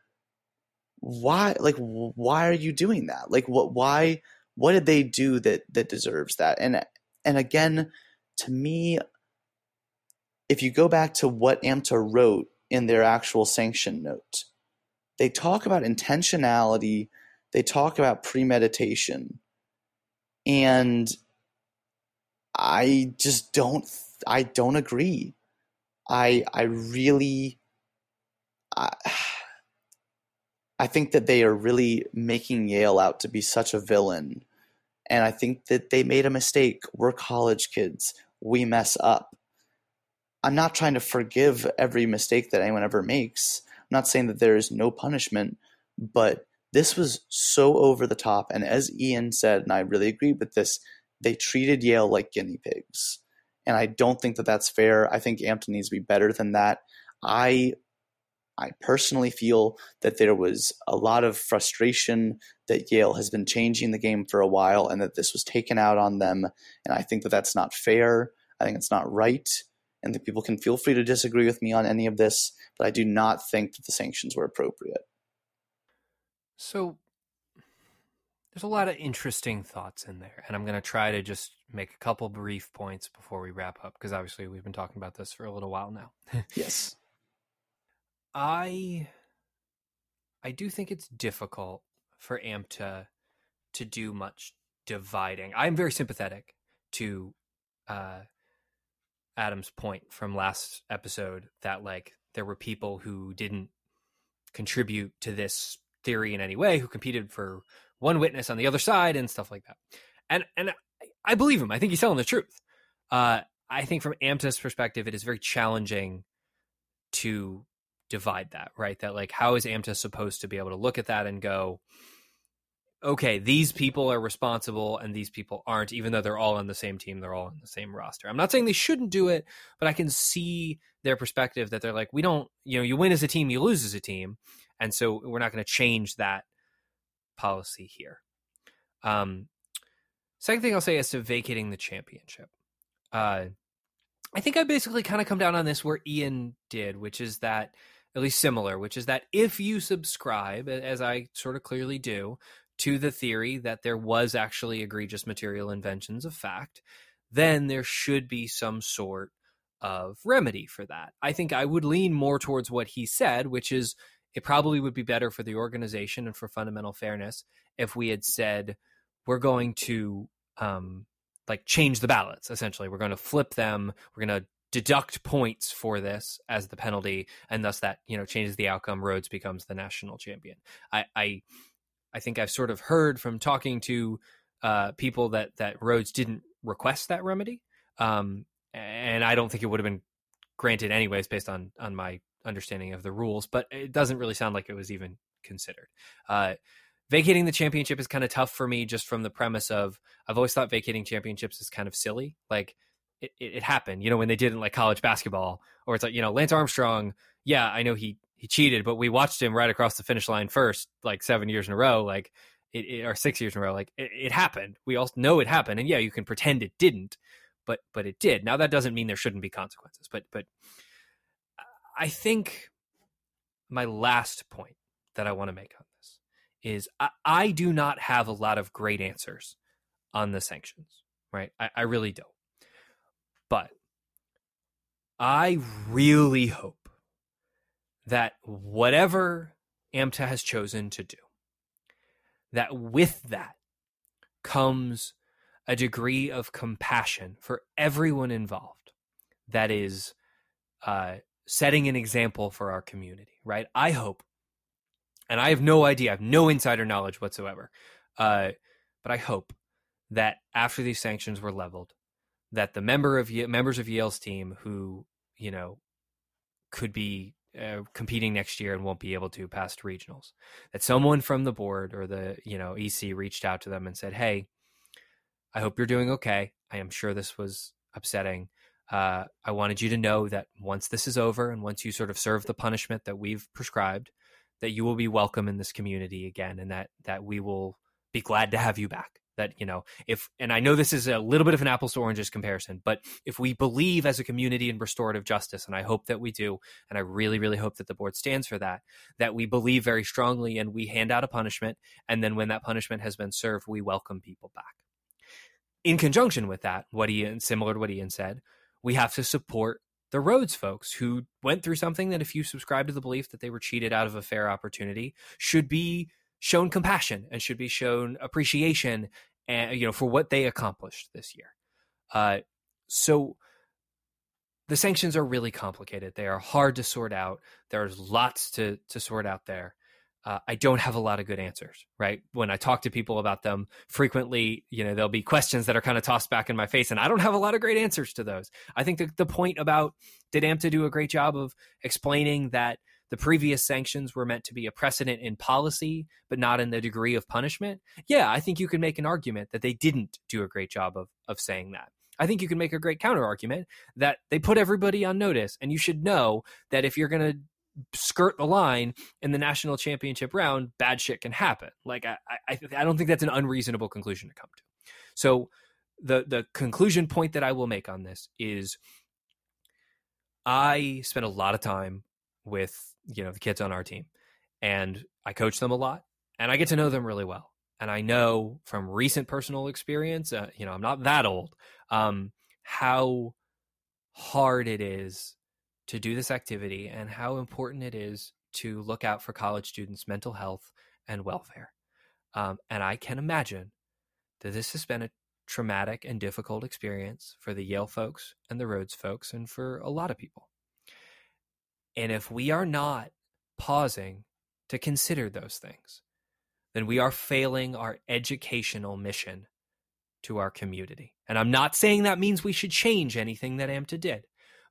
why, like, why are you doing that? Like, what, why, what did they do that, that deserves that? And, and again, to me, if you go back to what AMTA wrote in their actual sanction note, they talk about intentionality, they talk about premeditation, and I just don't I don't agree. I I really I, I think that they are really making Yale out to be such a villain. And I think that they made a mistake. We're college kids. We mess up. I'm not trying to forgive every mistake that anyone ever makes. I'm not saying that there is no punishment, but this was so over the top. And as Iain said, and I really agree with this, they treated Yale like guinea pigs. And I don't think that that's fair. I think AMTA needs to be better than that. I I personally feel that there was a lot of frustration that Yale has been changing the game for a while and that this was taken out on them. And I think that that's not fair. I think it's not right and that people can feel free to disagree with me on any of this, but I do not think that the sanctions were appropriate. So there's a lot of interesting thoughts in there, and I'm going to try to just make a couple brief points before we wrap up because obviously we've been talking about this for a little while now. <laughs> yes. I I do think it's difficult for AMTA to do much dividing. I'm very sympathetic to uh, Adam's point from last episode that like there were people who didn't contribute to this theory in any way who competed for one witness on the other side and stuff like that. And and I believe him. I think he's telling the truth. Uh, I think from AMTA's perspective, it is very challenging to divide that, right? That like how is AMTA supposed to be able to look at that and go, okay, these people are responsible and these people aren't, even though they're all on the same team, they're all on the same roster. I'm not saying they shouldn't do it, but I can see their perspective that they're like, we don't, you know, you win as a team, you lose as a team. And so we're not going to change that policy here. Um, second thing I'll say is to vacating the championship. Uh, I think I basically kind of come down on this where Iain did, which is that at least similar, which is that if you subscribe, as I sort of clearly do, to the theory that there was actually egregious material inventions of fact, then there should be some sort of remedy for that. I think I would lean more towards what he said, which is it probably would be better for the organization and for fundamental fairness if we had said we're going to um, like change the ballots. Essentially, we're going to flip them. We're going to deduct points for this as the penalty, and thus that you know changes the outcome. Rhodes becomes the national champion. I I, I think I've sort of heard from talking to uh, people that that Rhodes didn't request that remedy, um, and I don't think it would have been granted anyways based on on my understanding of the rules. But it doesn't really sound like it was even considered. Uh, vacating the championship is kind of tough for me just from the premise of I've always thought vacating championships is kind of silly. Like it, it, happened, you know, when they did in like college basketball, or it's like, you know, Lance Armstrong, yeah, I know he he cheated, but we watched him right across the finish line first, like seven years in a row, like it, it or six years in a row. Like it, it happened. We all know it happened, and yeah, you can pretend it didn't, but but it did. Now that doesn't mean there shouldn't be consequences, but but I think my last point that I want to make on this is I, I do not have a lot of great answers on the sanctions, right? I, I really don't. But I really hope that whatever AMTA has chosen to do, that with that comes a degree of compassion for everyone involved that is uh, setting an example for our community, right? I hope, and I have no idea, I have no insider knowledge whatsoever, uh, but I hope that after these sanctions were leveled, that the member of members of Yale's team who you know could be uh, competing next year and won't be able to past regionals. That someone from the board or the you know EC reached out to them and said, "Hey, I hope you're doing okay. I am sure this was upsetting. Uh, I wanted you to know that once this is over and once you sort of serve the punishment that we've prescribed, that you will be welcome in this community again, and that that we will be glad to have you back." that you know if and i know this is a little bit of an apples to oranges comparison but if we believe as a community in restorative justice and i hope that we do and i really really hope that the board stands for that that we believe very strongly and we hand out a punishment and then when that punishment has been served we welcome people back in conjunction with that what Iain similar to what Iain said we have to support the Rhodes folks who went through something that if you subscribe to the belief that they were cheated out of a fair opportunity should be shown compassion and should be shown appreciation and you know for what they accomplished this year. Uh, so the sanctions are really complicated. They are hard to sort out. There's lots to to sort out there. Uh, I don't have a lot of good answers, right? When I talk to people about them frequently, you know, there'll be questions that are kind of tossed back in my face, and I don't have a lot of great answers to those. I think the, the point about did AMTA do a great job of explaining that the previous sanctions were meant to be a precedent in policy, but not in the degree of punishment, yeah, I think you can make an argument that they didn't do a great job of, of saying that. I think you can make a great counter argument that they put everybody on notice, and you should know that if you're going to skirt the line in the national championship round, bad shit can happen. Like I, I, I don't think that's an unreasonable conclusion to come to. So the the conclusion point that I will make on this is I spent a lot of time with you know the kids on our team and i coach them a lot and i get to know them really well and i know from recent personal experience uh, you know i'm not that old um, how hard it is to do this activity and how important it is to look out for college students mental health and welfare um, and i can imagine that this has been a traumatic and difficult experience for the yale folks and the rhodes folks and for a lot of people and if we are not pausing to consider those things, then we are failing our educational mission to our community. And I'm not saying that means we should change anything that AMTA did.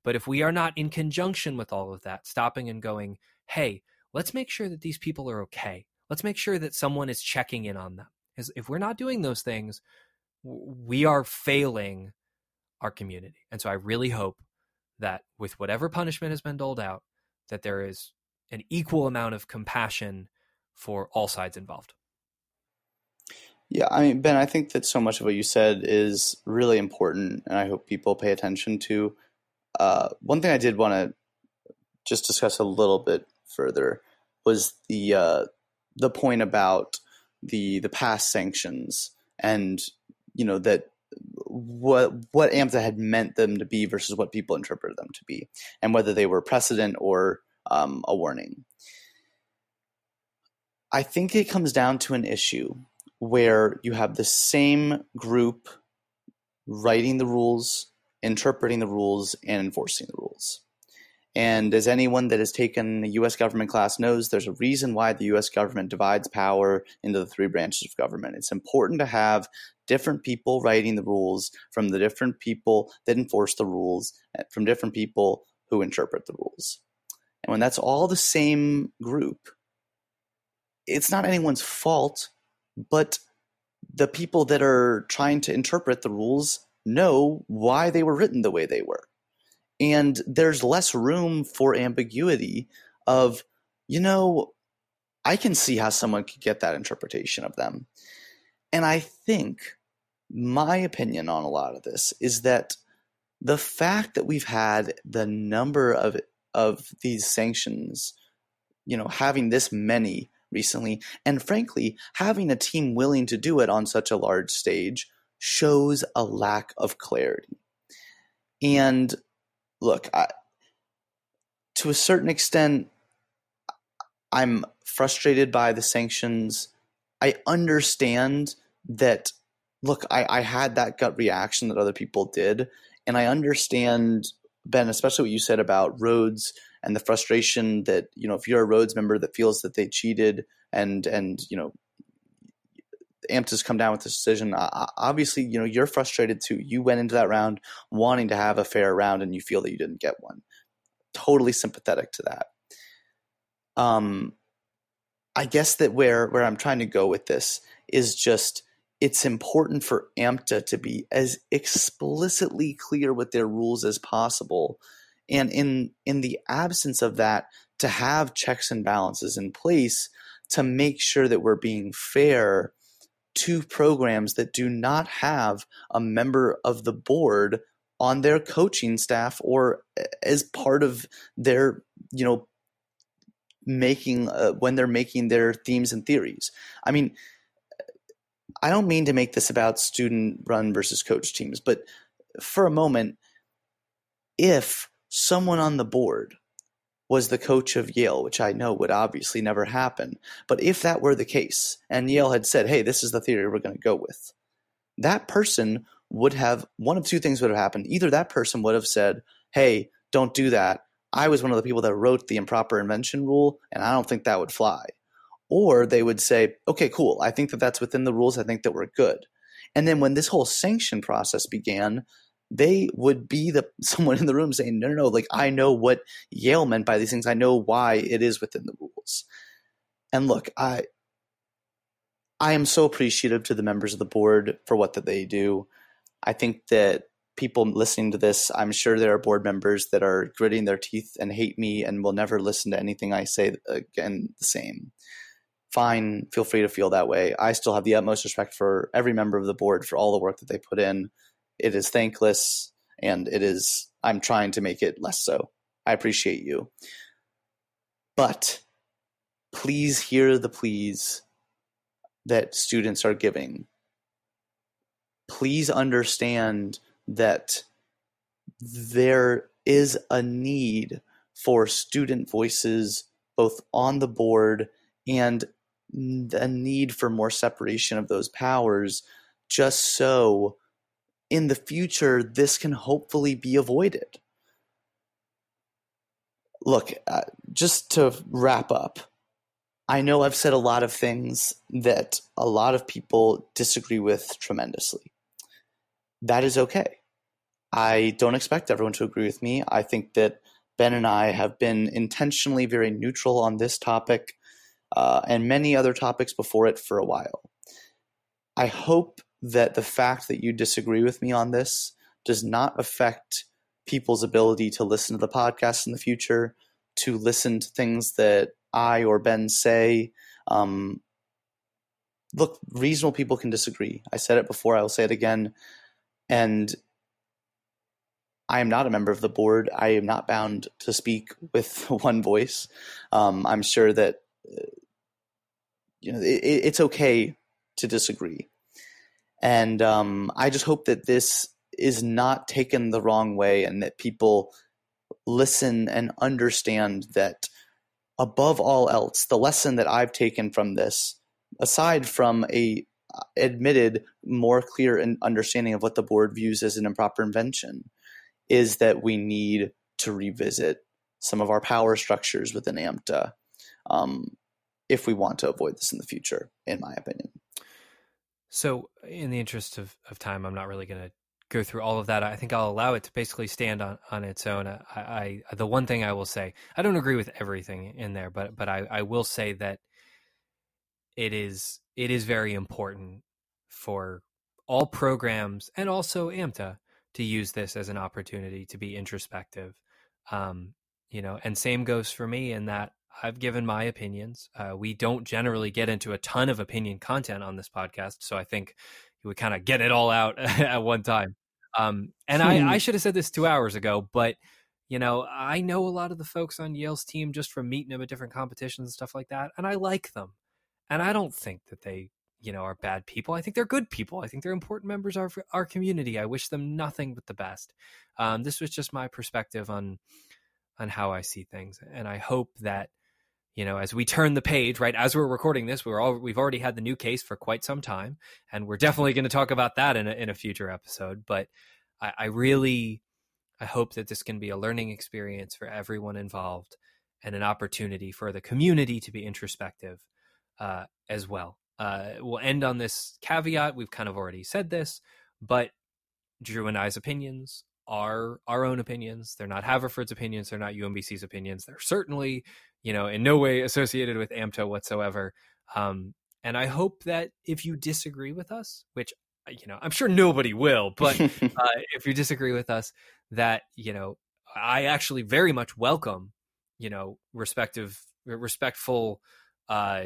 But if we are not in conjunction with all of that, stopping and going, hey, let's make sure that these people are okay. Let's make sure that someone is checking in on them. Because if we're not doing those things, we are failing our community. And so I really hope that with whatever punishment has been doled out, that there is an equal amount of compassion for all sides involved. Yeah, I mean, Ben, I think that so much of what you said is really important, and I hope people pay attention to. Uh, one thing I did want to just discuss a little bit further was the uh, the point about the the past sanctions, and you know that what what AMTA had meant them to be versus what people interpreted them to be, and whether they were precedent or um, a warning. I think it comes down to an issue where you have the same group writing the rules, interpreting the rules, and enforcing the rules. And as anyone that has taken a US government class knows, there's a reason why the US government divides power into the three branches of government. It's important to have different people writing the rules from the different people that enforce the rules, eh, from different people who interpret the rules. And when that's all the same group, it's not anyone's fault, but the people that are trying to interpret the rules know why they were written the way they were. And there's less room for ambiguity of you know i can see how someone could get that interpretation of them. And i think my opinion on a lot of this is that the fact that we've had the number of of these sanctions you know having this many recently and frankly having a team willing to do it on such a large stage shows a lack of clarity and look, I, to a certain extent, I'm frustrated by the sanctions. I understand that. Look, I, I had that gut reaction that other people did, and I understand Ben, especially what you said about Rhodes and the frustration that you know if you're a Rhodes member that feels that they cheated and and you know AMTA has come down with this decision. Uh, obviously, you know you're frustrated too. You went into that round wanting to have a fair round, and you feel that you didn't get one. Totally sympathetic to that. Um, I guess that where where I'm trying to go with this is just it's important for AMTA to be as explicitly clear with their rules as possible, and in in the absence of that, to have checks and balances in place to make sure that we're being fair to programs that do not have a member of the board on their coaching staff or as part of their you know making uh, when they're making their themes and theories. I mean i don't mean to make this about student run versus coach teams but for a moment if someone on the board was the coach of Yale, which I know would obviously never happen. But if that were the case, and Yale had said, hey, this is the theory we're going to go with, that person would have one of two things would have happened. Either that person would have said, hey, don't do that. I was one of the people that wrote the improper invention rule, and I don't think that would fly. Or they would say, okay, cool. I think that that's within the rules. I think that we're good. And then when this whole sanction process began, they would be the <laughs> someone in the room saying, no, no, no, like I know what Yale meant by these things. I know why it is within the rules. And look, I I am so appreciative to the members of the board for what that they do. I think that people listening to this, I'm sure there are board members that are gritting their teeth and hate me and will never listen to anything I say again the same. Fine, feel free to feel that way. I still have the utmost respect for every member of the board for all the work that they put in it is thankless and it is i'm trying to make it less so. I appreciate you. But please hear the pleas that students are giving. Please understand that there is a need for student voices both on the board and a need for more separation of those powers just so in the future, this can hopefully be avoided. Look, uh, just to wrap up, I know I've said a lot of things that a lot of people disagree with tremendously. That is okay. I don't expect everyone to agree with me. I think that Ben and I have been intentionally very neutral on this topic uh, and many other topics before it for a while. I hope that the fact that you disagree with me on this does not affect people's ability to listen to the podcast in the future, to listen to things that I or Ben say. Um, look, reasonable people can disagree. I said it before, I will say it again. And I am not a member of the board. I am not bound to speak with <laughs> one voice. Um, I'm sure that uh, you know it, it's okay to disagree. And um, I just hope that this is not taken the wrong way and that people listen and understand that above all else, the lesson that I've taken from this, aside from a uh, admitted more clear understanding of what the board views as an improper invention, is that we need to revisit some of our power structures within AMTA um, if we want to avoid this in the future, in my opinion. So, in the interest of, of time, I'm not really going to go through all of that. I think I'll allow it to basically stand on, on its own. I, I, the one thing I will say, I don't agree with everything in there, but but I, I will say that it is it is very important for all programs and also AMTA to use this as an opportunity to be introspective. Um, you know, and same goes for me in that I've given my opinions. Uh, we don't generally get into a ton of opinion content on this podcast, so I think we kind of get it all out <laughs> at one time. Um, and I, I hmm. should have said this two hours ago, but you know, I know a lot of the folks on Yale's team just from meeting them at different competitions and stuff like that, and I like them. And I don't think that they, you know, are bad people. I think they're good people. I think they're important members of our, our community. I wish them nothing but the best. Um, this was just my perspective on on how I see things, and I hope that you know as we turn the page right as we're recording this we're all we've already had the new case for quite some time and we're definitely going to talk about that in a, in a future episode but I, I really i hope that this can be a learning experience for everyone involved and an opportunity for the community to be introspective uh, as well. Uh, we'll end on this caveat we've kind of already said this but drew and i's opinions are our own opinions. They're not Haverford's opinions. They're not UMBC's opinions. They're certainly you know, in no way associated with AMTA whatsoever. Um, and I hope that if you disagree with us, which uh, you know, I'm sure nobody will, <laughs> but uh, if you disagree with us, that you know, I actually very much welcome, you know, respective, respectful, uh,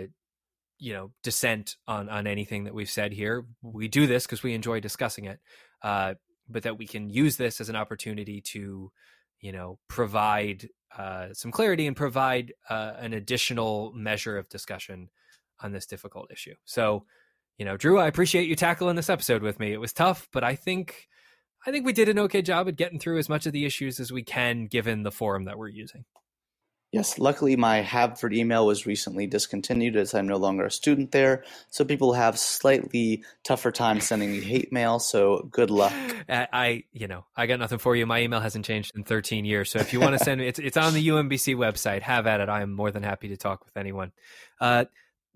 you know, dissent on on anything that we've said here. We do this because we enjoy discussing it, uh, but that we can use this as an opportunity to, you know, provide uh, some clarity and provide uh, an additional measure of discussion on this difficult issue. So, you know, Drew, I appreciate you tackling this episode with me. It was tough, but I think I think we did an okay job at getting through as much of the issues as we can given the forum that we're using. Yes, luckily my Haverford email was recently discontinued as I'm no longer a student there. So people have slightly tougher time sending me hate mail. So good luck. <gasps> I, you know, I got nothing for you. My email hasn't changed in 13 years. So if you want to send me, it's it's on the UMBC website. Have at it. I am more than happy to talk with anyone. Uh,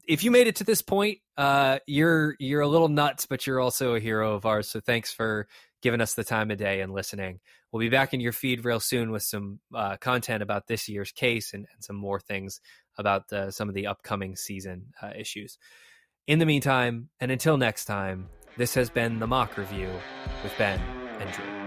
if you made it to this point, uh, you're you're a little nuts, but you're also a hero of ours. So thanks for giving us the time of day and listening. We'll be back in your feed real soon with some uh, content about this year's case and, and some more things about some of the upcoming season uh, issues. In the meantime, and until next time, this has been the Mock Review with Ben and Drew.